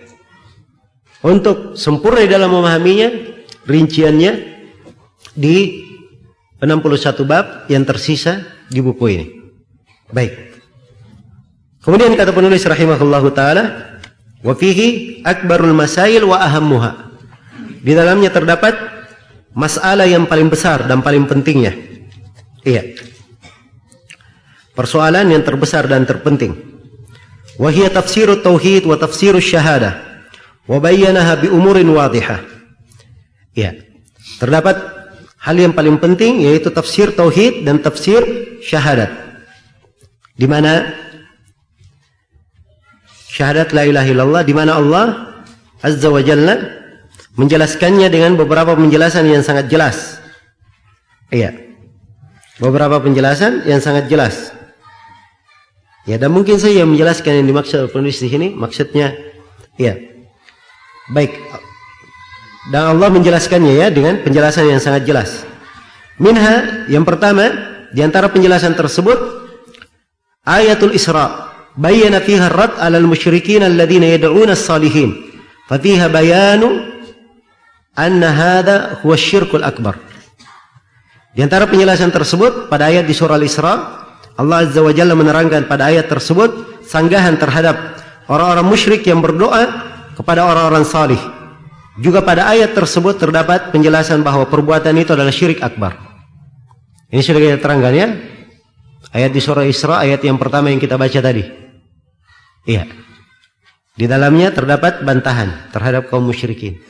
Untuk sempurna dalam memahaminya, rinciannya di 61 bab yang tersisa di buku ini. Baik. Kemudian kata penulis rahimahullahu taala, wa fihi akbarul masail wa ahammuha. Di dalamnya terdapat masalah yang paling besar dan paling pentingnya. Iya. persoalan yang terbesar dan terpenting. Wahia tafsir tauhid wa tafsir syahadah. Wa bayyanaha bi umurin wadihah. Ya. Terdapat hal yang paling penting yaitu tafsir tauhid dan tafsir syahadat. Di mana syahadat la ilaha illallah di mana Allah azza wa jalla menjelaskannya dengan beberapa penjelasan yang sangat jelas. Iya. Beberapa penjelasan yang sangat jelas. Ya, dan mungkin saya menjelaskan yang dimaksud penulis di sini, maksudnya ya. Baik. Dan Allah menjelaskannya ya dengan penjelasan yang sangat jelas. Minha yang pertama di antara penjelasan tersebut ayatul Isra bayyana fiha 'ala al-musyrikin alladziina yad'una as-salihin. Fa fiha bayanu anna hadha huwa syirkul akbar. Di antara penjelasan tersebut pada ayat di surah Al-Isra, Allah Azza wa Jalla menerangkan pada ayat tersebut sanggahan terhadap orang-orang musyrik yang berdoa kepada orang-orang salih. Juga pada ayat tersebut terdapat penjelasan bahawa perbuatan itu adalah syirik akbar. Ini sudah kita terangkan ya. Ayat di surah Isra ayat yang pertama yang kita baca tadi. Iya. Di dalamnya terdapat bantahan terhadap kaum musyrikin.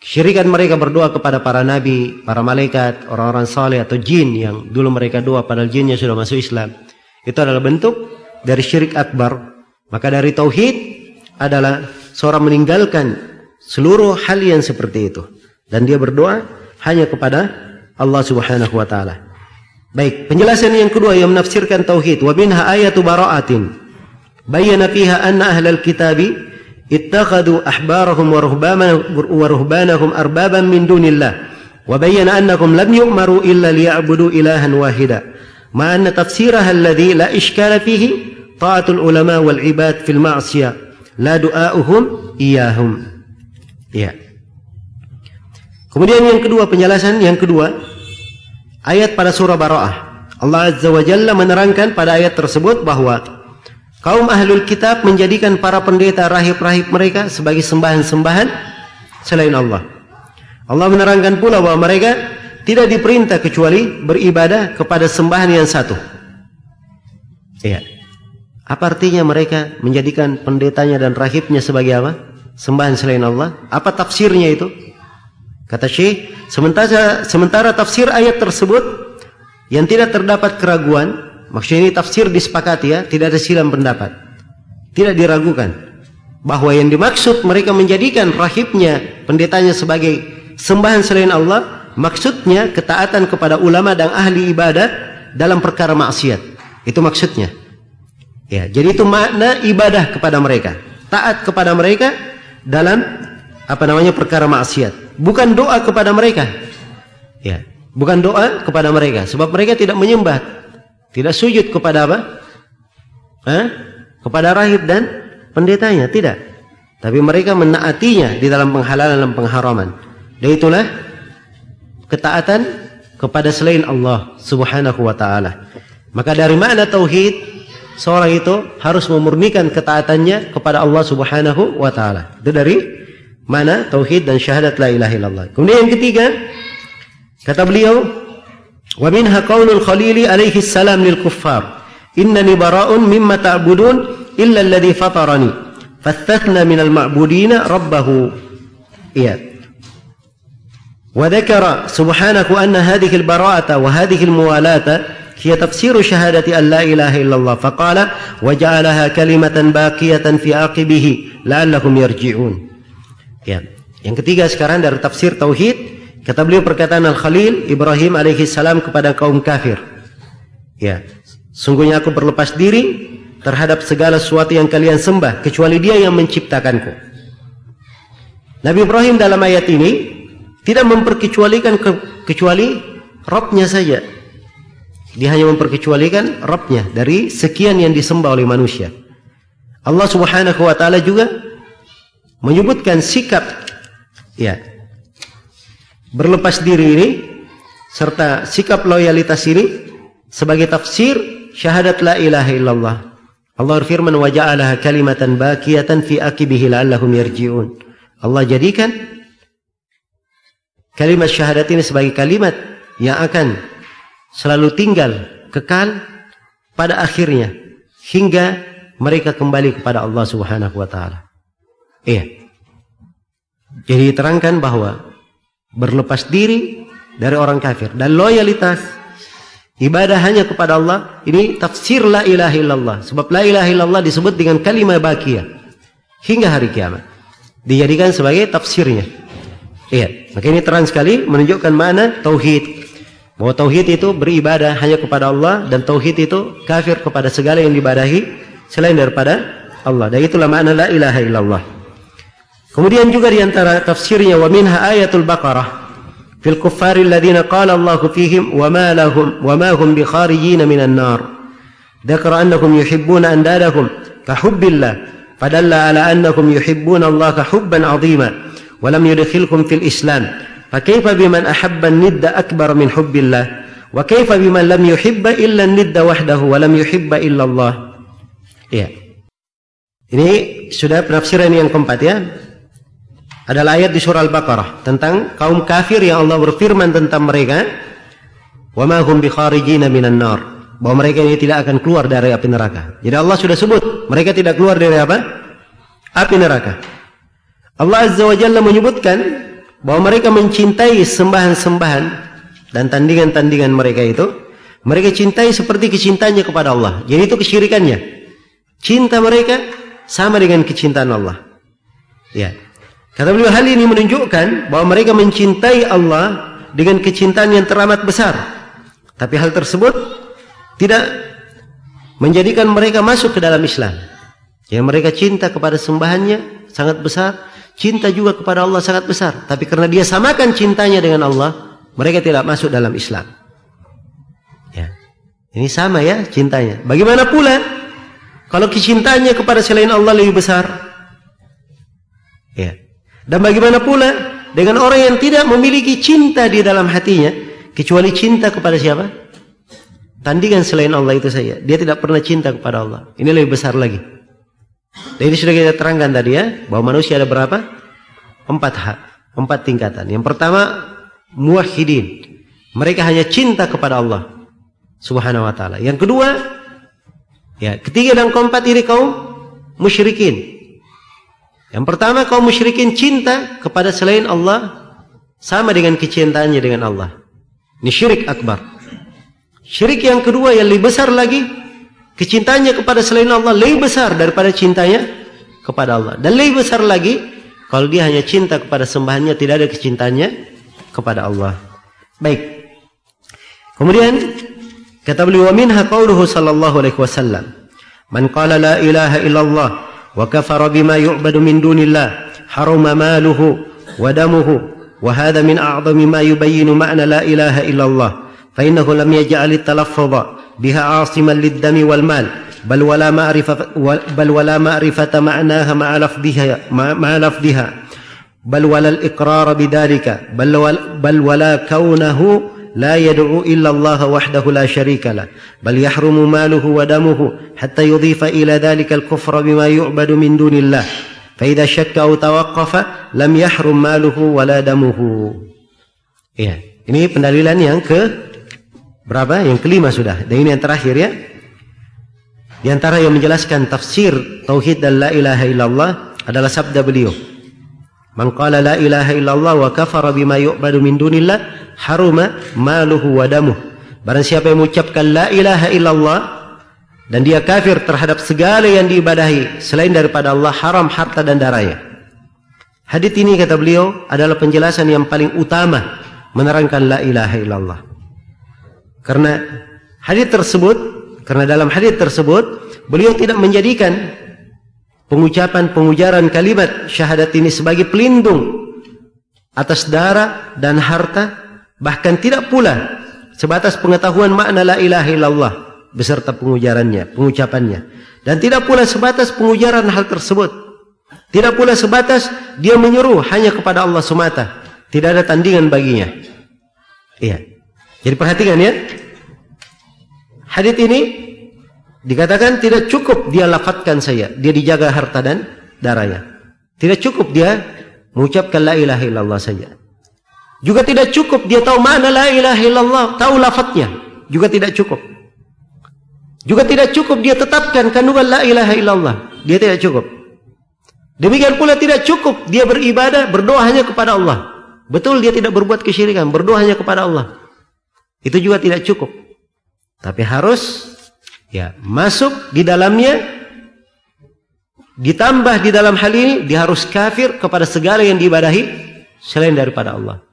Syirikan mereka berdoa kepada para nabi, para malaikat, orang-orang saleh atau jin yang dulu mereka doa padahal jinnya sudah masuk Islam. Itu adalah bentuk dari syirik akbar. Maka dari tauhid adalah seorang meninggalkan seluruh hal yang seperti itu dan dia berdoa hanya kepada Allah Subhanahu wa taala. Baik, penjelasan yang kedua yang menafsirkan tauhid wa minha ayatu bara'atin. Bayyana fiha anna ahlal kitabi اتخذوا أحبارهم ورهبانهم أربابا من دون الله وبين أنهم لم يؤمروا إلا ليعبدوا إلها واحدا. مع أن تفسيرها الذي لا إشكال فيه طاعة العلماء والعباد في المعصية لا دعاؤهم إياهم. ya. Kemudian yang kedua penjelasan yang kedua ayat pada surah Bara'ah. Allah Azza wa Jalla menerangkan pada ayat tersebut bahawa Kaum ahlul kitab menjadikan para pendeta rahib-rahib mereka sebagai sembahan-sembahan selain Allah. Allah menerangkan pula bahawa mereka tidak diperintah kecuali beribadah kepada sembahan yang satu. Iya. Apa artinya mereka menjadikan pendetanya dan rahibnya sebagai apa? Sembahan selain Allah. Apa tafsirnya itu? Kata Syekh, sementara, sementara tafsir ayat tersebut yang tidak terdapat keraguan, Maksudnya ini tafsir disepakati ya, tidak ada silam pendapat. Tidak diragukan bahawa yang dimaksud mereka menjadikan rahibnya, pendetanya sebagai sembahan selain Allah, maksudnya ketaatan kepada ulama dan ahli ibadah dalam perkara maksiat. Itu maksudnya. Ya, jadi itu makna ibadah kepada mereka. Taat kepada mereka dalam apa namanya perkara maksiat. Bukan doa kepada mereka. Ya, bukan doa kepada mereka sebab mereka tidak menyembah tidak sujud kepada apa? Eh? Kepada rahib dan pendetanya, tidak. Tapi mereka menaatinya di dalam penghalalan dan pengharaman. Dan itulah ketaatan kepada selain Allah Subhanahu wa taala. Maka dari mana tauhid seorang itu harus memurnikan ketaatannya kepada Allah Subhanahu wa taala. Itu dari mana tauhid dan syahadat la ilaha illallah. Kemudian yang ketiga kata beliau ومنها قول الخليل عليه السلام للكفار إنني براء مما تعبدون إلا الذي فطرني فاستثنى من المعبودين ربه. إياه. وذكر سبحانه أن هذه البراءة وهذه الموالاة هي تفسير شهادة أن لا إله إلا الله فقال وجعلها كلمة باقية في عقبه لعلهم يرجعون. ya. Yang ketiga sekarang dari tafsir tauhid Kata beliau perkataan Al-Khalil Ibrahim alaihi salam kepada kaum kafir. Ya, sungguhnya aku berlepas diri terhadap segala sesuatu yang kalian sembah kecuali Dia yang menciptakanku. Nabi Ibrahim dalam ayat ini tidak memperkecualikan ke, kecuali Rabbnya saja. Dia hanya memperkecualikan Rabbnya dari sekian yang disembah oleh manusia. Allah Subhanahu wa taala juga menyebutkan sikap ya berlepas diri ini serta sikap loyalitas ini sebagai tafsir syahadat la ilaha illallah. Allah berfirman wa ja'alaha kalimatan baqiyatan fi aqibihi la'allahum yarji'un. Allah jadikan kalimat syahadat ini sebagai kalimat yang akan selalu tinggal kekal pada akhirnya hingga mereka kembali kepada Allah Subhanahu wa taala. Iya. Jadi diterangkan bahwa berlepas diri dari orang kafir. Dan loyalitas ibadah hanya kepada Allah. Ini tafsir la ilaha illallah. Sebab la ilaha illallah disebut dengan kalimat baqiyah hingga hari kiamat. Dijadikan sebagai tafsirnya. Iya maka ini terang sekali menunjukkan mana tauhid. Bahwa tauhid itu beribadah hanya kepada Allah dan tauhid itu kafir kepada segala yang dibadahi selain daripada Allah. Dan itulah makna la ilaha illallah Kemudian juga di antara tafsirnya wa minha ayatul Baqarah fil kuffari alladziina qala Allahu fihim wa ma lahum wa ma hum bi kharijin minan nar. Dzakara annahum yuhibbuna andadahum ka hubbillah fadalla ala annahum yuhibbuna Allah ka hubban 'azima wa lam yudkhilhum fil Islam. Fakaifa biman ahabba an-nidda akbar min hubbillah wa kaifa biman lam yuhibba illa an-nidda wahdahu wa lam yuhibba illa Allah. Ya. Ini sudah penafsiran yang keempat ya adalah ayat di surah Al-Baqarah tentang kaum kafir yang Allah berfirman tentang mereka wa ma hum bikharijina minan nar bahwa mereka ini tidak akan keluar dari api neraka. Jadi Allah sudah sebut mereka tidak keluar dari apa? Api neraka. Allah Azza wa Jalla menyebutkan bahwa mereka mencintai sembahan-sembahan dan tandingan-tandingan mereka itu mereka cintai seperti kecintanya kepada Allah. Jadi itu kesyirikannya. Cinta mereka sama dengan kecintaan Allah. Ya. Kata beliau hal ini menunjukkan bahawa mereka mencintai Allah dengan kecintaan yang teramat besar. Tapi hal tersebut tidak menjadikan mereka masuk ke dalam Islam. Yang mereka cinta kepada sembahannya sangat besar, cinta juga kepada Allah sangat besar. Tapi karena dia samakan cintanya dengan Allah, mereka tidak masuk dalam Islam. Ya. Ini sama ya cintanya. Bagaimana pula kalau kecintanya kepada selain Allah lebih besar? Ya. Dan bagaimana pula dengan orang yang tidak memiliki cinta di dalam hatinya kecuali cinta kepada siapa? Tandingan selain Allah itu saja. Dia tidak pernah cinta kepada Allah. Ini lebih besar lagi. Dan ini sudah kita terangkan tadi ya bahwa manusia ada berapa? Empat hak, empat tingkatan. Yang pertama muwahhidin. Mereka hanya cinta kepada Allah Subhanahu wa taala. Yang kedua ya, ketiga dan keempat ini kaum musyrikin. Yang pertama kaum musyrikin cinta kepada selain Allah sama dengan kecintaannya dengan Allah. Ini syirik akbar. Syirik yang kedua yang lebih besar lagi kecintaannya kepada selain Allah lebih besar daripada cintanya kepada Allah. Dan lebih besar lagi kalau dia hanya cinta kepada sembahannya tidak ada kecintaannya kepada Allah. Baik. Kemudian kata beliau minha qauluhu sallallahu alaihi wasallam man qala la ilaha illallah وكفر بما يعبد من دون الله حرم ماله ودمه وهذا من أعظم ما يبين معنى لا إله إلا الله فإنه لم يجعل التلفظ بها عاصما للدم والمال بل ولا معرفة بل ولا معرفة معناها مع لفظها مع لفظها بل ولا الإقرار بذلك بل بل ولا كونه لا يدعو إلا الله وحده لا شريك له بل يحرم ماله ودمه حتى يضيف إلى ذلك الكفر بما يعبد من دون الله فإذا شك أو توقف لم يحرم ماله ولا دمه Ya, ini pendalilan yang ke berapa? Yang kelima sudah. Dan ini yang terakhir ya. Di antara yang menjelaskan tafsir tauhid dan la ilaha illallah adalah sabda beliau. Man qala la ilaha illallah wa kafara bima yu'badu min dunillah haruma maluhu wa damuh. Barang siapa yang mengucapkan la ilaha illallah dan dia kafir terhadap segala yang diibadahi selain daripada Allah haram harta dan darahnya. Hadis ini kata beliau adalah penjelasan yang paling utama menerangkan la ilaha illallah. Karena hadis tersebut, karena dalam hadis tersebut beliau tidak menjadikan pengucapan pengujaran kalimat syahadat ini sebagai pelindung atas darah dan harta Bahkan tidak pula sebatas pengetahuan makna la ilaha illallah beserta pengujarannya, pengucapannya. Dan tidak pula sebatas pengujaran hal tersebut. Tidak pula sebatas dia menyuruh hanya kepada Allah semata. Tidak ada tandingan baginya. Iya. Jadi perhatikan ya. Hadis ini dikatakan tidak cukup dia lafadzkan saya, dia dijaga harta dan darahnya. Tidak cukup dia mengucapkan la ilaha illallah saja. Juga tidak cukup dia tahu mana la ilaha illallah, tahu lafadznya. Juga tidak cukup. Juga tidak cukup dia tetapkan kandungan la ilaha illallah. Dia tidak cukup. Demikian pula tidak cukup dia beribadah, berdoa hanya kepada Allah. Betul dia tidak berbuat kesyirikan, berdoa hanya kepada Allah. Itu juga tidak cukup. Tapi harus ya masuk di dalamnya ditambah di dalam hal ini dia harus kafir kepada segala yang diibadahi selain daripada Allah.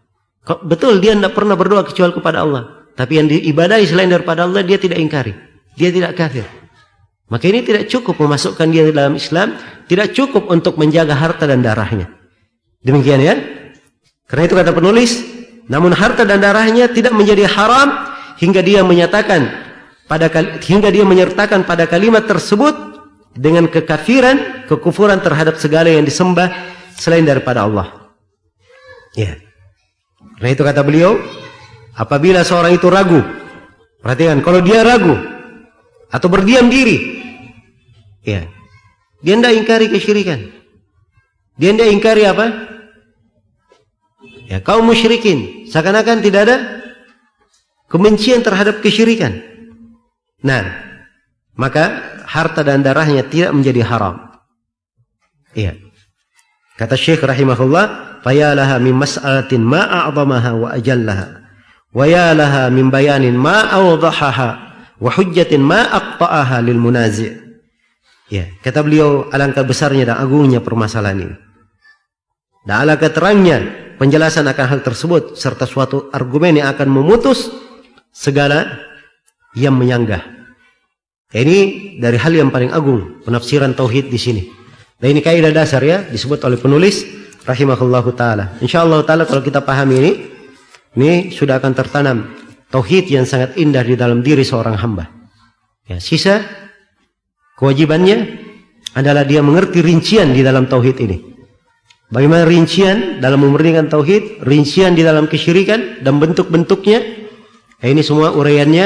Betul dia tidak pernah berdoa kecuali kepada Allah. Tapi yang diibadahi selain daripada Allah dia tidak ingkari. Dia tidak kafir. Maka ini tidak cukup memasukkan dia dalam Islam. Tidak cukup untuk menjaga harta dan darahnya. Demikian ya. Karena itu kata penulis. Namun harta dan darahnya tidak menjadi haram. Hingga dia menyatakan. pada Hingga dia menyertakan pada kalimat tersebut. Dengan kekafiran. Kekufuran terhadap segala yang disembah. Selain daripada Allah. Ya. Karena itu kata beliau. Apabila seorang itu ragu. Perhatikan. Kalau dia ragu. Atau berdiam diri. Ya. Dia tidak ingkari kesyirikan. Dia tidak ingkari apa? Ya, kaum musyrikin. Seakan-akan tidak ada kebencian terhadap kesyirikan. Nah, maka harta dan darahnya tidak menjadi haram. Iya. Kata Syekh rahimahullah, "Fayalaha min mas'alatin ma a'zamaha wa ajallaha, wa yalaha min bayanin ma awdahaha, wa hujjatin ma aqta'aha lil munazi'." Ya, kata beliau alangkah besarnya dan agungnya permasalahan ini. Dan alangkah terangnya penjelasan akan hal tersebut serta suatu argumen yang akan memutus segala yang menyanggah. Ini dari hal yang paling agung penafsiran tauhid di sini. Dan ini kaidah dasar ya disebut oleh penulis rahimahullahu taala. Insyaallah taala kalau kita pahami ini ini sudah akan tertanam tauhid yang sangat indah di dalam diri seorang hamba. Ya, sisa Kewajibannya adalah dia mengerti rincian di dalam tauhid ini. Bagaimana rincian dalam memurnikan tauhid, rincian di dalam kesyirikan dan bentuk-bentuknya. Ini semua uraiannya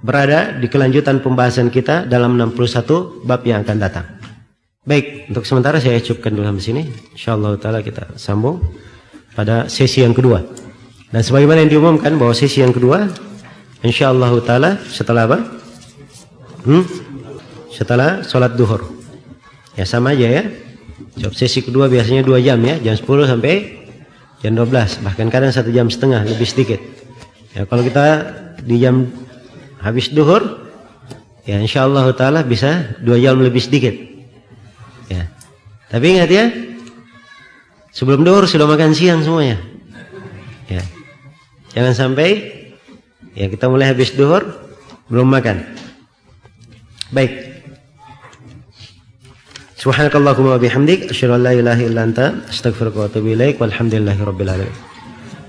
berada di kelanjutan pembahasan kita dalam 61 bab yang akan datang. Baik, untuk sementara saya cukupkan dulu sampai sini. Insyaallah taala kita sambung pada sesi yang kedua. Dan sebagaimana yang diumumkan bahwa sesi yang kedua insyaallah taala setelah apa? Hmm? setelah sholat duhur. Ya sama aja ya. Job sesi kedua biasanya dua jam ya, jam 10 sampai jam 12. Bahkan kadang satu jam setengah lebih sedikit. Ya kalau kita di jam habis duhur, ya insya Allah taala bisa dua jam lebih sedikit. Tapi ingat ya, sebelum duhur sudah makan siang semuanya. Ya. Jangan sampai ya kita mulai habis duhur belum makan. Baik. Subhanakallahumma wa bihamdik asyhadu an la ilaha illa anta astaghfiruka wa atubu ilaik walhamdulillahi rabbil alamin